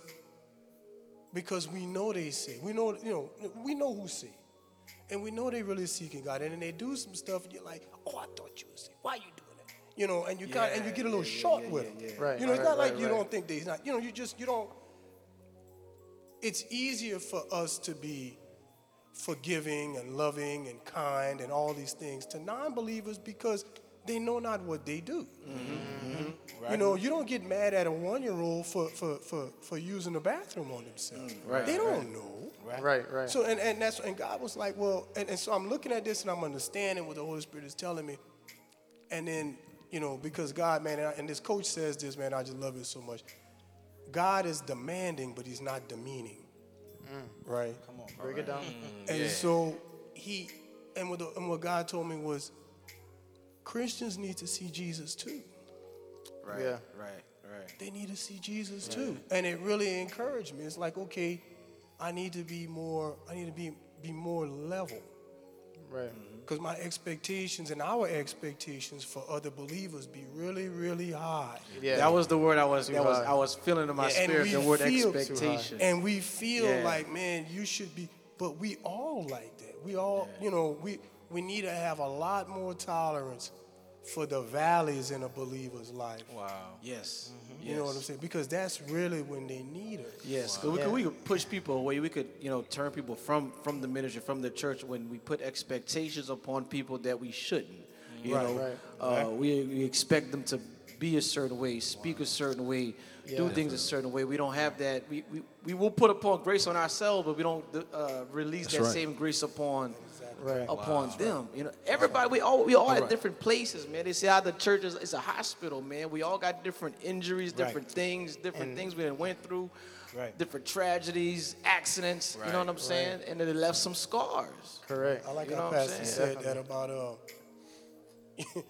F: because we know they say we know you know we know who say, and we know they really seeking God, and then they do some stuff, and you're like, oh, I thought you would say, why are you doing that? You know, and you got and you get a little short with them.
E: Right,
F: You know, it's
E: right,
F: not like
E: right,
F: you
E: right.
F: don't think they's not. You know, you just you don't. It's easier for us to be forgiving and loving and kind and all these things to non-believers because they know not what they do. Mm-hmm. Mm-hmm. You know, you don't get mad at a one-year-old for, for, for, for using the bathroom on themselves. Mm-hmm.
B: Right,
F: They don't know.
E: Right. Right. right.
F: So and, and that's and God was like, well, and, and so I'm looking at this and I'm understanding what the Holy Spirit is telling me. And then, you know, because God, man, and, I- and this coach says this, man, I just love it so much. God is demanding, but he's not demeaning. Mm. Right?
E: Come on, break it down. Mm.
F: And so he, and what, the, and what God told me was, Christians need to see Jesus too.
B: Right.
E: Yeah.
B: Right. Right.
F: They need to see Jesus too. And it really encouraged me. It's like, okay, I need to be more, I need to be, be more level.
E: Right. Mm-hmm.
F: Because my expectations and our expectations for other believers be really, really high.
E: Yeah.
B: That was the word I was. That was. I was feeling in my
F: Yeah,
B: spirit.
F: we
B: The word
F: feel-
B: expectation.
F: And we feel
B: Yeah.
F: like, man, you should be, but we all like that. We all, you know, we, we need to have a lot more tolerance for the valleys in a believer's life.
D: Wow.
B: Yes.
F: You know what I'm saying? Because that's really when they need us.
B: Yes, 'cause we, could, we could push people away. We could, you know, turn people from from the ministry, from the church, when we put expectations upon people that we shouldn't. You
F: Right,
B: know,
E: right.
B: Uh, we, we expect them to be a certain way, speak a certain way, do things a certain way. We don't have that. We, we, we will put upon grace on ourselves, but we don't uh, release that
G: right.
B: same grace upon
E: Right.
B: upon them. You know, everybody we all we all at different places, man. They say how the church is it's a hospital, man. We all got different injuries,
C: Right.
B: different things, different things we done went through,
C: Right.
B: different tragedies, accidents. You know what I'm saying? And then it left some scars.
E: Correct.
F: I like
B: You
F: how
B: know what I'm
F: Pastor
B: saying?
F: said that about, uh,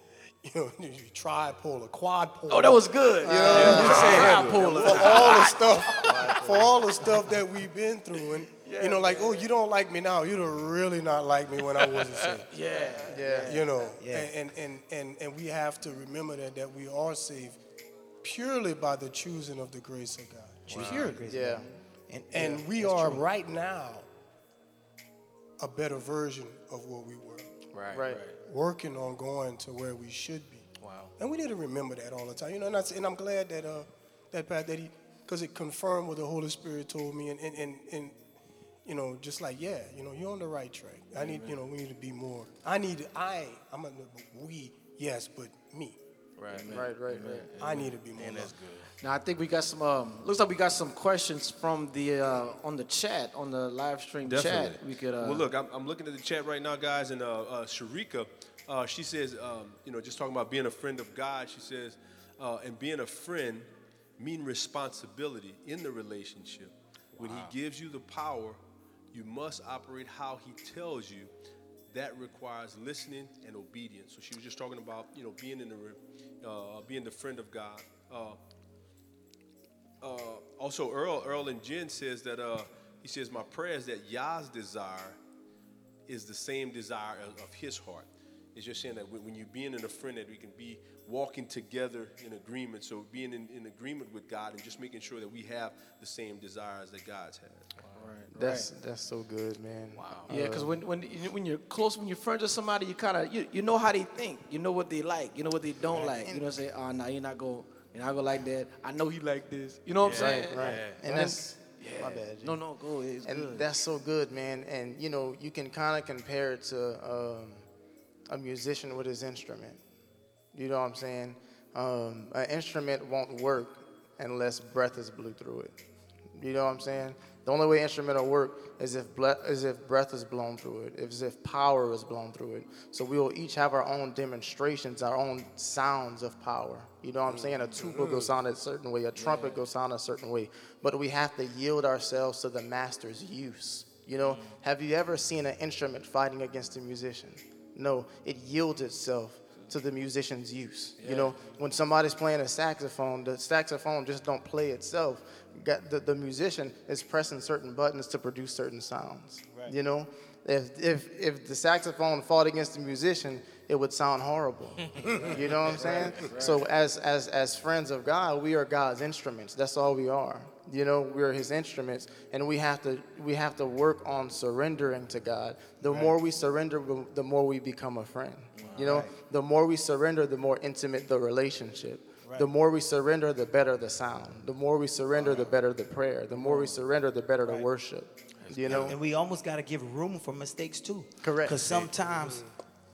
F: you know, you tripole, a quad pole.
B: Oh, that was good. You know, you said bipolar.
F: for all the stuff, for all the stuff that we've been through, and you know, like, oh, you don't like me now. You don't really not like me when I wasn't saved.
B: Yeah.
E: Yeah.
F: You know,
C: Yeah.
F: and, and and and we have to remember that that we are saved purely by the choosing of the grace of God. Purely.
E: Yeah.
C: And,
F: And
C: yeah,
F: we are
C: true.
F: right now a better version of what we were,
B: Right.
E: Right.
F: working on going to where we should be.
D: Wow.
F: And we need to remember that all the time. You know, and, that's, and I'm glad that uh, that Pat that he, because it confirmed what the Holy Spirit told me, and and, and and you know, just like yeah, you know, you're on the right track. I need, you know, we need to be more. I need, I, I'm a we, yes, but me,
D: Right.
E: Right. Right. Right.
F: I need to be more.
D: And that's good.
B: Now I think we got some. Um, looks like we got some questions from the uh, on the chat on the live stream
G: Definitely.
B: chat. We could. Uh,
G: well, look, I'm, I'm looking at the chat right now, guys, and uh, uh, Sharika, uh, she says, um, you know, just talking about being a friend of God. She says, uh, and being a friend mean responsibility in the relationship. When He gives you the power, you must operate how He tells you. That requires listening and obedience. So she was just talking about, you know, being in the, uh, being the friend of God. Uh, uh, also, Earl, Earl and Jen says that uh, he says, My prayer is that Yah's desire is the same desire of, of his heart. It's just saying that when, you're being in a friend, that we can be walking together in agreement. So being in, in agreement with God and just making sure that we have the same desires that God's had.
E: That's that's so good, man. Wow.
B: Yeah, because when when you- when you're close, when you're friends with somebody, you kind of you, you know how they think, you know what they like, you know what they don't like. You know, say, oh no, you're not go, you're not gonna like that. I know he like this. You know what I'm saying?
E: Right. And that's Yeah. my bad. G.
B: No, no, go ahead. It's
E: and
B: good.
E: that's so good, man. And you know, you can kind of compare it to um, a musician with his instrument. You know what I'm saying? Um, an instrument won't work unless breath is blew through it. You know what I'm saying? The only way instrumental work is if ble- is if breath is blown through it, is if power is blown through it. So we will each have our own demonstrations, our own sounds of power. You know what I'm saying? A tuba goes mm-hmm. sound a certain way, a trumpet goes sound a certain way. But we have to yield ourselves to the master's use. You know, mm. have you ever seen an instrument fighting against a musician? No, it yields itself to the musician's use. You know, when somebody's playing a saxophone, the saxophone just don't play itself. Got the, the musician is pressing certain buttons to produce certain sounds. You know, if if if the saxophone fought against the musician, it would sound horrible. you know what I'm saying? So as as as friends of God, we are God's instruments. That's all we are. You know, we're His instruments, and we have to we have to work on surrendering to God. The more we surrender, the more we become a friend. You know, the more we surrender, the more intimate the relationship. The more we surrender, the better the sound. The more we surrender, the better the prayer. The more we surrender, the better the worship. You know,
C: And we almost got to give room for mistakes too.
E: Correct.
C: Because sometimes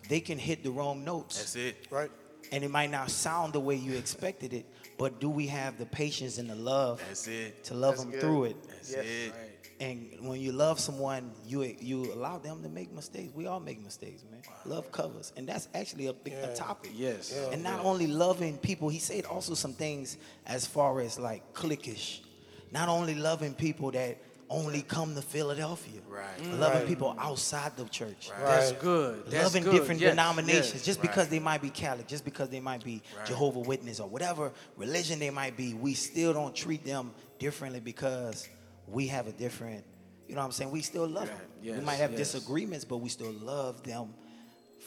C: they can hit the wrong notes.
D: That's it.
F: Right.
C: And it might not sound the way you expected it, but do we have the patience and the love
D: That's it.
C: to love
E: That's
C: them
E: good.
C: through it?
D: That's
E: Yes.
D: it.
C: And when you love someone, you you allow them to make mistakes. We all make mistakes, man. Love covers, and that's actually a big a topic.
B: Yes. Yeah.
C: And not only loving people, he said also some things as far as like cliquish. Not only loving people that only come to Philadelphia,
D: Right.
C: loving
F: Right.
C: people outside the church.
F: Right.
B: That's good. That's
C: loving
B: good.
C: different
B: Yes,
C: denominations
B: yes.
C: just because they might be Catholic, just because they might be Jehovah Witness or whatever religion they might be, we still don't treat them differently because we have a different, you know what I'm saying? We still love them. we might have
B: yes.
C: disagreements, but we still love them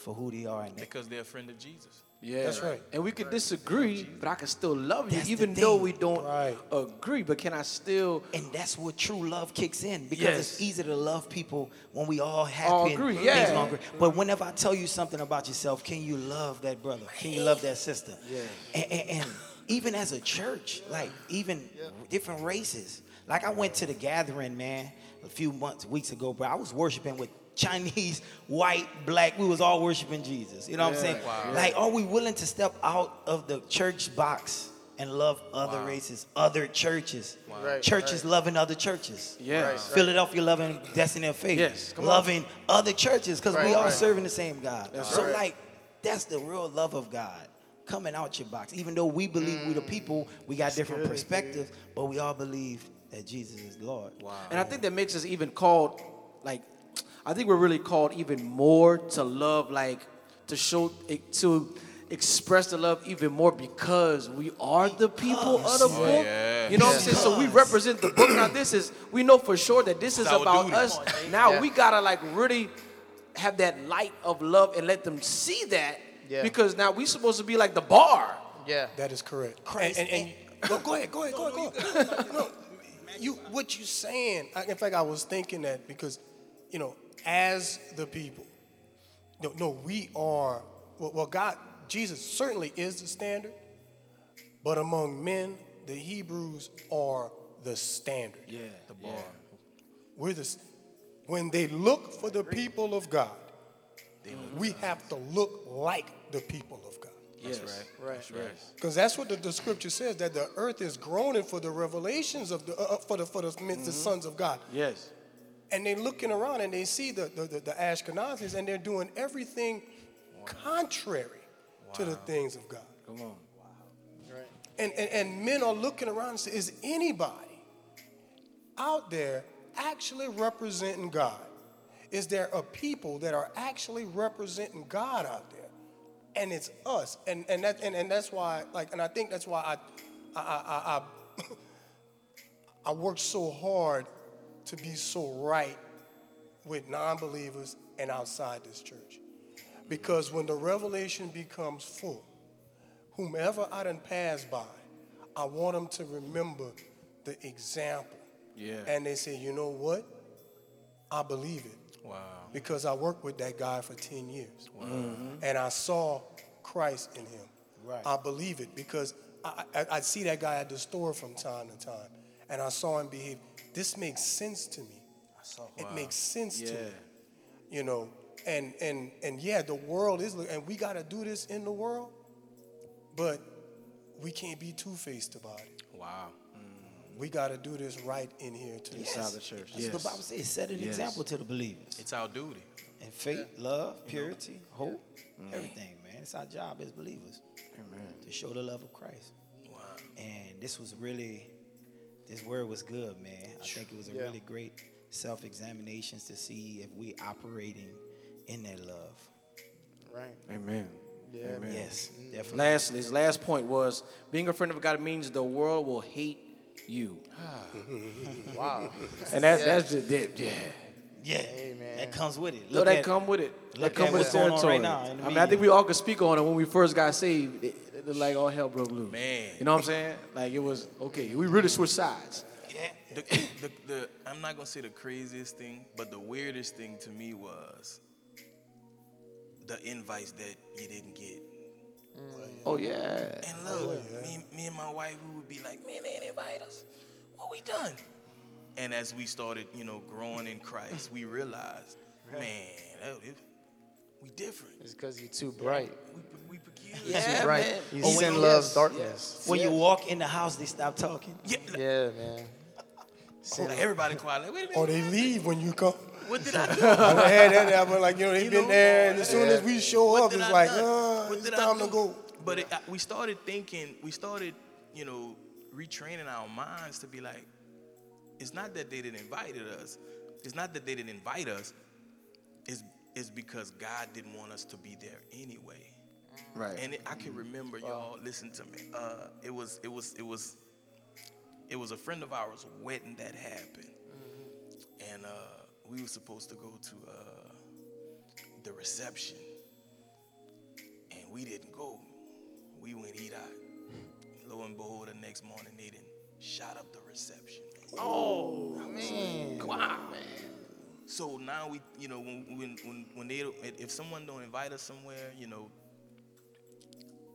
C: for who they are. And
D: Because they're a friend of Jesus.
B: Yeah.
F: That's right.
B: And we could disagree, but I can still love you,
C: That's the
B: even though we don't
F: Right.
B: agree. But can I still?
C: and that's where true love kicks in because
B: Yes.
C: it's easy to love people when we all happy
B: All agree,
C: things
B: yeah.
C: going great. But whenever I tell you something about yourself, can you love that brother? Can you love that sister?
B: Yeah.
C: And, and, and even as a church, like even different races. Like I went to the gathering, man, a few months, weeks ago, bro. I was worshiping with Chinese, white, black. We was all worshiping Jesus. You know what I'm saying? Like, are we willing to step out of the church box and love other races, other churches?
E: Right,
C: Churches loving other churches.
B: Yeah.
C: Philadelphia loving Destiny of Faith.
B: Yes, come on.
C: loving other churches because we
E: Right,
C: serving the same God. so
E: right.
C: like that's the real love of God coming out your box. Even though we believe we're the mm. people, we got different perspectives, but we all believe that Jesus is Lord. Wow.
B: And I think that makes us even called, like, I think we're really called even more to love, like, to show, to express the love even more because we are the people of the book.
D: Oh, yeah.
B: You know what I'm saying? So we represent the book. Now this is, we know for sure that this is
D: our
B: about
D: duty.
B: us. Now
E: Yeah.
B: we gotta like really have that light of love and let them see that
E: Yeah.
B: because now we supposed to be like the bar.
E: yeah.
F: That is correct.
C: Christ
F: And, and, and well, go ahead, go ahead, go ahead, go ahead. No, you what you saying? I, in fact, I was thinking that because, you know, as the people, no, no, we are. Well, well, God, Jesus certainly is the standard, but among men, the Hebrews are the standard.
B: Yeah, the bar.
F: We're the. When they look for the people of God, we have to look like the people of God.
B: Yes.
E: Right.
F: Because that's what the, the scripture says that the earth is groaning for the revelations of the uh, uh, for the for the, men- the sons of God.
B: Yes.
F: And they're looking around and they see the the, the, the Ashkenazis and they're doing everything contrary to the things of God.
B: Come on. Wow.
F: And, and and men are looking around and say, is anybody out there actually representing God? Is there a people that are actually representing God out there? And it's us. And and that and, and that's why, like, and I think that's why I I I, I, I work so hard to be so right with non-believers and outside this church. Because when the revelation becomes full, whomever I done pass by, I want them to remember the example
D: Yeah.
F: And they say, you know what? I believe it.
D: Wow.
F: Because I worked with that guy for 10 years. Mm-hmm. And I saw Christ in him.
C: Right.
F: I believe it because I, I, I see that guy at the store from time to time. And I saw him behave. This makes sense to me. It makes sense to me. You know, and and and yeah, the world is and we gotta do this in the world, but we can't be two-faced about it.
D: Wow.
F: We gotta do this right in here too.
B: Inside the church.
C: That's what the Bible says. Set an example to the believers.
D: It's our duty.
C: And faith, love, purity, hope, everything, man. It's our job as believers to show the love of Christ.
D: Wow.
C: And this was really, this word was good, man. I think it was a
E: Yeah.
C: really great self-examinations to see if we operating in that love.
E: Right.
B: Amen.
E: Yeah.
B: Amen.
C: Yes, definitely.
B: Last, his last point was being a friend of God means the world will hate you. Ah.
E: Wow.
B: And that's that's just it. Yeah.
C: Yeah,
E: Amen.
C: that comes with it.
B: No,
C: Look
B: that
C: at-
B: come with it. That
C: look
B: come
C: at
B: with
C: what's going on
B: territory.
C: right now
B: I mean, I think we all could speak on it when we first got saved. It, it looked like all hell broke loose.
D: Man.
B: You know what I'm saying? Like it was okay. We really switched sides.
D: The, the, the, I'm not gonna say the craziest thing, but the weirdest thing to me was the invites that you didn't get. Mm.
B: Oh yeah.
D: And oh, look, me, me and my wife, we would be like, man, they didn't invite us. What we done? And as we started, you know, growing in Christ, we realized, man, oh, that, it, we different.
E: It's because you're too bright.
D: We, we peculiar.
C: Yeah,
E: Too bright.
C: man.
E: You
C: Oh,
E: sin
C: when-
E: loves
C: yes,
E: darkness.
C: When you walk in the house, they stop talking.
D: Yeah,
E: Yeah, man.
D: Oh, like, everybody quiet. Like, wait a minute.
F: Or they leave when you come.
D: What did I do?
F: I had that happen, like, you know, they've
D: You
F: been
D: know?
F: there, and as soon as we show
D: What
F: up,
D: did
F: it's
D: I
F: like,
D: done?
F: uh,
D: What
F: it's
D: did
F: time to go.
D: But it, we started thinking, we started, you know, retraining our minds to be like, it's not that they didn't invite us. It's not that they didn't invite us. It's, it's because God didn't want us to be there anyway.
B: Right.
D: And it, I can remember y'all. Listen to me. Uh, it was it was it was it was a friend of ours' wedding that happened, and uh, we were supposed to go to uh, the reception, and we didn't go. We went eat out. Lo and behold, the next morning they didn't shot up the reception. Oh man! Wow. So now we, you know, when when when, when they if someone don't invite us somewhere, you know,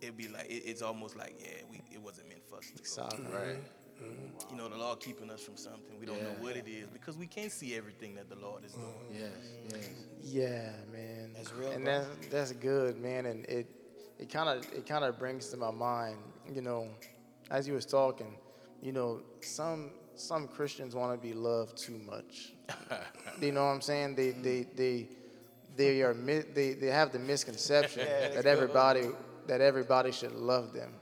D: it'd be like it, it's almost like yeah, we it wasn't meant for us to go.
E: Solid.
B: Right.
D: You know, the Lord keeping us from something we don't know what it is because we can't see everything that the Lord is doing. Mm-hmm.
B: Yes. Yes.
E: Yeah, man.
C: That's real,
E: And
C: bro.
E: that's that's good, man. And it it kind of it kind of brings to my mind, you know, as you was talking, you know, some some Christians want to be loved too much. you know what I'm saying? They they they they are they they have the misconception that everybody that everybody should love them.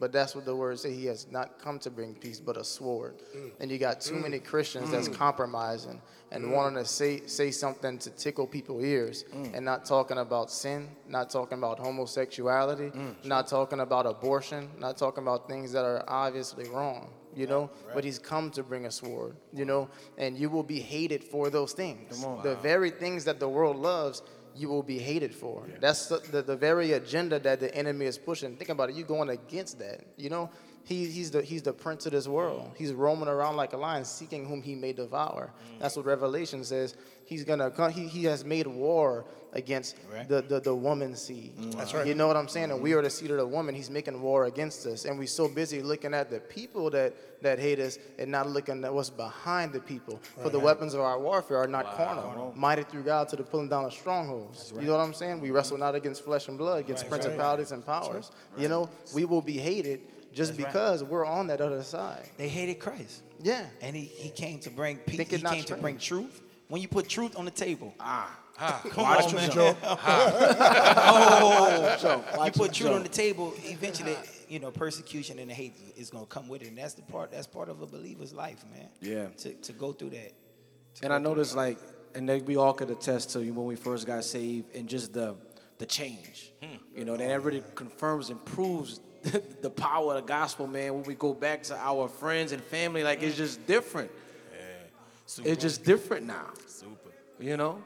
E: But that's what the word say. He has not come to bring peace, but a sword. And you got too many Christians that's mm. compromising and mm. wanting to say say something to tickle people's ears, mm. and not talking about sin, not talking about homosexuality, not talking about abortion, not talking about things that are obviously wrong. You know, but he's come to bring a sword. You know, and you will be hated for those things. The very things that the world loves, you will be hated for. That's the, the, the very agenda that the enemy is pushing. Think about it. You're going against that. You know, he, he's the he's the prince of this world. He's roaming around like a lion, seeking whom he may devour. Mm. That's what Revelation says. He's gonna come. He, he has made war against the, the, the woman seed. Mm. That's right. You know what I'm saying? And we mm. are the seed of the woman. He's making war against us. And we're so busy looking at the people that, that hate us and not looking at what's behind the people. For the weapons of our warfare are not carnal, mighty through God to the pulling down of strongholds. You know what I'm saying? We wrestle mm. not against flesh and blood, against principalities and powers. You know, we will be hated just
C: That's right.
E: because we're on that other side.
C: They hated Christ.
E: Yeah.
C: And he, he came to bring peace. He came to bring truth. When you put truth on the table,
B: Ah.
C: come
B: Watch
C: on,
B: the
C: man.
B: joke.
C: oh, you put
B: the
C: truth on the table. Eventually, you know, persecution and hate is gonna come with it, and that's the part. That's part of a believer's life, man.
B: Yeah.
C: To, to go through that.
B: And I noticed like, and they, we all could attest to when we first got saved, and just the the change. You know, that really confirms and proves the power of the gospel, man. When we go back to our friends and family, like it's just different.
D: Super.
B: It's just different now.
D: super.
B: You know,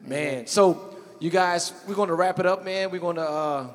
B: man. So you guys, we're gonna wrap it up, man. We're gonna. Uh,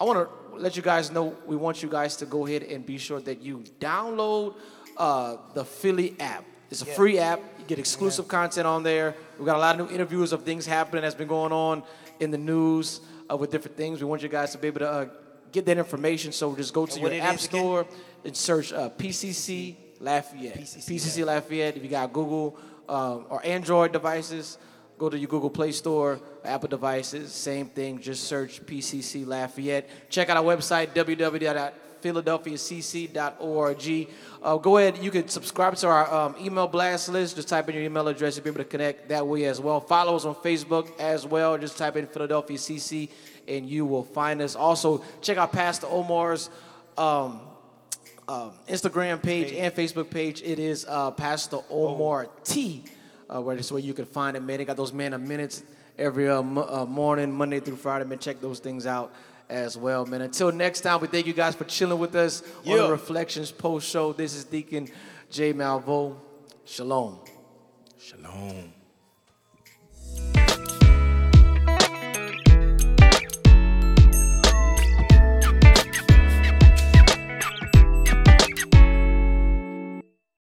B: I want to let you guys know. We want you guys to go ahead and be sure that you download uh, the Philly app. It's a free app. You get exclusive content on there. We've got a lot of new interviews of things happening that's been going on in the news uh, with different things. We want you guys to be able to uh, get that information. So just go to your app
C: is again?
B: store and search uh, PCC Lafayette.
C: PCC
B: PCC Lafayette. If you got Google um, or Android devices, go to your Google Play Store, Apple devices, same thing. Just search PCC Lafayette. Check out our website, www.philadelphiacc.org. Uh, go ahead, you can subscribe to our um, email blast list. Just type in your email address to be able to connect that way as well. Follow us on Facebook as well. Just type in Philadelphia CC and you will find us. Also, check out Pastor Omar's. Um, um, Instagram page and Facebook page. It is uh, Pastor Omar T. Uh, where this where you can find it, man. They got those man of minutes every uh, mo- uh, morning, Monday through Friday. Man, check those things out as well, man. Until next time, we thank you guys for chilling with us on the Reflections Post Show. This is Deacon J Malvo. Shalom.
D: Shalom.